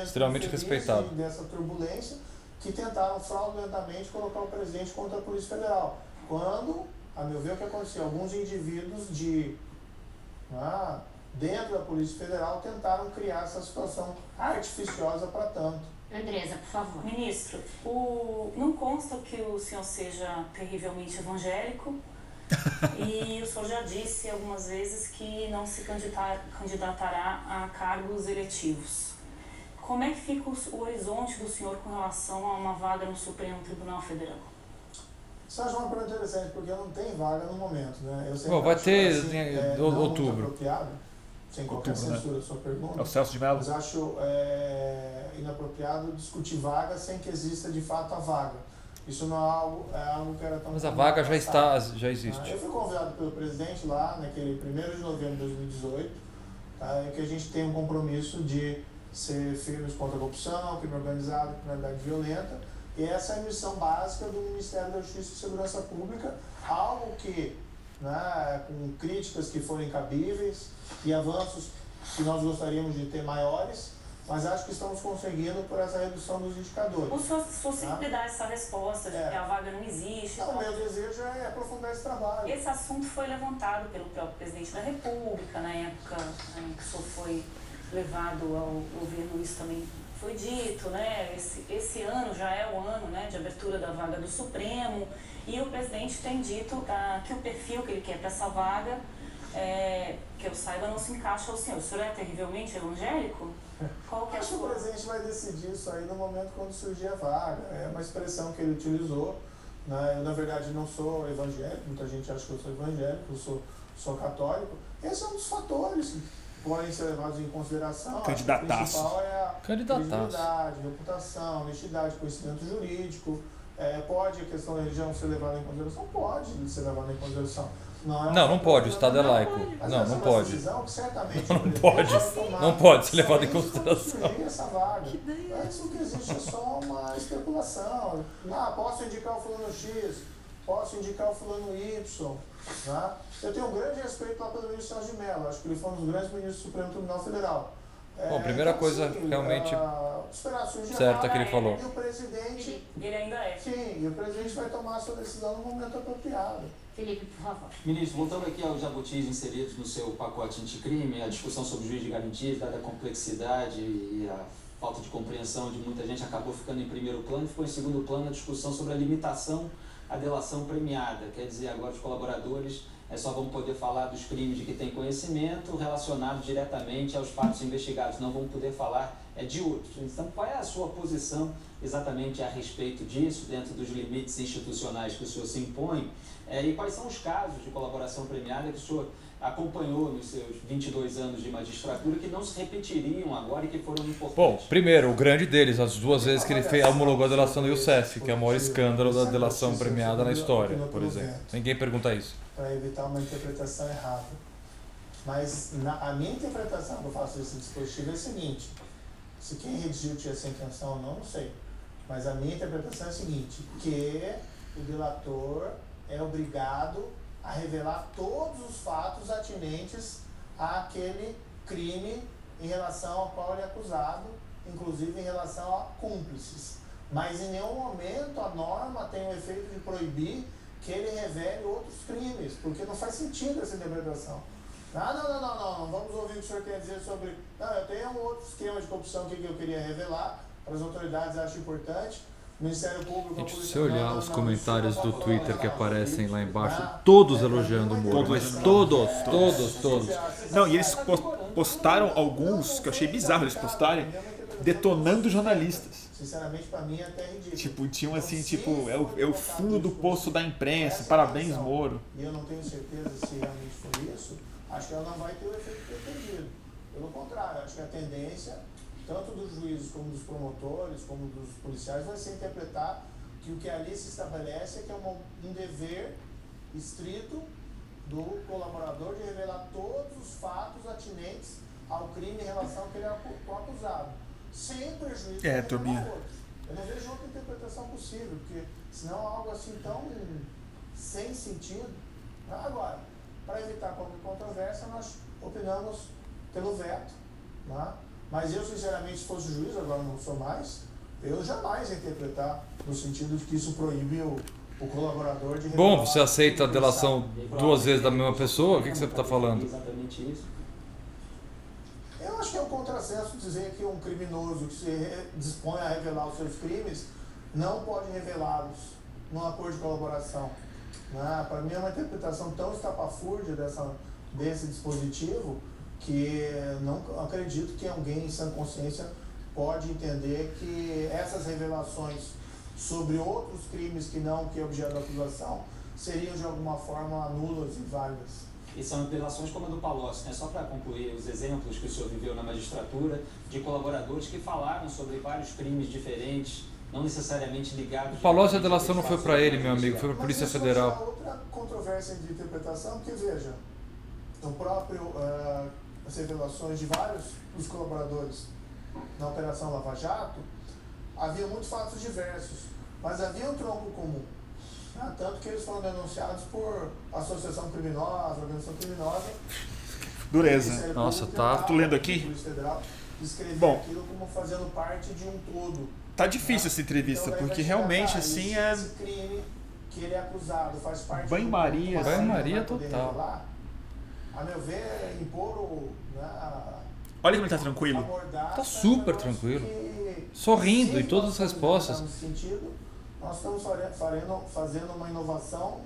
extremamente respeitado. de- dessa turbulência que tentaram fraudulentamente colocar o presidente contra a Polícia Federal. Quando, a meu ver, o que aconteceu? Alguns indivíduos de ah, dentro da Polícia Federal tentaram criar essa situação artificiosa para tanto. Andresa, por favor. Ministro, o, não consta que o senhor seja terrivelmente evangélico e o senhor já disse algumas vezes que não se candidatar, candidatará a cargos eletivos. Como é que fica o, o horizonte do senhor com relação a uma vaga no Supremo Tribunal Federal? Isso eu acho uma pergunta interessante, porque não tem vaga no momento, né? Eu sempre Bom, vai ter assim, em é, outubro. Apropriado, sem qualquer Outubro, né? censura da sua pergunta. É o Celso de Mello. Mas acho é, inapropriado discutir vaga sem que exista de fato a vaga. Isso não é algo, é algo que era tão Mas a vaga já está, já Ah, existe. Eu fui convidado pelo presidente lá, naquele 1 de novembro de 2018, tá, em que a gente tem um compromisso de ser firmes contra a corrupção, crime organizado, criminalidade violenta. E essa é a missão básica do Ministério da Justiça e Segurança Pública, algo que, né, com críticas que forem cabíveis e avanços que nós gostaríamos de ter maiores, mas acho que estamos conseguindo por essa redução dos indicadores. O senhor, senhor sempre dá essa resposta de É. que a vaga não existe. Então, o meu desejo é aprofundar esse trabalho. Esse assunto foi levantado pelo próprio presidente da República, na época né, que o senhor foi levado ao governo, isso também foi dito, né? Esse, esse ano já é o ano né, de abertura da vaga do Supremo e o presidente tem dito ah, que o perfil que ele quer para essa vaga, é, que eu saiba, não se encaixa ao senhor. O senhor é terrivelmente evangélico? Qual que é Acho que o presidente vai decidir isso aí no momento quando surgir a vaga. É uma expressão que ele utilizou. Né? Eu, na verdade, não sou evangélico, muita gente acha que eu sou evangélico, eu sou, sou católico. Esse é um dos fatores que podem ser levados em consideração. Candidataço. O principal é a credibilidade, reputação, honestidade, conhecimento jurídico. É, pode a questão da religião ser levada em consideração? Pode ser levada em consideração. Não, é Não, não pode, o coisa- Estado é laico. mas Não, não é pode. decisão que Não o presidente pode. Não pode ser levado em consideração. essa vaga. Isso que existe é só uma especulação. Ah, posso indicar o fulano X, posso indicar o fulano Y. Tá? Eu tenho um grande respeito lá pelo ministro Sérgio de Mello, acho que ele foi um dos grandes ministros do Supremo Tribunal Federal. Bom, a primeira então, coisa assim, realmente ah, esperar surgir a certa vaga, que ele falou. E o presidente, Ele ainda é. sim, e o presidente vai tomar a sua decisão no momento apropriado. Felipe, por favor. Ministro, voltando aqui aos jabutis inseridos no seu pacote anticrime, a discussão sobre juiz de garantias, dada a complexidade e a falta de compreensão de muita gente, acabou ficando em primeiro plano, ficou em segundo plano a discussão sobre a limitação à delação premiada. Quer dizer, agora os colaboradores é, só vão poder falar dos crimes de que têm conhecimento relacionados diretamente aos fatos investigados, não vão poder falar é, de outros. Então, qual é a sua posição exatamente a respeito disso, dentro dos limites institucionais que o senhor se impõe? É, e quais são os casos de colaboração premiada que o senhor acompanhou nos seus 22 anos de magistratura que não se repetiriam agora e que foram importantes? Bom, primeiro, o grande deles, as duas vezes que ele fez, homologou a delação do Youssef, que é o maior escândalo da delação premiada na história, por exemplo. Ninguém pergunta isso. para evitar uma interpretação errada. Mas na, a minha interpretação que eu faço desse dispositivo é a seguinte: se quem redigiu tinha essa intenção ou não, não sei. Mas a minha interpretação é a seguinte: que o delator é obrigado a revelar todos os fatos atinentes àquele crime em relação ao qual ele é acusado, inclusive em relação a cúmplices. Mas em nenhum momento a norma tem o efeito de proibir que ele revele outros crimes, porque não faz sentido essa interpretação. Ah, não, não, não, não, não, vamos ouvir o que o senhor quer dizer sobre. Não, eu tenho um outro esquema de corrupção aqui que eu queria revelar para as autoridades, acho importante. Gente, se você olhar os comentários do Twitter que aparecem lá embaixo, todos elogiando o Moro, mas todos, todos, todos. Não, e eles pos- postaram alguns que eu achei bizarro eles postarem detonando jornalistas. Sinceramente, para mim é até ridículo. Tipo, tinham assim, se tipo, é o, é o fundo do poço da imprensa, parabéns Moro. E eu não tenho certeza se realmente foi isso, acho que ela não vai ter o efeito pretendido. Pelo contrário, acho que a tendência, tanto dos juízes como dos promotores, como dos policiais, vai ser interpretar que o que ali se estabelece é que é uma- um dever estrito do colaborador de revelar todos os fatos atinentes ao crime em relação ao que ele é acusado, sem prejuízo É, outros. Eu não vejo outra interpretação possível, porque senão é algo assim tão sem sentido. Agora, para evitar qualquer controvérsia, nós opinamos pelo veto. Né? Mas eu, sinceramente, se fosse juiz, agora não sou mais, eu jamais ia interpretar no sentido de que isso proíbe o, o colaborador de Bom, você aceita a delação duas vezes da mesma pessoa? O que, que você está falando? Exatamente isso. Eu acho que é um contrassenso dizer que um criminoso que se dispõe a revelar os seus crimes não pode revelá-los num acordo de colaboração. Né? Para mim é uma interpretação tão estapafúrdia dessa, desse dispositivo que não acredito que alguém em sã consciência pode entender que essas revelações sobre outros crimes que não que é objeto da acusação seriam de alguma forma nulas e válidas. E são revelações como a do Palocci, né? só para concluir os exemplos que o senhor viveu na magistratura, de colaboradores que falaram sobre vários crimes diferentes, não necessariamente ligados... O Palocci, a delação não foi para ele, meu amigo, foi para a Polícia Mas Federal. Outra controvérsia de interpretação, porque veja, o próprio, uh, as revelações de vários dos colaboradores na Operação Lava Jato, havia muitos fatos diversos, mas havia um tronco comum. Né? Tanto que eles foram denunciados por associação criminosa, organização criminosa. Dureza. Nossa, tá. Tô lendo aqui? Bom, aquilo como fazendo parte de um todo. Tá difícil essa entrevista, Então, porque realmente assim é. Esse crime que ele é acusado faz parte Banho-maria, do banho-maria total. A meu ver, é impor o. Né, Olha como ele tá tranquilo. Tá super tranquilo. que, Sorrindo em todas as respostas. nesse sentido, nós estamos fazendo uma inovação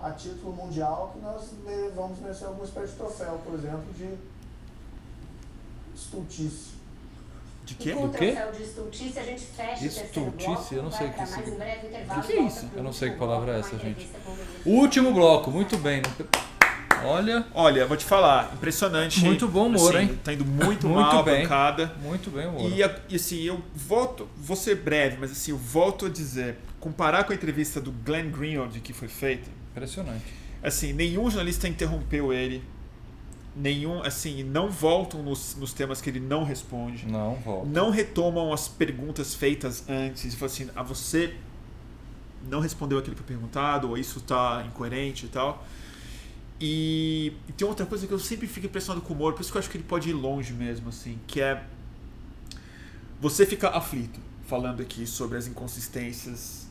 a título mundial que nós vamos merecer alguma espécie de troféu, por exemplo, de estultice. De quê? o Do quê? troféu de estultice, a gente fecha o Estultice? bloco, Eu não sei o que isso intervalo que é isso? Eu não sei que palavra é essa, gente. o Último bloco, muito bem. Olha, Olha, vou te falar, impressionante. Muito bom humor, assim, hein? Tá indo muito, Muito mal a bem. bancada. muito bem, Moro. E, a- e, assim, eu volto, vou ser breve, mas assim, eu volto a dizer, comparar com a entrevista do Glenn Greenwald que foi feita, Impressionante. assim, nenhum jornalista interrompeu ele, nenhum, assim, não voltam nos, nos temas que ele não responde, Não, volta. não retomam as perguntas feitas antes, falam assim, ah, você não respondeu aquilo que foi perguntado, ou isso está incoerente e tal. E, e tem outra coisa que eu sempre fico impressionado com o Moro, por isso que eu acho que ele pode ir longe mesmo, assim, que é você fica aflito falando aqui sobre as inconsistências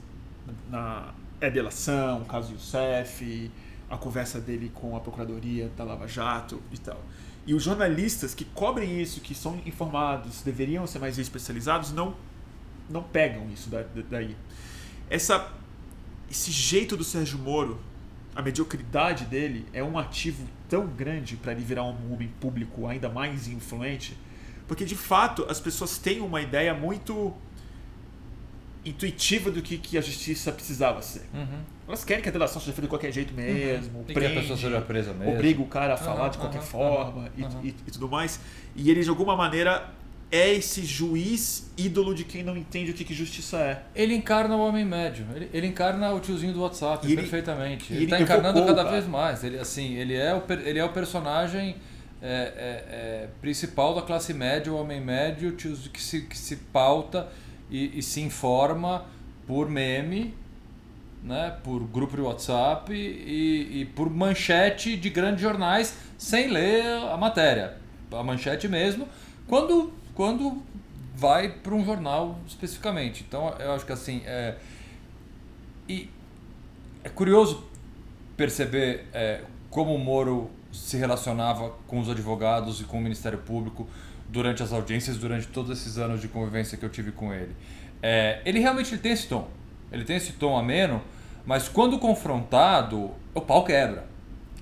na é delação, o caso Youssef, a conversa dele com a Procuradoria da Lava Jato e tal. E os jornalistas que cobrem isso, que são informados, deveriam ser mais especializados, não, não pegam isso da- da- daí. Essa, esse jeito do Sérgio Moro, a mediocridade dele, é um ativo tão grande para ele virar um homem público ainda mais influente, porque de fato as pessoas têm uma ideia muito intuitiva do que, que a justiça precisava ser. Uhum. Elas querem que a delação seja feita de qualquer jeito mesmo, E que a prende, pessoa seja presa mesmo. obriga o cara a falar Aham, de qualquer forma e, e- e tudo mais. E ele, de alguma maneira, é esse juiz ídolo de quem não entende o que, que justiça é. Ele encarna o homem médio. Ele, ele encarna o tiozinho do WhatsApp ele- perfeitamente. Ele está encarnando evocou, cada cara. vez mais. Ele assim, ele é o, ele é o personagem é, é, é, principal da classe média, o homem médio, o tiozinho que se, que se pauta e, e se informa por meme, né, por grupo de WhatsApp e, e por manchete de grandes jornais sem ler a matéria. A manchete mesmo, quando, quando vai para um jornal especificamente. Então eu acho que assim. É, e é curioso perceber é, como o Moro se relacionava com os advogados e com o Ministério Público durante as audiências, durante todos esses anos de convivência que eu tive com ele. É, ele realmente ele tem esse tom. Ele tem esse tom ameno, mas quando confrontado, o pau quebra.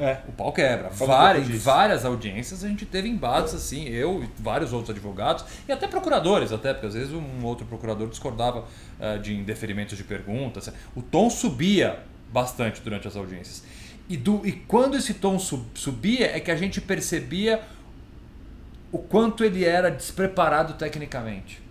É. O pau quebra. Várias, várias audiências a gente teve embates assim, eu e vários outros advogados, e até procuradores, até, porque às vezes um outro procurador discordava eh, de indeferimentos de perguntas. O tom subia bastante durante as audiências. E, do, e quando esse tom sub- subia, é que a gente percebia o quanto ele era despreparado tecnicamente.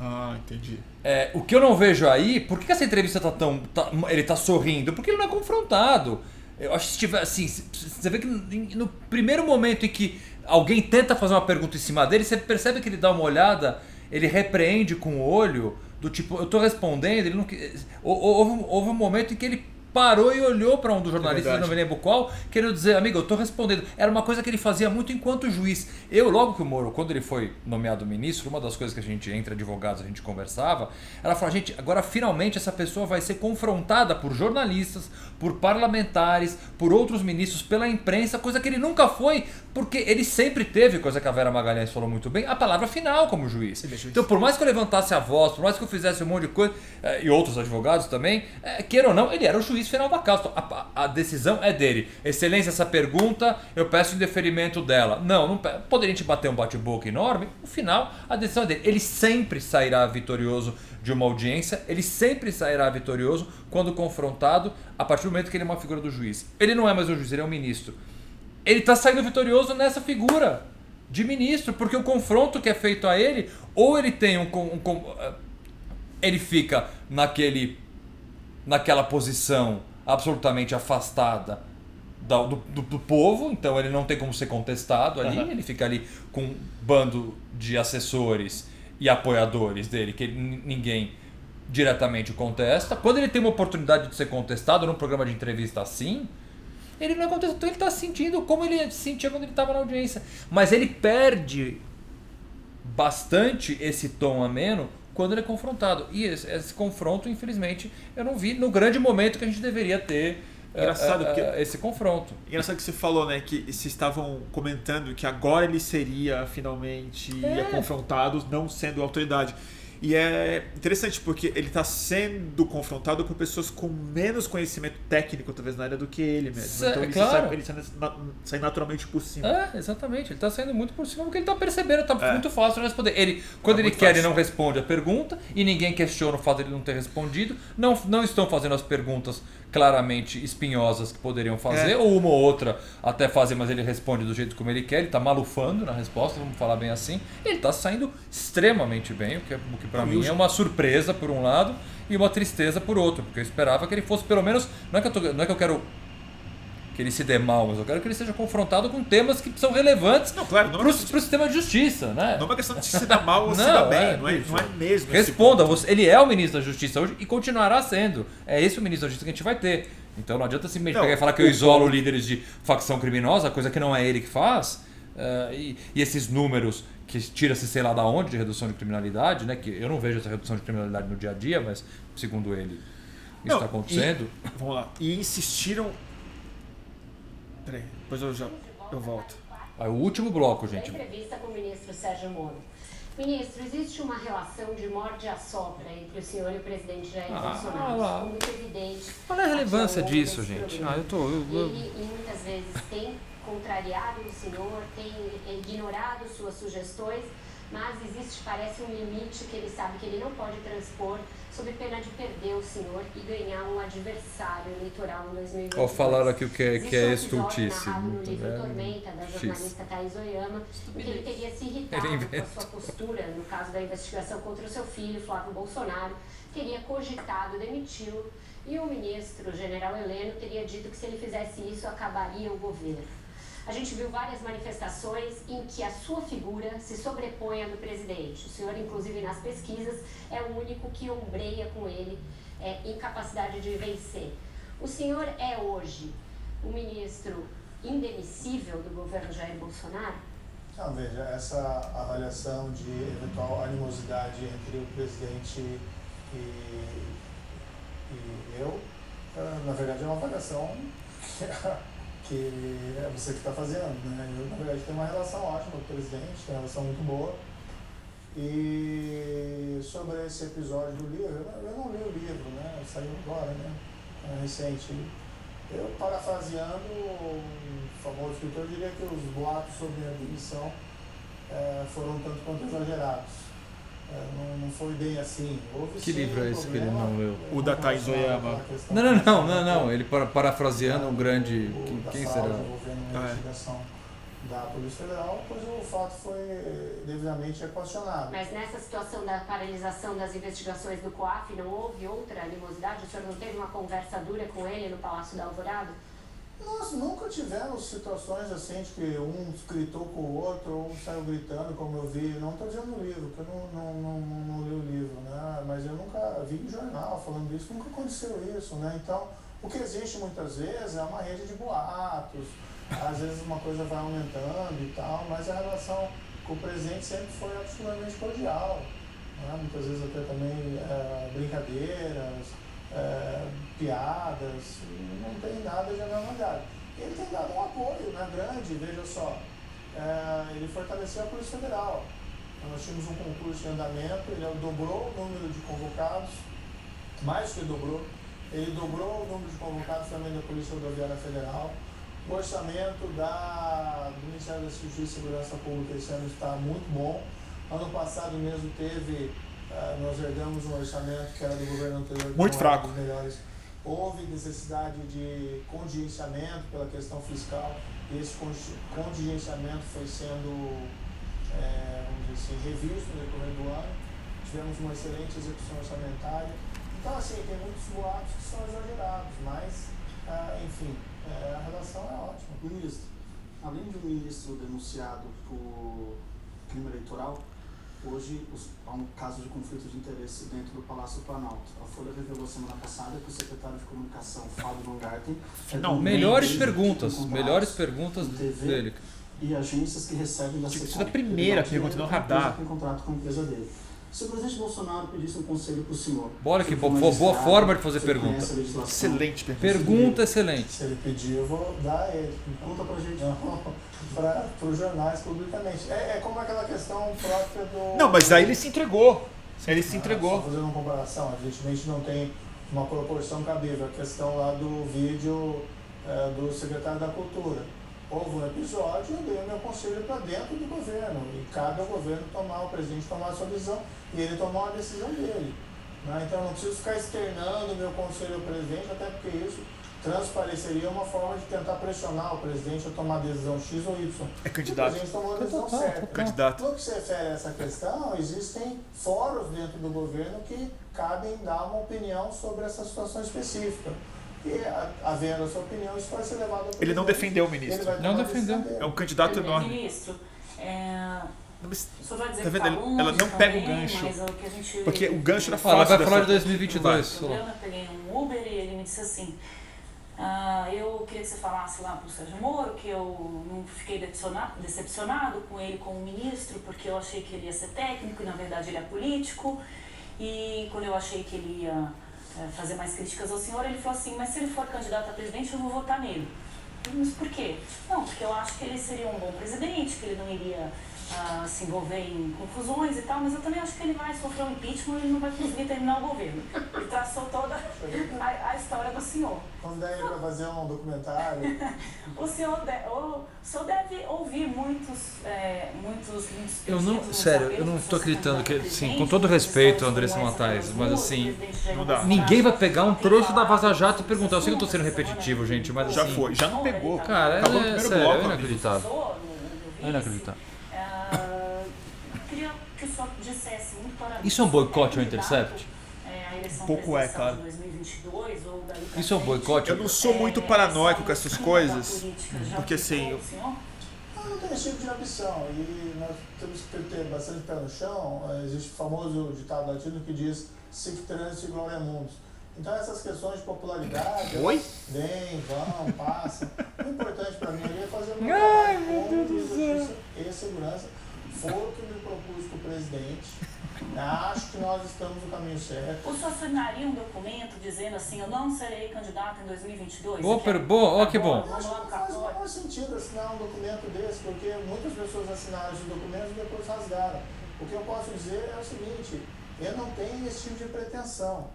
Ah, entendi. É, o que eu não vejo aí, por que que essa entrevista tá tão. tá- ele tá sorrindo? Porque ele não é confrontado. Eu acho que se tiver assim, você vê que no- primeiro momento em que alguém tenta fazer uma pergunta em cima dele, você percebe que ele dá uma olhada, ele repreende com o olho, Do tipo, eu tô respondendo, ele não. que- Houve, houve um momento em que ele parou e olhou para um dos jornalistas, eu verdade. não me lembro qual, querendo dizer, amigo, eu tô respondendo. Era uma coisa que ele fazia muito enquanto juiz. Eu, logo que o Moro, quando ele foi nomeado ministro, uma das coisas que a gente, entre advogados, a gente conversava, ela falou, gente, agora finalmente essa pessoa vai ser confrontada por jornalistas, por parlamentares, por outros ministros, pela imprensa, coisa que ele nunca foi, porque ele sempre teve, coisa que a Vera Magalhães falou muito bem, a palavra final como juiz. Então, por mais que eu levantasse a voz, por mais que eu fizesse um monte de coisa, eh, e outros advogados também, eh, queira ou não, ele era o juiz final da causa. A, a- decisão é dele. Excelência, essa pergunta, eu peço o indeferimento dela. Não, não poderia te bater um bate-boca enorme. No final, a decisão é dele. Ele sempre sairá vitorioso de uma audiência, ele sempre sairá vitorioso quando confrontado a partir do momento que ele é uma figura do juiz. Ele não é mais um juiz, ele é um ministro. Ele está saindo vitorioso nessa figura de ministro, porque o confronto que é feito a ele, ou ele tem um, um com- eh, ele fica naquele naquela posição absolutamente afastada da- do, do- do povo, então ele não tem como ser contestado ali, Aham. ele fica ali com um bando de assessores e apoiadores dele, que ele- ninguém diretamente contesta. Quando ele tem uma oportunidade de ser contestado num programa de entrevista assim, ele não é contestado, então ele está sentindo como ele se sentia quando ele estava na audiência. Mas ele perde bastante esse tom ameno quando ele é confrontado. E esse, esse confronto, infelizmente, eu não vi no grande momento que a gente deveria ter eh, Engraçado, eh, porque- eh, esse confronto. Engraçado que você falou, né, que se estavam comentando que agora ele seria finalmente É. confrontado, não sendo autoridade. E é interessante porque ele está sendo confrontado por pessoas com menos conhecimento técnico, talvez, na área do que ele mesmo. Cê- então ele, claro. sai, ele sai, sai naturalmente por cima. É, exatamente. Ele tá saindo muito por cima porque ele tá percebendo, tá É. muito fácil responder. Ele, quando Tá ele quer, fácil. ele não responde a pergunta e ninguém questiona o fato de ele não ter respondido. Não, não estão fazendo as perguntas claramente espinhosas que poderiam fazer, É. ou uma ou outra até fazer, mas ele responde do jeito como ele quer, ele tá malufando na resposta, vamos falar bem assim. Ele tá saindo extremamente bem, o que, o que para mim é uma surpresa por um lado e uma tristeza por outro, porque eu esperava que ele fosse pelo menos, não é que eu, tô, não é que eu quero que ele se dê mal, mas eu quero que ele seja confrontado com temas que são relevantes Não, claro, não é para o sistema de justiça, né? não é uma questão de se dar mal ou se Não, dar bem, é, não, é, não é mesmo. Responda, você- ele é o ministro da Justiça hoje e continuará sendo. É esse o ministro da Justiça que a gente vai ter. Então não adianta simplesmente Não, pegar e falar que eu o isolo ponto- líderes de facção criminosa, coisa que não é ele que faz. eh, e, e esses números que tira-se sei lá da onde de redução de criminalidade, né? Que eu não vejo essa redução de criminalidade no dia a dia, mas segundo ele isso está acontecendo. E, vamos lá. E insistiram. Peraí, depois eu já eu volto. Aí, o último bloco, gente. entrevista com o ministro Sérgio Moro. Ministro, existe uma relação de morde a sopra entre o senhor e o presidente Jair Ah, Bolsonaro. Ficou muito evidente. Qual é a relevância disso, gente? Ah, eu tô. eu- eu- Ele e muitas vezes tem contrariado o senhor, tem ignorado suas sugestões, mas existe, parece, um limite que ele sabe que ele não pode transpor sob pena de perder o senhor e ganhar um adversário eleitoral em 2022. Ó, falaram aqui o que é, que é um estultice. narrado no Muito, livro né? Tormenta, da jornalista Thais Oyama, em que ele teria se irritado Ele com a inventa. sua postura no caso da investigação contra o seu filho, Flávio Bolsonaro, teria cogitado demiti-lo e o ministro, o general Heleno, teria dito que se ele fizesse isso, acabaria o governo. A gente viu várias manifestações em que a sua figura se sobrepõe à do presidente. O senhor, inclusive nas pesquisas, é o único que ombreia com ele é, incapacidade de vencer. O senhor é hoje o ministro indemissível do governo Jair Bolsonaro? Não, veja, essa avaliação de eventual animosidade entre o presidente e, e eu, eh, na verdade é uma avaliação que, que é você que está fazendo. Né? Eu, na verdade, tenho uma relação ótima com o presidente, tenho uma relação muito boa. E sobre esse episódio do livro, eu, não li o livro, né? Saiu agora, né? É recente. Eu, parafraseando o famoso escritor, diria que os boatos sobre a demissão eh, foram tanto quanto exagerados. Eh, não, não foi bem assim. Houve Que livro é esse que ele não leu? O da Thais Oyama. Não, não, não, não, não. Ele para- parafraseando um grande. o Quem, será? envolvendo Ah, uma é. investigação da Polícia Federal, pois o fato foi devidamente equacionado. Mas nessa situação da paralisação das investigações do COAF, não houve outra animosidade? O senhor não teve uma conversa dura com ele no Palácio da Alvorada? Nós nunca tivemos situações assim de que um gritou com o outro, ou um saiu gritando, como eu vi. Não estou dizendo no livro, porque eu não, não, não, não, li o livro, né? Mas eu nunca vi em jornal falando isso, nunca aconteceu isso, né? Então, o que existe muitas vezes é uma rede de boatos, às vezes uma coisa vai aumentando e tal, mas a relação com o presidente sempre foi absolutamente cordial. Né? Muitas vezes até também é, brincadeiras, é, piadas, não tem nada de anormalidade. Ele tem dado um apoio né, grande, veja só, é, ele fortaleceu a Polícia Federal. Então, nós tínhamos um concurso em andamento, ele dobrou o número de convocados, mais que dobrou, ele dobrou o número de convocados também da Polícia Rodoviária Federal. O orçamento da, do Ministério da Justiça e Segurança Pública esse ano está muito bom. Ano passado mesmo teve, nós herdamos um orçamento que era do governo anterior. Muito fraco. Melhores. Houve necessidade de contingenciamento pela questão fiscal e esse contingenciamento foi sendo, é, vamos dizer assim, revisto no decorrer do ano. Tivemos uma excelente execução orçamentária então, assim, tem muitos boatos que são exagerados, mas, ah, enfim, é, a relação é ótima. Ministro, além de um ministro denunciado por crime eleitoral, hoje os, há um caso de conflito de interesse dentro do Palácio Planalto. A Folha revelou semana passada que o secretário de comunicação, Fábio Van Garten... É Não, melhores perguntas, melhores perguntas dele. E agências que recebem da Tipo, isso é a primeira pergunta, não radar. Tem contrato com a empresa dele. Se o presidente Bolsonaro pedisse um conselho para o senhor. Bora que boa, boa forma de fazer pergunta. Excelente pergunta. Pergunta excelente. Se ele pedir, eu vou dar a ele. Conta pra gente. para os jornais publicamente. É, é como aquela questão própria do. Não, mas aí ele se entregou. Ele se entregou. Ah, fazendo uma comparação, evidentemente não tem uma proporção cabível. A questão lá do vídeo é, do secretário da Cultura houve um episódio, eu dei o meu conselho para dentro do governo. E cabe ao governo tomar, o presidente tomar a sua decisão, e ele tomou a decisão dele. Né? Então eu não preciso ficar externando o meu conselho ao presidente, até porque isso transpareceria uma forma de tentar pressionar o presidente a tomar a decisão X ou Y. É candidato. O presidente tomou a decisão certa. Candidato. No que se refere a essa questão, existem fóruns dentro do governo que cabem dar uma opinião sobre essa situação específica. E, havendo a sua opinião, isso vai ser levado ao Ele não defendeu o ministro. Ele Não defendeu. É um candidato enorme. Ministro, é, Mas, dizer Tá que vendo? tá Ela- longe ela não pega o gancho. mas o que a gente- Porque o gancho era Fala, fácil. vai falar de dessa- 2022. Eu eu peguei um Uber e ele me disse assim, ah, eu queria que você falasse lá pro Sérgio Moro que eu não fiquei decepcionado, decepcionado com ele como ministro, porque eu achei que ele ia ser técnico e na verdade ele é político. E quando eu achei que ele ia eh, fazer mais críticas ao senhor, ele falou assim, mas se ele for candidato a presidente, eu vou votar nele. Mas por quê? Não, porque eu acho que ele seria um bom presidente, que ele não iria ah, se envolver em confusões e tal, mas eu também acho que ele vai sofrer um impeachment e ele não vai conseguir terminar o governo. Ele traçou toda a, a história do senhor. Quando der para fazer um documentário, O senhor, de, o, o senhor deve ouvir muitos, é, muitos, muitos Eu não, sério, eu não pra você acreditando que, sim, com todo respeito, Andressa Matais, mas assim, não dá. Ninguém vai pegar um trouxa da Vaza Jato e perguntar. Eu sei que eu tô sendo repetitivo, gente, mas Já assim. foi, já não pegou. Cara, Acabou o é, primeiro sério, bloco, é inacreditável. Pessoa no- no É inacreditável. Ah, que o senhor dissesse muito claramente. Isso é um boicote ao Intercept? é, à eleição Pouco é, cara. de 2022 ou daí pra Isso é um boicote? Eu não sou muito É, paranoico com essa essas coisas. Porque assim, eu-? Eu não tenho esse tipo de ambição e nós temos que ter bastante pé no chão. Existe o famoso ditado latino que diz sic transit glória mundos. Então essas questões de popularidade Oi? vêm, vão, passam. O importante para mim ali é fazer meu Ai, meu Deus do justiça e segurança. Foi o que me propus com o presidente. Acho que nós estamos no caminho certo. O senhor assinaria um documento dizendo assim, eu não serei candidato em 2022? Boa per- boa, ó, que Agora, bom. Acho que não faz o menor sentido assinar um documento desse, porque muitas pessoas assinaram esses documentos e depois rasgaram. O que eu posso dizer é o seguinte, eu não tenho esse tipo de pretensão.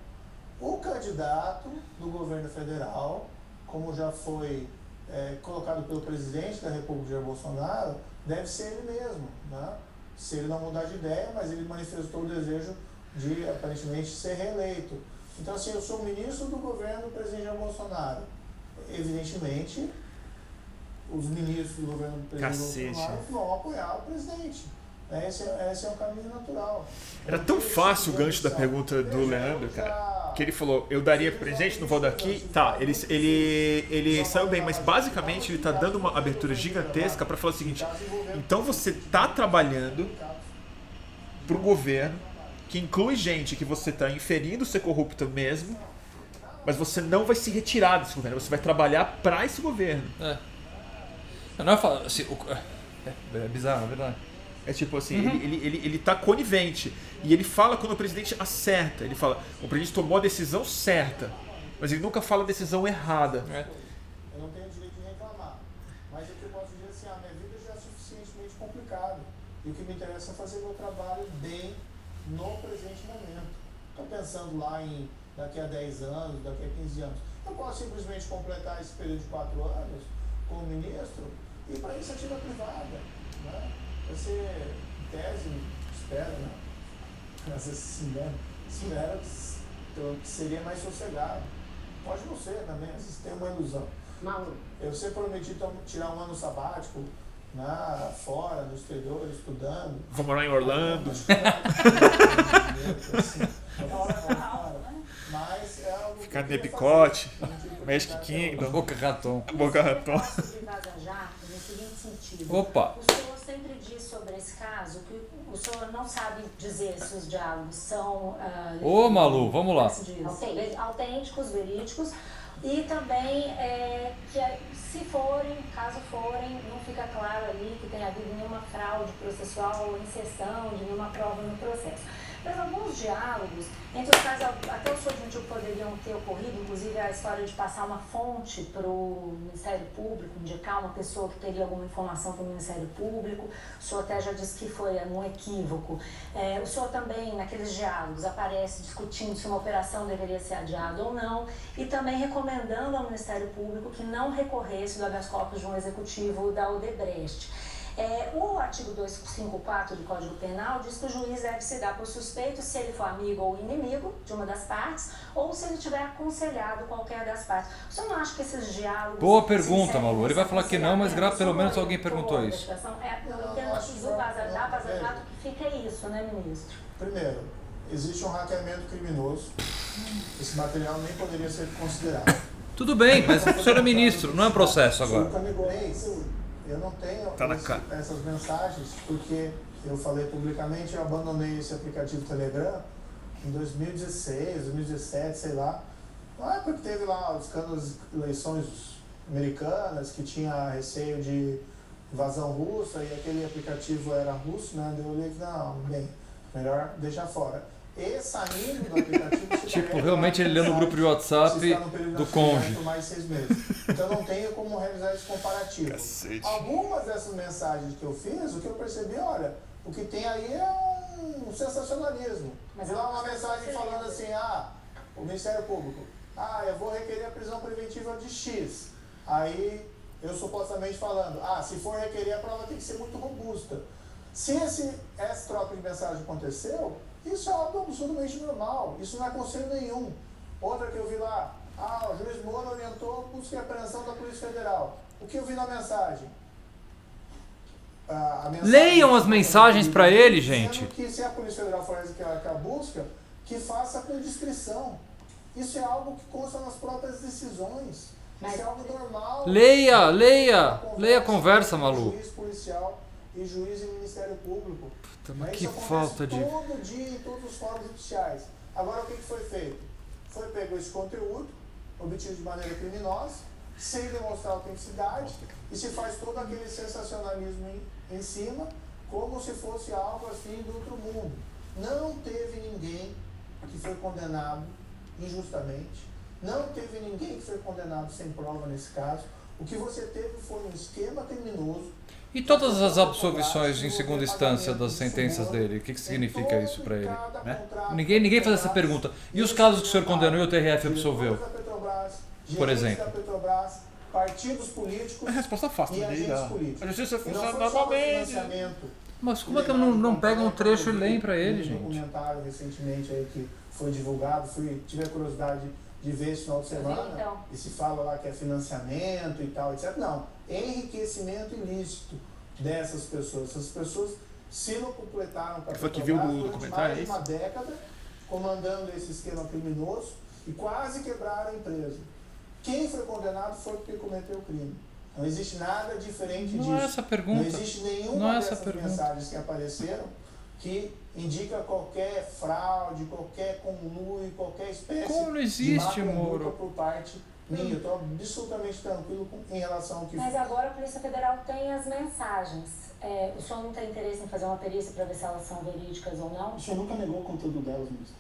O candidato do governo federal, como já foi eh, colocado pelo presidente da República, Jair Bolsonaro, deve ser ele mesmo. Né? Se ele não mudar de ideia, mas ele manifestou o desejo de, aparentemente, ser reeleito. Então, assim, eu sou ministro do governo do presidente Jair Bolsonaro. Evidentemente, os ministros do governo do presidente Cacete. Bolsonaro vão apoiar o presidente. Esse, é, esse é um caminho natural. Era tão fácil o gancho da pergunta do Leandro, cara, que ele falou, eu daria presente, não vou dar aqui. Tá, ele, ele, ele saiu bem, mas basicamente ele tá dando uma abertura gigantesca para falar o seguinte, então você tá trabalhando pro governo, que inclui gente que você tá inferindo ser corrupto mesmo, mas você não vai se retirar desse governo, você vai trabalhar para esse governo. É. Não é, assim, o, é, é bizarro, é verdade. É tipo assim, uhum. ele, ele, ele, ele tá conivente. E ele fala quando o presidente acerta. Ele fala, o presidente tomou a decisão certa. Mas ele nunca fala a decisão errada. É. Eu não tenho direito de reclamar. Mas o que eu posso dizer é assim, a minha vida já é suficientemente complicada. E o que me interessa é fazer meu trabalho bem no presente momento. Estou pensando lá em daqui a 10 anos, daqui a 15 anos. Eu posso simplesmente completar esse período de 4 anos como ministro e para iniciativa privada. Né? Você, em tese, espera, né? Às vezes se engana, espera que seria mais sossegado. Pode não ser também, às vezes tem uma ilusão. Não. Eu sempre prometi tirar um ano sabático na, fora, no exterior, estudando. Vou morar em Orlando. Mas é algo Ficar de picote, Magic Kingdom. Boca Raton. Boca Raton. Opa! O senhor sempre diz sobre esse caso que o senhor não sabe dizer se os diálogos são. Uh, Ô, Malu, vamos lá. Autênticos, verídicos. E também é, que se forem, caso forem, não fica claro ali que tenha havido nenhuma fraude processual ou inserção de nenhuma prova no processo. Mas alguns diálogos, entre os quais até o senhor gentil poderiam ter ocorrido, inclusive a história de passar uma fonte para o Ministério Público, indicar uma pessoa que teria alguma informação para o Ministério Público. O senhor até já disse que foi um equívoco. É, o senhor também, naqueles diálogos, aparece discutindo se uma operação deveria ser adiada ou não, e também recomendando ao Ministério Público que não recorresse do habeas corpus de um executivo da Odebrecht. É, o artigo 254 do Código Penal diz que o juiz deve se dar por suspeito se ele for amigo ou inimigo de uma das partes ou se ele tiver aconselhado qualquer das partes. Você não acha que esses diálogos. Boa pergunta, Malu. Ele vai falar que não, mas pelo menos alguém perguntou isso. É, eu entendo que do vaza que fica isso, né, ministro? Primeiro, existe um hackeamento criminoso. Esse material nem poderia ser considerado. Tudo bem, mas o senhor é ministro, não é processo agora. Eu não tenho tá esse, essas mensagens porque eu falei publicamente, eu abandonei esse aplicativo Telegram em 2016, 2017, sei lá. Na época que teve lá os escândalos eleições americanas, que tinha receio de invasão russa e aquele aplicativo era russo, né? Eu olhei que não, bem, melhor deixar fora. E saindo do aplicativo. tipo, realmente ele leu no grupo de WhatsApp do cônjuge. Mais seis meses. Então não tenho como realizar esse comparativo. Cacete. Algumas dessas mensagens que eu fiz, o que eu percebi, olha, o que tem aí é um sensacionalismo. Mas lá uma mensagem falando assim, ah, o Ministério Público, ah, eu vou requerer a prisão preventiva de X. Aí eu supostamente falando, ah, se for requerer a prova tem que ser muito robusta. Se esse, essa troca de mensagem aconteceu, isso é algo absolutamente normal, isso não é conselho nenhum. Outra que eu vi lá, ah, o juiz Moura orientou a busca e apreensão da Polícia Federal. O que eu vi na mensagem? Ah, mensagem Leiam as mensagens para ele, gente. que se a Polícia Federal for que a, que a busca, que faça com discrição. Isso é algo que consta nas próprias decisões. Isso é algo normal. Leia, leia, leia a conversa, Malu. Juiz policial e juiz e Ministério Público. Puta, mas que falta de. todo dia em todos os fóruns judiciais. Agora o que, que foi feito? Foi pego esse conteúdo, obtido de maneira criminosa, sem demonstrar autenticidade, e se faz todo aquele sensacionalismo em, em cima, como se fosse algo assim do outro mundo. Não teve ninguém que foi condenado injustamente, não teve ninguém que foi condenado sem prova nesse caso. O que você teve foi um esquema criminoso e todas as absolvições em segunda instância das sentenças dele, o que, que significa isso para ele? Né? Ninguém, ninguém faz essa pergunta. E os casos que o senhor condenou e o TRF absolveu? Por exemplo. Partidos políticos. É resposta fácil de dar. A justiça funciona normalmente. Mas como é que não, não pega um trecho e leem para ele, gente? Um documentário recentemente aí que foi divulgado, fui, tive a curiosidade de ver esse final de semana então. e se fala lá que é financiamento e tal, etc. Não, enriquecimento ilícito dessas pessoas. Essas pessoas se não completaram com a Foi que viu durante documentário, mais é de uma década, comandando esse esquema criminoso e quase quebraram a empresa. Quem foi condenado foi porque cometeu o crime. Não existe nada diferente Não disso. é essa pergunta. Não existe nenhuma Não é dessas pergunta. mensagens que apareceram que indica qualquer fraude, qualquer conluio, qualquer espécie Como não de existe, conduta Moro? por parte minha. Eu estou absolutamente tranquilo com- em relação ao que Mas agora a Polícia Federal tem as mensagens. É, o senhor não tem interesse em fazer uma perícia para ver se elas são verídicas ou não? O senhor nunca negou o conteúdo delas, ministro?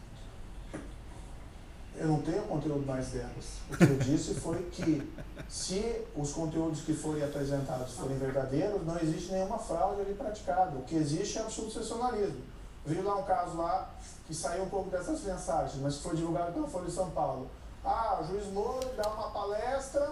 Eu não tenho conteúdo mais delas. O que eu disse foi que se os conteúdos que forem apresentados forem verdadeiros, não existe nenhuma fraude ali praticada. O que existe é absoluto sensacionalismo. Vi lá um caso lá que saiu um pouco dessas mensagens, mas que foi divulgado pela Folha de São Paulo. Ah, o juiz Moro dá uma palestra,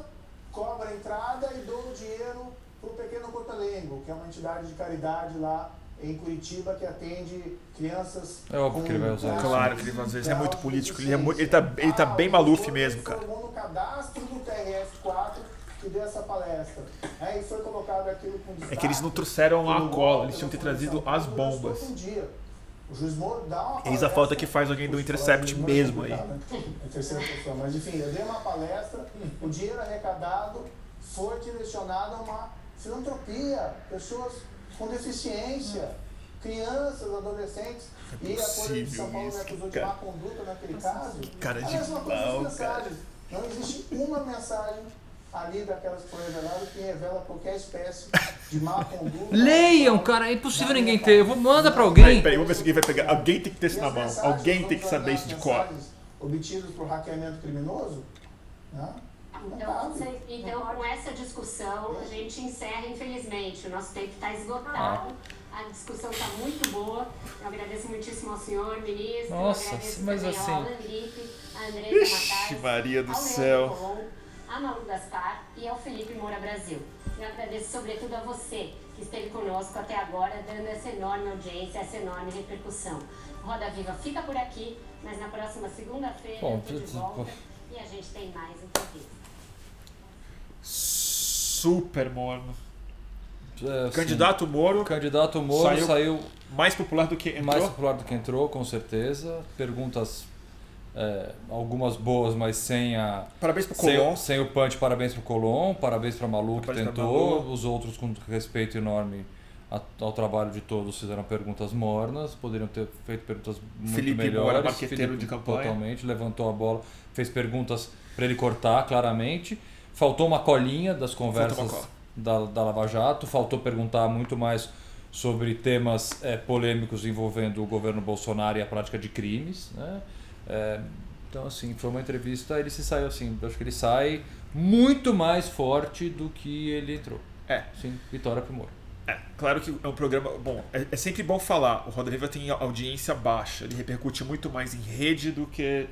cobra a entrada e doa o dinheiro para o Pequeno Cotalengo, que é uma entidade de caridade lá em Curitiba que atende crianças. É óbvio com que ele vai usar. Claro que ele vai usar isso. É muito de político. Ele, é mu- ele, tá, ele tá bem Maluf mesmo, cara. No cadastro do TRF4 que deu essa palestra. Aí foi colocado aquilo com É que eles não trouxeram a cola, eles tinham que ter trazido as bombas. Um dia. O juiz Moro dá uma Eis a falta que faz alguém do Intercept mesmo aí. É terceira pessoa, mas enfim, eu dei uma palestra, o dinheiro arrecadado foi direcionado a uma filantropia, pessoas com deficiência, crianças, adolescentes. e a Folha de São Paulo me isso, acusou de cara. má conduta naquele caso. cara de Aliás, uma coisa pau, mensagens. Não existe uma mensagem ali daquelas revelada que revela qualquer espécie de má conduta. Leiam, cara, é impossível ninguém ter. Eu vou manda pra Peraí, alguém. peraí, vamos ver se alguém vai pegar. Alguém tem que ter isso na mão. Alguém tem que saber isso de cor. Obtidos por hackeamento criminoso? Né? Então, então, com essa discussão, a gente encerra, infelizmente. O nosso tempo está esgotado. A discussão está muito boa. Eu agradeço muitíssimo ao senhor, ministro. Nossa, mas assim- ao à Andressa Ixi, Maria do ao Leandro a Malu Gaspar e ao Felipe Moura Brasil. Eu agradeço sobretudo a você que esteve conosco até agora, dando essa enorme audiência, essa enorme repercussão. Roda Viva fica por aqui, mas na próxima segunda-feira eu tô de volta e a gente tem mais entrevista. Super morno. É, Candidato Moro, candidato Moro Saiu- saiu, mais popular do que entrou. mais popular do que entrou, com certeza. Perguntas, é, algumas boas, mas sem a. Parabéns pro Sem, Colom. o- sem o punch, parabéns pro Colom, parabéns pra Malu que Parabéns tentou. Malu. Os outros, com respeito enorme a- ao trabalho de todos, fizeram perguntas mornas. Poderiam ter feito perguntas muito Felipe melhores. Moura, marqueteiro de campanha. Totalmente, levantou a bola, fez perguntas para ele cortar claramente. Faltou uma colinha das conversas cola. da, da Lava Jato, faltou perguntar muito mais sobre temas eh, polêmicos envolvendo o governo Bolsonaro e a prática de crimes. Né? Eh, então, assim, foi uma entrevista, ele se saiu assim, eu acho que ele sai muito mais forte do que ele entrou. É. Sim, vitória pro Moro. É, claro que é um programa. Bom, é, é sempre bom falar. O Roda Viva tem audiência baixa. Ele repercute muito mais em rede do que.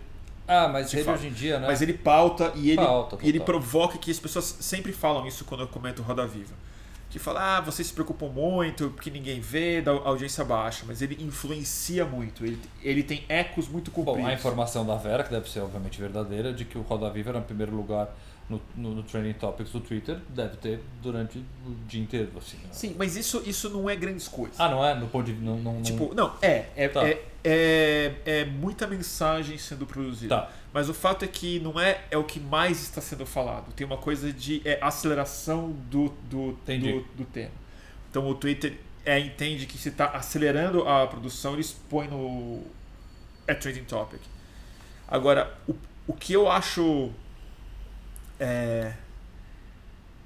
Ah, mas de ele fato. hoje em dia, né? Mas ele pauta e ele, Pauta, e ele provoca que as pessoas sempre falam isso quando eu comento Roda Viva. Que fala, ah, vocês se preocupam muito porque ninguém vê, da audiência baixa. Mas ele influencia muito. Ele, ele tem ecos muito compridos. Bom, a informação da Vera, que deve ser obviamente verdadeira, de que o Roda Viva era em primeiro lugar no, no, no Trending Topics do Twitter, deve ter durante o dia inteiro. Assim, né? Sim, mas isso, isso não é grandes coisas. Ah, não é? No ponto de não, não, não- Tipo, não, é. É, Tá. é, é, é muita mensagem sendo produzida. Tá. Mas o fato é que não é, é o que mais está sendo falado. Tem uma coisa de é, aceleração do, do, do, do tema. Então o Twitter é, entende que se está acelerando a produção, eles põem no. É trending topic. Agora, o, o que eu acho. É,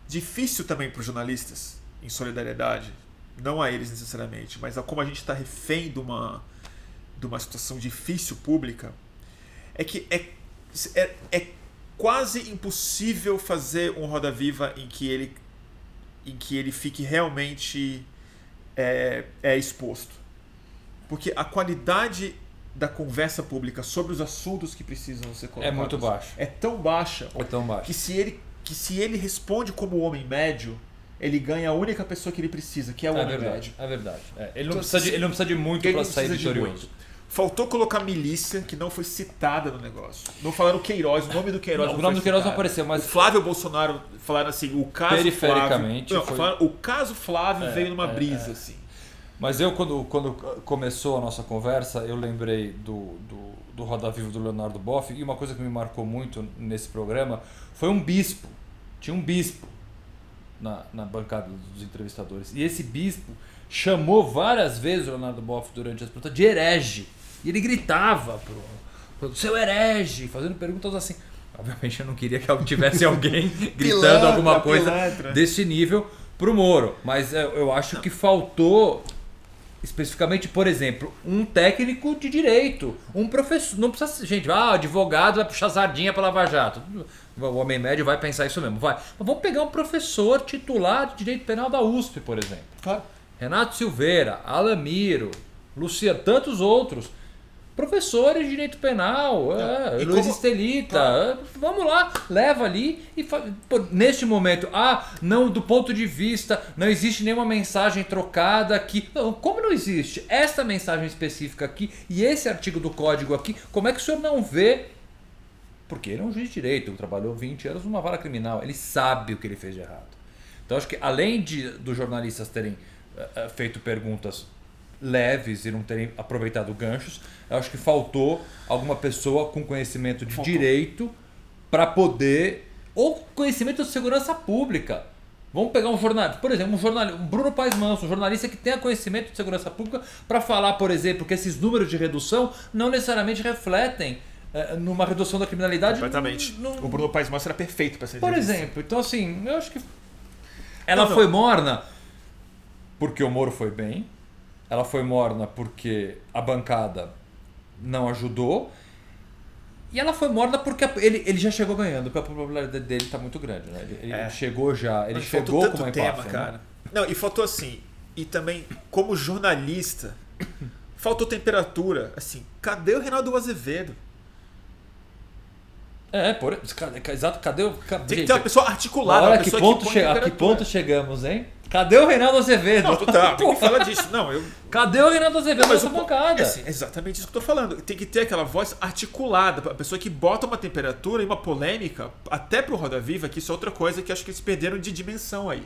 difícil também para os jornalistas, em solidariedade, não a eles necessariamente, mas a como a gente está refém de uma, de uma situação difícil pública, é que é, é, é quase impossível fazer um Roda Viva em que ele, em que ele fique realmente é, é exposto. Porque a qualidade da conversa pública sobre os assuntos que precisam ser É colocados muito baixo. é tão baixa É tão baixo. que se ele que se ele responde como homem médio, ele ganha a única pessoa que ele precisa, que é o É homem verdade, médio. é verdade. É, ele, não Então, precisa de, ele não precisa de muito para sair vitorioso. Faltou colocar milícia, que não foi citada no negócio. Não falaram Queiroz, o nome do Queiroz Não, não, o nome do Queiroz não citado. apareceu, mas- O Flávio Bolsonaro falaram assim, o caso Perifericamente Flávio, não, foi- falaram, o caso Flávio É, veio numa é, brisa, é. assim. Mas eu, quando, quando começou a nossa conversa, eu lembrei do, do, do Roda Viva do Leonardo Boff, e uma coisa que me marcou muito nesse programa foi um bispo. Tinha um bispo na, na bancada dos entrevistadores. E esse bispo chamou várias vezes o Leonardo Boff durante as perguntas de herege. E ele gritava pro, pro seu herege, fazendo perguntas assim. Obviamente eu não queria que tivesse alguém gritando Pilantra, alguma coisa pilantra. desse nível pro Moro. Mas eu, acho que faltou especificamente, por exemplo, um técnico de direito, um professor, não precisa ser, gente, ah, advogado vai puxar sardinha para Lava Jato. O homem médio vai pensar isso mesmo, vai. Mas vamos pegar um professor titular de direito penal da USP, por exemplo. Renato Silveira, Alamiro, Luciano, tantos outros. Professores de direito penal, é, e Luiz como- Estelita, é, vamos lá, leva ali e fa- pô, neste momento, ah, não, do ponto de vista, não existe nenhuma mensagem trocada aqui. Não, como não existe esta mensagem específica aqui e esse artigo do código aqui, como é que o senhor não vê? Porque ele é um juiz de direito, trabalhou 20 anos numa vara criminal, ele sabe o que ele fez de errado. Então acho que além de dos jornalistas terem eh, feito perguntas leves e não terem aproveitado ganchos, eu acho que faltou alguma pessoa com conhecimento de direito para poder ou conhecimento de segurança pública. Vamos pegar um jornalista, por exemplo, um jornalista, um Bruno Paes Manso, um jornalista que tenha conhecimento de segurança pública para falar, por exemplo, que esses números de redução não necessariamente refletem eh, numa redução da criminalidade. Completamente. O Bruno Paes Manso era perfeito para ser Por entrevista. exemplo, então assim, eu acho que ela Não, não. foi morna porque o Moro foi bem. Ela foi morna porque a bancada não ajudou. E ela foi morna porque ele, ele já chegou ganhando, porque a popularidade dele está muito grande, né? Ele, ele É. chegou já, ele Mas chegou tanto com uma tema, empáfia, né? cara. Não, e faltou assim. E também, como jornalista, faltou temperatura. Assim, cadê o Reinaldo Azevedo? É, por, cadê, exato, cadê o. Cadê, Tem que ter uma pessoa articulada, Olha que ponto que che- a que ponto chegamos, hein? Cadê o Reinaldo Azevedo? Não, tu tá, tem que falar disso. Não, eu. Cadê o Reinaldo Azevedo nessa bancada? é assim, exatamente isso que eu tô falando. Tem que ter aquela voz articulada, a pessoa que bota uma temperatura e uma polêmica, até pro Roda Viva, que isso é outra coisa que acho que eles perderam de dimensão aí.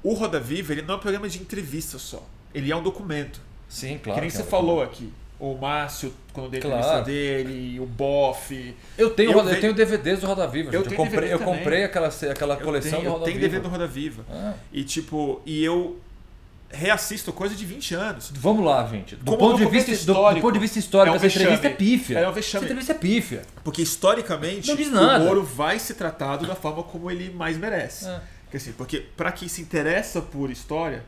O Roda Viva, ele não é um programa de entrevista só. Ele é um documento. Sim, claro. que nem que é você um falou aqui. O Márcio, quando a Claro. entrevista dele, o Boff. Eu tenho, Eu eu, tenho DVDs do Roda Viva. Eu gente. Eu, tenho comprei, eu comprei aquela, aquela Eu coleção tenho, do eu Roda tenho Viva. DVD do Roda Viva. Ah. E tipo, e eu reassisto coisa de 20 anos. Vamos lá, gente. Do, Como ponto de, vista, do, do histórico, ponto de vista histórico, é um essa entrevista é pífia. É um vexame. Essa entrevista é pífia. Porque historicamente, o Moro vai ser tratado da forma como ele mais merece. É. Porque, assim, porque para quem se interessa por história,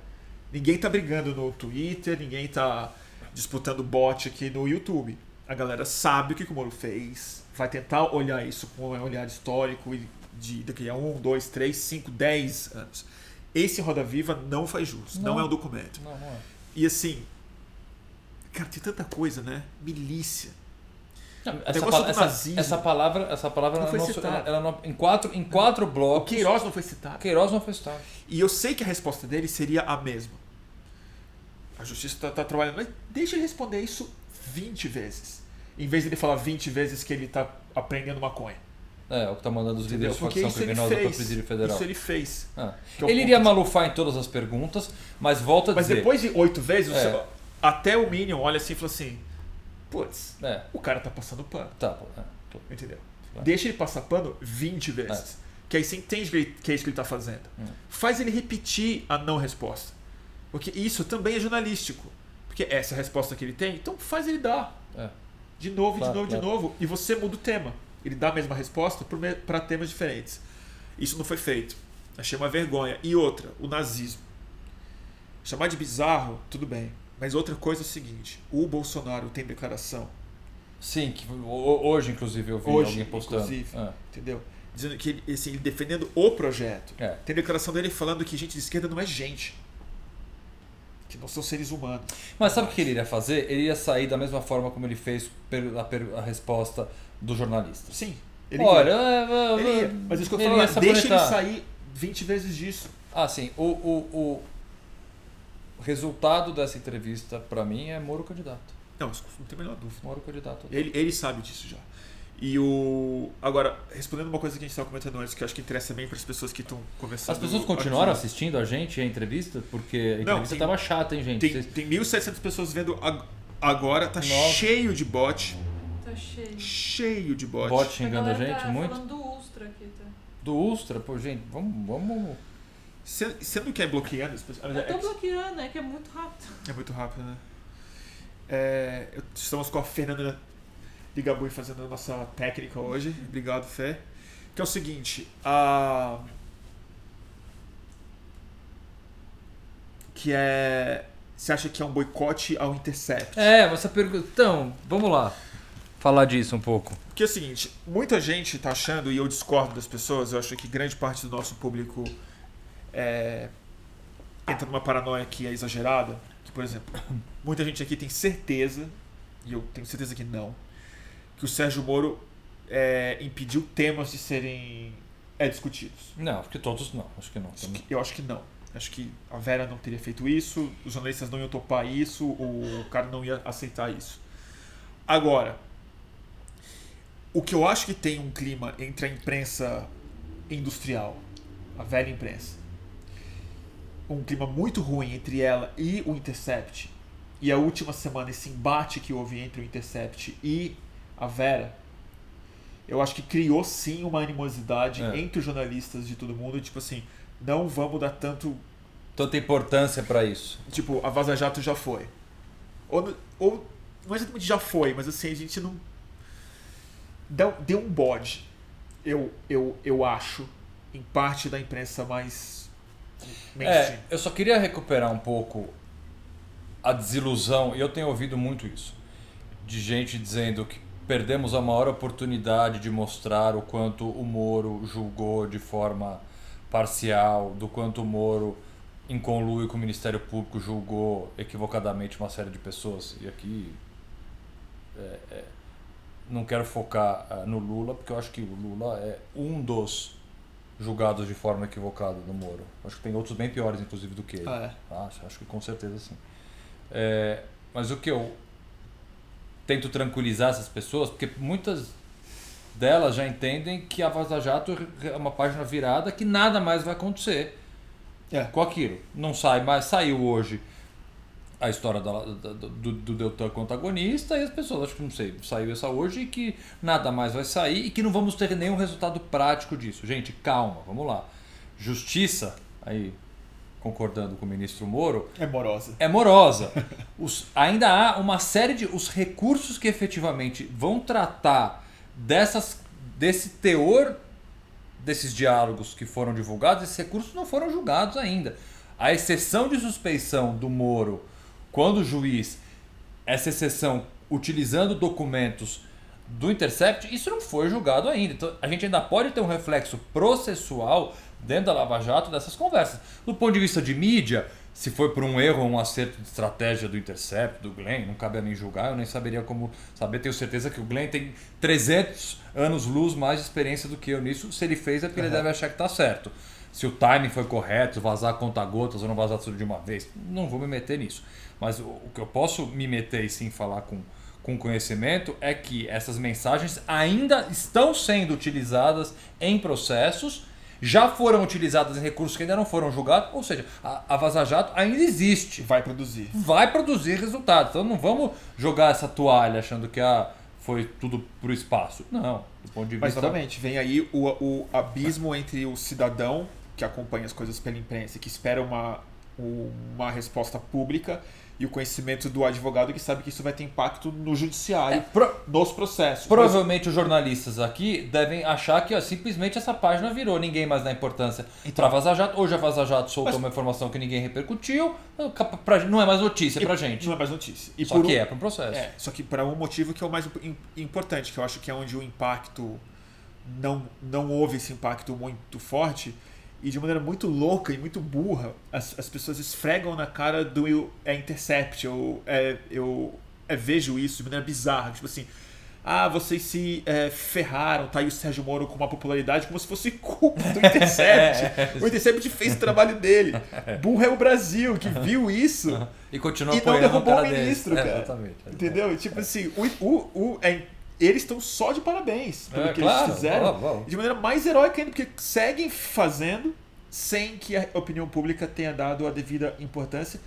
ninguém tá brigando no Twitter, ninguém tá disputando bot aqui no YouTube. A galera sabe o que que o Moro fez, vai tentar olhar isso com um olhar histórico e de daqui a um, dois, três, cinco, dez anos. Esse Roda Viva não faz jus, não, Não. é um documento. Não, não é. E assim, cara, tem tanta coisa, né? Milícia. O Essa, negócio pa- do essa, essa palavra, essa palavra Não ela foi citada. ela não- em quatro, em quatro O blocos. Queiroz não foi citado. Queiroz não foi citado. E eu sei que a resposta dele seria a mesma. A justiça está trabalhando, mas deixa ele responder isso 20 vezes. Em vez de ele falar 20 vezes que ele está aprendendo maconha. É, o que tá mandando os líderes de Porque facção criminosa para o presídio federal. Isso ele fez. Ah. É Ele iria de- malufar em todas as perguntas, mas volta a Mas dizer. depois de oito vezes, É. você- até o Minion olha assim e fala assim: Putz, É, o cara tá passando pano. tá, é, tô- Entendeu? Claro. Deixa ele passar pano 20 vezes. Que aí você entende que que é isso que ele está fazendo. Hum. Faz ele repetir a não resposta. Porque isso também é jornalístico. Porque essa é a resposta que ele tem, então faz ele dar. É. De novo, Claro, de novo, claro. de novo. E você muda o tema. Ele dá a mesma resposta para temas diferentes. Isso não foi feito. Achei uma vergonha. E outra, o nazismo. Chamar de bizarro, tudo bem. Mas outra coisa é o seguinte: o Bolsonaro tem declaração Sim, que ho- hoje, inclusive, eu vi Hoje, alguém postando. inclusive. É. entendeu? Dizendo que ele, assim, ele defendendo o projeto. É. Tem declaração dele falando que gente de esquerda não é gente. Que não são seres humanos. Mas sabe o que ele iria fazer? Ele ia sair da mesma forma como ele fez a, a resposta do jornalista. Sim. Ele Olha, ia. Ele ia. Mas isso que eu falo, deixa ele sair 20 vezes disso. Ah, sim. O, o, o resultado dessa entrevista, pra mim, é Moro candidato. Não, não tem a menor dúvida. Moro candidato. Ele, ele sabe disso já. E o. Agora, respondendo uma coisa que a gente estava comentando antes, que eu acho que interessa bem para as pessoas que estão começando. As pessoas continuaram assistindo a gente, a entrevista? Porque a Não, entrevista tem- tava chata, hein, gente? Tem, Vocês- tem 1.700 pessoas vendo ag- agora, tá Nossa. cheio de bot. Tá cheio. Cheio de bot. Bot xingando a galera gente tá muito? falando do Ustra aqui, tá? Do Ustra, pô, gente, vamos. vamos... Você você não quer bloqueando as pessoas? Eu tô É, bloqueando, é que é muito rápido. é muito rápido, né? É, estamos com a Fernanda Ligabui fazendo a nossa técnica hoje. Obrigado, Fé. Que é o seguinte, a. Que é. Você acha que é um boicote ao Intercept? É, você pergunta. Então, vamos lá. Falar disso um pouco. Porque é o seguinte, muita gente tá achando, e eu discordo das pessoas, eu acho que grande parte do nosso público é, entra numa paranoia que é exagerada. Que, por exemplo, muita gente aqui tem certeza, e eu tenho certeza que não, que o Sérgio Moro é, impediu temas de serem é, discutidos. Não, acho que todos não. Acho que não. Eu acho que não. Acho que a Vera não teria feito isso, os jornalistas não iam topar isso, o cara não ia aceitar isso. Agora, o que eu acho que tem um clima entre a imprensa industrial, a velha imprensa, um clima muito ruim entre ela e o Intercept, e a última semana esse embate que houve entre o Intercept e a Vera, eu acho que criou sim uma animosidade É. entre os jornalistas de todo mundo, tipo assim, não vamos dar tanto. Tanta importância pra isso. Tipo, a Vaza Jato já foi. Ou, ou não exatamente já foi, mas assim, a gente não. Deu, deu um bode, eu, eu, eu acho, em parte da imprensa mais mainstream. É, eu só queria recuperar um pouco a desilusão, e eu tenho ouvido muito isso, de gente dizendo que perdemos a maior oportunidade de mostrar o quanto o Moro julgou de forma parcial, do quanto o Moro, em conluio com o Ministério Público, julgou equivocadamente uma série de pessoas. E aqui é, é, não quero focar ah, no Lula, porque eu acho que o Lula é um dos julgados de forma equivocada do Moro. Acho que tem outros bem piores, inclusive, do que ele. Ah, Acho, acho que com certeza sim. É, mas o que eu tento tranquilizar essas pessoas, porque muitas delas já entendem que a Vaza Jato é uma página virada que nada mais vai acontecer É. com aquilo. Não sai mais, saiu hoje a história da- da- do, do Deltan com antagonista e as pessoas, acho que não sei, saiu essa hoje e que nada mais vai sair e que não vamos ter nenhum resultado prático disso. Gente, calma, vamos lá. Justiça, aí concordando com o ministro Moro, É morosa. é morosa. Os, ainda há uma série de os recursos que efetivamente vão tratar dessas desse teor desses diálogos que foram divulgados, esses recursos não foram julgados ainda. A exceção de suspeição do Moro, quando o juiz, essa exceção utilizando documentos do Intercept, isso não foi julgado ainda. Então a gente ainda pode ter um reflexo processual dentro da Lava Jato dessas conversas. Do ponto de vista de mídia, se foi por um erro ou um acerto de estratégia do Intercept, do Glenn, não cabe a mim julgar, eu nem saberia como saber. Tenho certeza que o Glenn tem 300 anos luz mais de experiência do que eu nisso. Se ele fez é porque ele Uhum. deve achar que está certo. Se o timing foi correto, vazar conta-gotas ou não vazar tudo de uma vez, não vou me meter nisso. Mas o, o que eu posso me meter e sim falar com, com conhecimento é que essas mensagens ainda estão sendo utilizadas em processos, já foram utilizadas em recursos que ainda não foram julgados, ou seja, a, a Vaza Jato ainda existe. Vai produzir. Vai produzir resultados. Então não vamos jogar essa toalha achando que ah, foi tudo pro espaço. Não, do ponto de Mas vista. novamente, vem aí o, o abismo entre o cidadão que acompanha as coisas pela imprensa e que espera uma, uma resposta pública e o conhecimento do advogado que sabe que isso vai ter impacto no judiciário, nos processos. Provavelmente os jornalistas aqui devem achar que ó, simplesmente essa página virou, ninguém mais dá importância Então- pra Vaza Jato. Hoje a Vaza Jato soltou Mas- uma informação que ninguém repercutiu, pra- não é mais notícia pra gente. Não é mais notícia. E Só por que é pra um processo. É, só que para um motivo que é o mais im- importante, que eu acho que é onde o impacto não, não houve esse impacto muito forte e de maneira muito louca e muito burra, as, as pessoas esfregam na cara do eu- é Intercept. Eu, é, eu é, vejo isso de maneira bizarra. Tipo assim, ah, vocês se é, ferraram, tá aí o Sérgio Moro com uma popularidade como se fosse culpa do Intercept. o Intercept fez o trabalho dele. Burro é o Brasil, que viu isso E continua e não derrubou o dele. ministro, É, cara. exatamente. Entendeu? Tipo assim, o, o, o, é, eles estão só de parabéns pelo É, que claro, eles fizeram. claro, claro. De maneira mais heróica ainda, porque seguem fazendo sem que a opinião pública tenha dado a devida importância.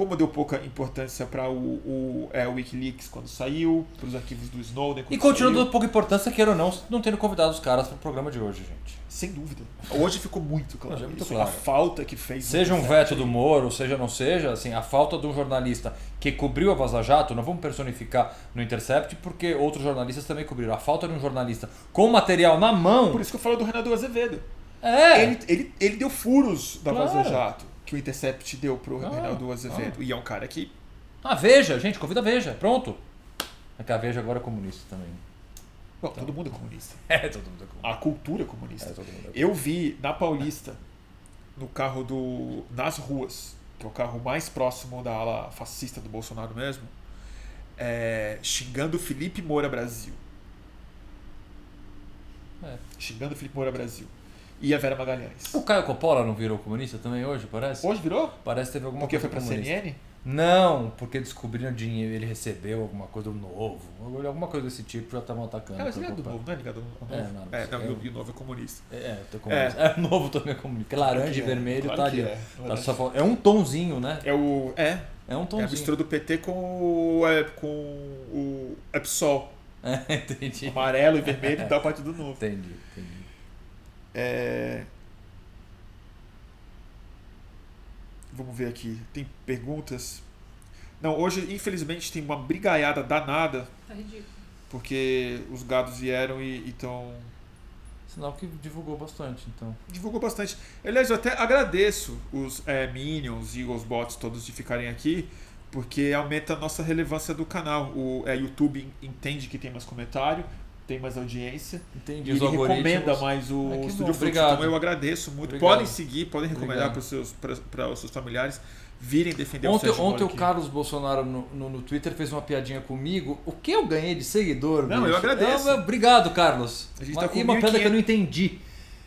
Como deu pouca importância para o, o, é, o Wikileaks quando saiu, para os arquivos do Snowden E continua dando pouca importância, queira ou não, não tendo convidado os caras pro programa de hoje, gente. Sem dúvida. Hoje ficou muito claro. Hoje é muito claro. A falta que fez. Seja um veto do Moro, seja não seja, assim, a falta de um jornalista que cobriu a Vaza Jato, não vamos personificar no Intercept, porque outros jornalistas também cobriram. A falta de um jornalista com material na mão. Por isso que eu falo do Renato Azevedo. É. Ele, ele, ele deu furos da Claro. Vaza Jato que o Intercept deu pro Ah, Reinaldo Azevedo. ah. E é um cara que. Ah, Veja, gente, convida a Veja, pronto. É que a Veja agora é comunista também. Bom, todo mundo é comunista. É, todo mundo é comunista. A cultura é comunista. É, é Eu vi na Paulista, no carro do. Nas ruas, que é o carro mais próximo da ala fascista do Bolsonaro mesmo, é, xingando Felipe Moura Brasil. É. Xingando Felipe Moura Brasil. E a Vera Magalhães. O Caio Coppola não virou comunista também hoje, parece? Hoje virou? Parece que teve alguma Porque coisa foi pra comunista. CNN? Não, porque descobriram dinheiro, ele recebeu alguma coisa do novo, alguma coisa desse tipo, já estavam atacando. Ah, mas o ele é do novo, não é ligado ao novo? É, não, é, não, é e o- o novo é comunista. É, é, tô comunista. É. novo também é comunista. Porque laranja e que é, vermelho claro tá ali. é. Tá só é um tonzinho, né? É o. É. É um É a tonzinho. mistura do PT com o. É, com o Epsol. É, entendi. Amarelo e vermelho dá a parte do novo. Entendi, entendi. É... Vamos ver aqui. Tem perguntas? Não, hoje, infelizmente, tem uma brigaiada danada. Tá ridículo. Porque os gados vieram e estão. Sinal que divulgou bastante, então. Divulgou bastante. Aliás, eu até agradeço os é, Minions e os bots todos de ficarem aqui, porque aumenta a nossa relevância do canal. O é, YouTube entende que tem mais comentário, tem mais audiência. Entendi, E os ele recomenda mais o bom, Studio Flux. obrigado. Então eu agradeço muito. Obrigado. Podem seguir, podem recomendar para os seus, pra- pra os seus familiares virem defender o Ontem, Sérgio ontem Moro o. Carlos Bolsonaro no, no, no Twitter fez uma piadinha comigo. O que eu ganhei de seguidor? Não, bicho? eu agradeço. Eu- obrigado, Carlos. A gente uma, tá com e uma piada 1.500. que eu não entendi.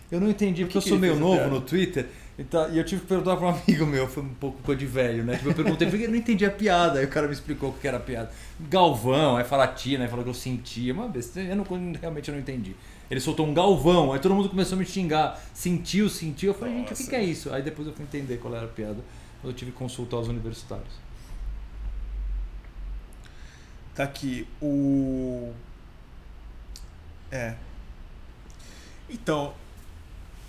Eu não entendi, porque eu sou meio novo no Twitter. Então, e eu tive que perguntar para um amigo meu, foi um pouco coisa de velho, né? Tipo, eu perguntei porque eu não entendi a piada. Aí o cara me explicou o que era a piada. Galvão, aí fala Tina, aí falou que eu sentia. Uma besteira, eu não, realmente eu não entendi. Ele soltou um galvão, aí todo mundo começou a me xingar. Sentiu, sentiu. Eu falei, gente, o que, Nossa. que é isso? Aí depois eu fui entender qual era a piada. Eu tive que consultar os universitários. Tá aqui o. É. Então,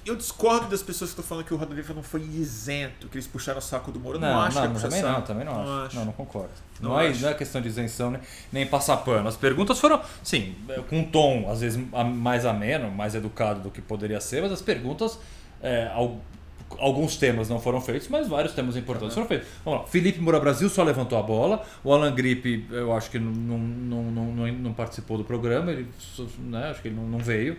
eu discordo das pessoas que estão falando que o Roda Viva não foi isento, que eles puxaram o saco do Moro. Eu não, acho que é também saco. não, também não, acho. Não, não concordo. Não Não, é, acho. não é questão de isenção nem, nem passar pano. As perguntas foram, sim, com um tom às vezes mais ameno, mais educado do que poderia ser, mas as perguntas, é, al- alguns temas não foram feitos, mas vários temas importantes foram feitos. Vamos lá, Felipe Moura Brasil só levantou a bola, o Alan Gripe eu acho que não, não, não, não, não participou do programa, ele, né, acho que ele não, não veio.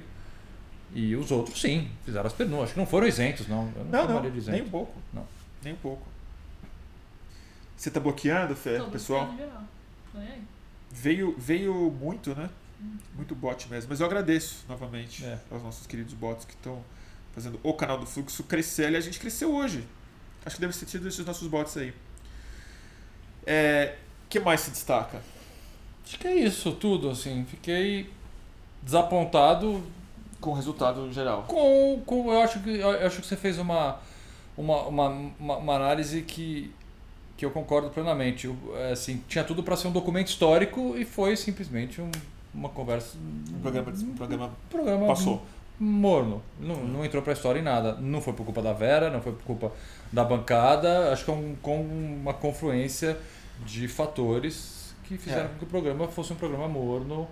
E os outros, sim, fizeram as perguntas. Acho que não foram isentos, não. Eu não, Não, não, isento. nem um pouco. Não. Nem um pouco. Você tá bloqueando, Fé, Tô pessoal? aí. Veio, veio muito, né? Muito bot mesmo. Mas eu agradeço novamente É. aos nossos queridos bots que estão fazendo o canal do Fluxo crescer. Aliás, a gente cresceu hoje. Acho que deve ter sido esses nossos bots aí. É, que mais se destaca? Acho que é isso tudo, assim. Fiquei desapontado Com o resultado geral. com, com eu acho que eu acho que você fez uma uma, uma, uma, análise que que eu concordo plenamente. O- é, Assim, tinha tudo para ser um documento histórico e foi simplesmente um- uma conversa. O programa, o programa programa passou. morno. Não, não entrou pra história em nada. Não foi por culpa da Vera, não foi por culpa da bancada. Acho que é um, com uma confluência de fatores que fizeram É. com que o programa fosse um programa morno.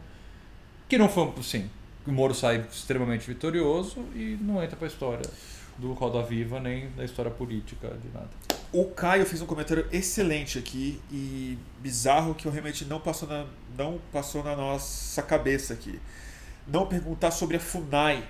Que não foi, sim. O Moro sai extremamente vitorioso e não entra pra história do Roda Viva nem da história política de nada. O Caio fez um comentário excelente aqui e bizarro que realmente não passou na, não passou na nossa cabeça aqui. Não perguntar sobre a FUNAI.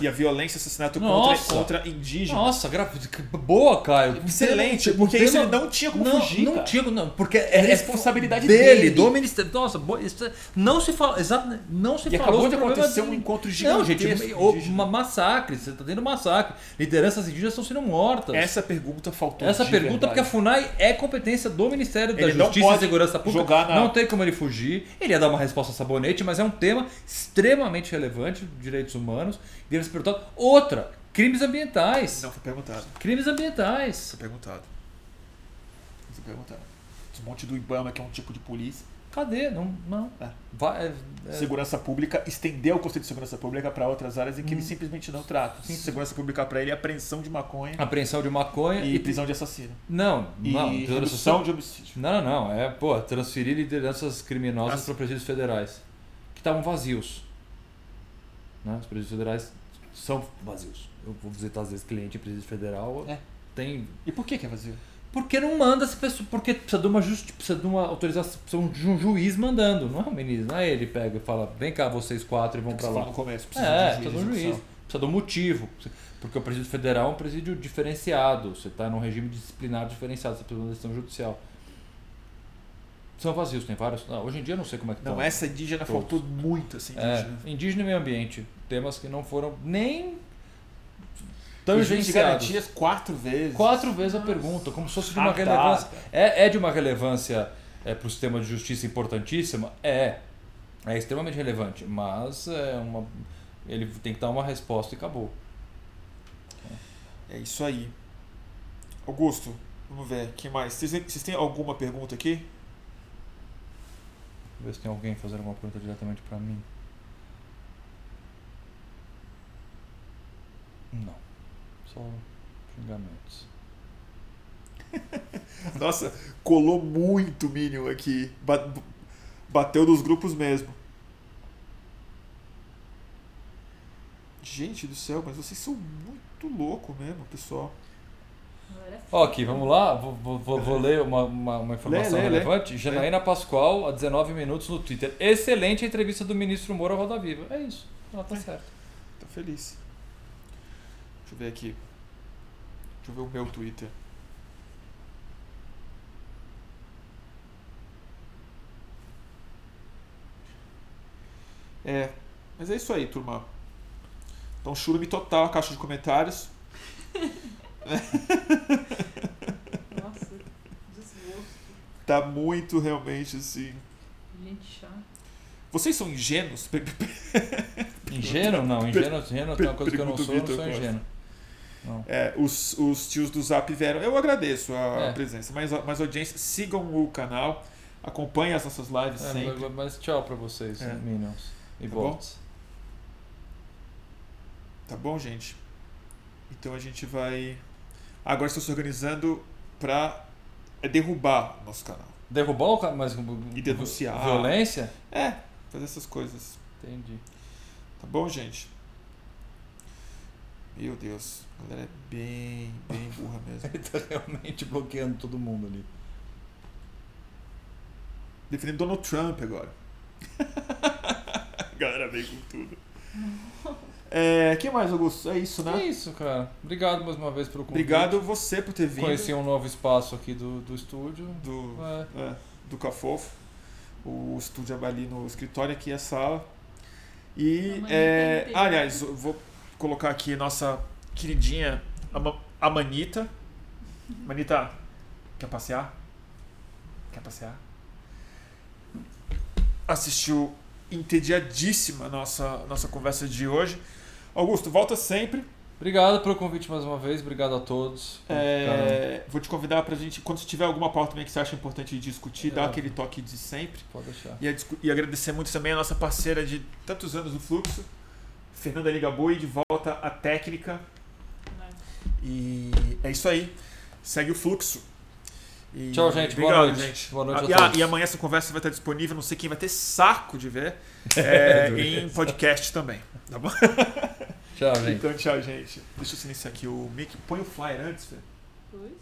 E a violência e assassinato Nossa. contra, contra indígenas. Nossa, gra... boa, Caio. Excelente, porque isso ele não tinha como não, fugir, Não cara. tinha, não, porque É é, responsabilidade dele, dele. do ministério. Nossa, isso é- não se fala, exato, não se E falou acabou de acontecer do- um encontro Não, gente, uma massacre, você tá tendo massacre. Lideranças indígenas estão sendo mortas. Essa pergunta faltou. Essa de pergunta, porque a verdade. FUNAI é competência do Ministério da Ele Justiça e Segurança Pública. na- Não tem como ele fugir. Ele ia dar uma resposta a sabonete, mas é um tema extremamente relevante, direitos humanos, deve ser perguntado. Outra, crimes ambientais. Não, foi perguntado. Crimes ambientais. Foi perguntado. Foi perguntado. Desmonte do Ibama, que é um tipo de polícia. Cadê? Não, não. Vai, é- é- Segurança pública, estendeu o conceito de segurança pública para outras áreas em que ele simplesmente não trata. Sim. Segurança pública para ele é apreensão de maconha Apreensão de maconha e, prisão de assassino. Não, E não. redução de homicídio. Não, não, não. É, pô, transferir lideranças criminosas Ah, para presídios federais. Que estavam vazios. Né? Os presídios federais são vazios. Eu vou visitar às vezes cliente em presídio federal. É. Tem. E por que, que é vazio? Porque não manda essa pessoa. Porque precisa de uma justi precisa de uma autorização, precisa de um juiz mandando. Não é o ministro, não é ele pega e fala, vem cá vocês quatro e vão para você lá. no começo, precisa é, de um precisa de um juiz juiz. Precisa de um motivo. Porque o presídio federal é um presídio diferenciado. Você está num regime disciplinar diferenciado, você precisa de uma decisão judicial. São vazios, tem vários. Não, hoje em dia eu não sei como é que Não, estão. essa indígena Todos. faltou muito, assim, indígena. É, indígena e meio ambiente. Temas que não foram nem tangenciados. garantias quatro vezes. Quatro vezes a pergunta, como se fosse de uma Radar, relevância. cara. É, é de uma relevância é, para o sistema de justiça importantíssima? É. É extremamente relevante. Mas é uma, ele tem que dar uma resposta e acabou. É isso aí. Augusto, vamos ver, que mais? Vocês têm alguma pergunta aqui? Ver se tem alguém fazendo alguma pergunta diretamente para mim. Não. Só xingamentos. Nossa, colou muito Minion aqui. Ba- Bateu nos grupos mesmo. Gente do céu, mas vocês são muito loucos mesmo, pessoal. Ó, aqui, vamos lá. Vou, vou- vou- ler uma, uma, uma informação Lê, lê, lê. relevante. Janaína Pascoal, a 19 minutos no Twitter. Excelente a entrevista do ministro Moura ao Roda Viva. É isso. Ela tá certa. Tô feliz. Deixa eu ver aqui. Deixa eu ver o meu Twitter. É, mas é isso aí, turma. Então, churume total a caixa de comentários. Nossa, desgosto. Tá muito realmente assim. Gente chata. Vocês são ingênuos? Ingênuo? Não, ingênuo, ingênuo tem uma coisa que eu não sou, eu não sou ingênuo. Não. É, os, os tios do Zap vieram. Eu agradeço a É. presença, mas mais audiência. Sigam o canal, acompanhem as nossas lives É, sempre. mas, mas tchau pra vocês, É. Minions e Tá bom? bots. Tá bom, gente? Então a gente vai. Agora estou se organizando pra é, derrubar o nosso canal. Derrubar o cara, mas E denunciar. violência? É, fazer essas coisas. Entendi. Tá bom, gente? Meu Deus, a galera é bem, bem burra mesmo. Ele tá realmente bloqueando todo mundo ali. Defendendo Donald Trump agora. a galera veio com tudo. É, que mais, Augusto? É isso, né? É isso, cara. Obrigado mais uma vez pelo convite. Obrigado você por ter vindo. Conheci um novo espaço aqui do, do estúdio. do, É. é, do Cafofo. O estúdio ali no escritório, aqui é a sala. E, é, tem- aliás, eu vou colocar aqui nossa queridinha a Manita. Manita, quer passear? Quer passear? Assistiu entediadíssima a nossa, nossa conversa de hoje. Augusto, volta sempre. Obrigado pelo convite mais uma vez. Obrigado a todos. É, vou te convidar pra gente, quando tiver alguma pauta também que você acha importante discutir, É. dar aquele toque de sempre. Pode deixar. E, e agradecer muito também a nossa parceira de tantos anos do Fluxo, Fernanda Ligabui, de volta à técnica. E é isso aí. Segue o fluxo. E Tchau, gente. Boa Obrigado, noite. gente. Boa noite a e, a- todos. e amanhã essa conversa vai estar disponível. Não sei quem vai ter saco de ver. é, em podcast também. Tá bom? Tchau, gente. Então, tchau, gente. Deixa eu silenciar aqui o mic. Põe o flyer antes, Fê. Pois.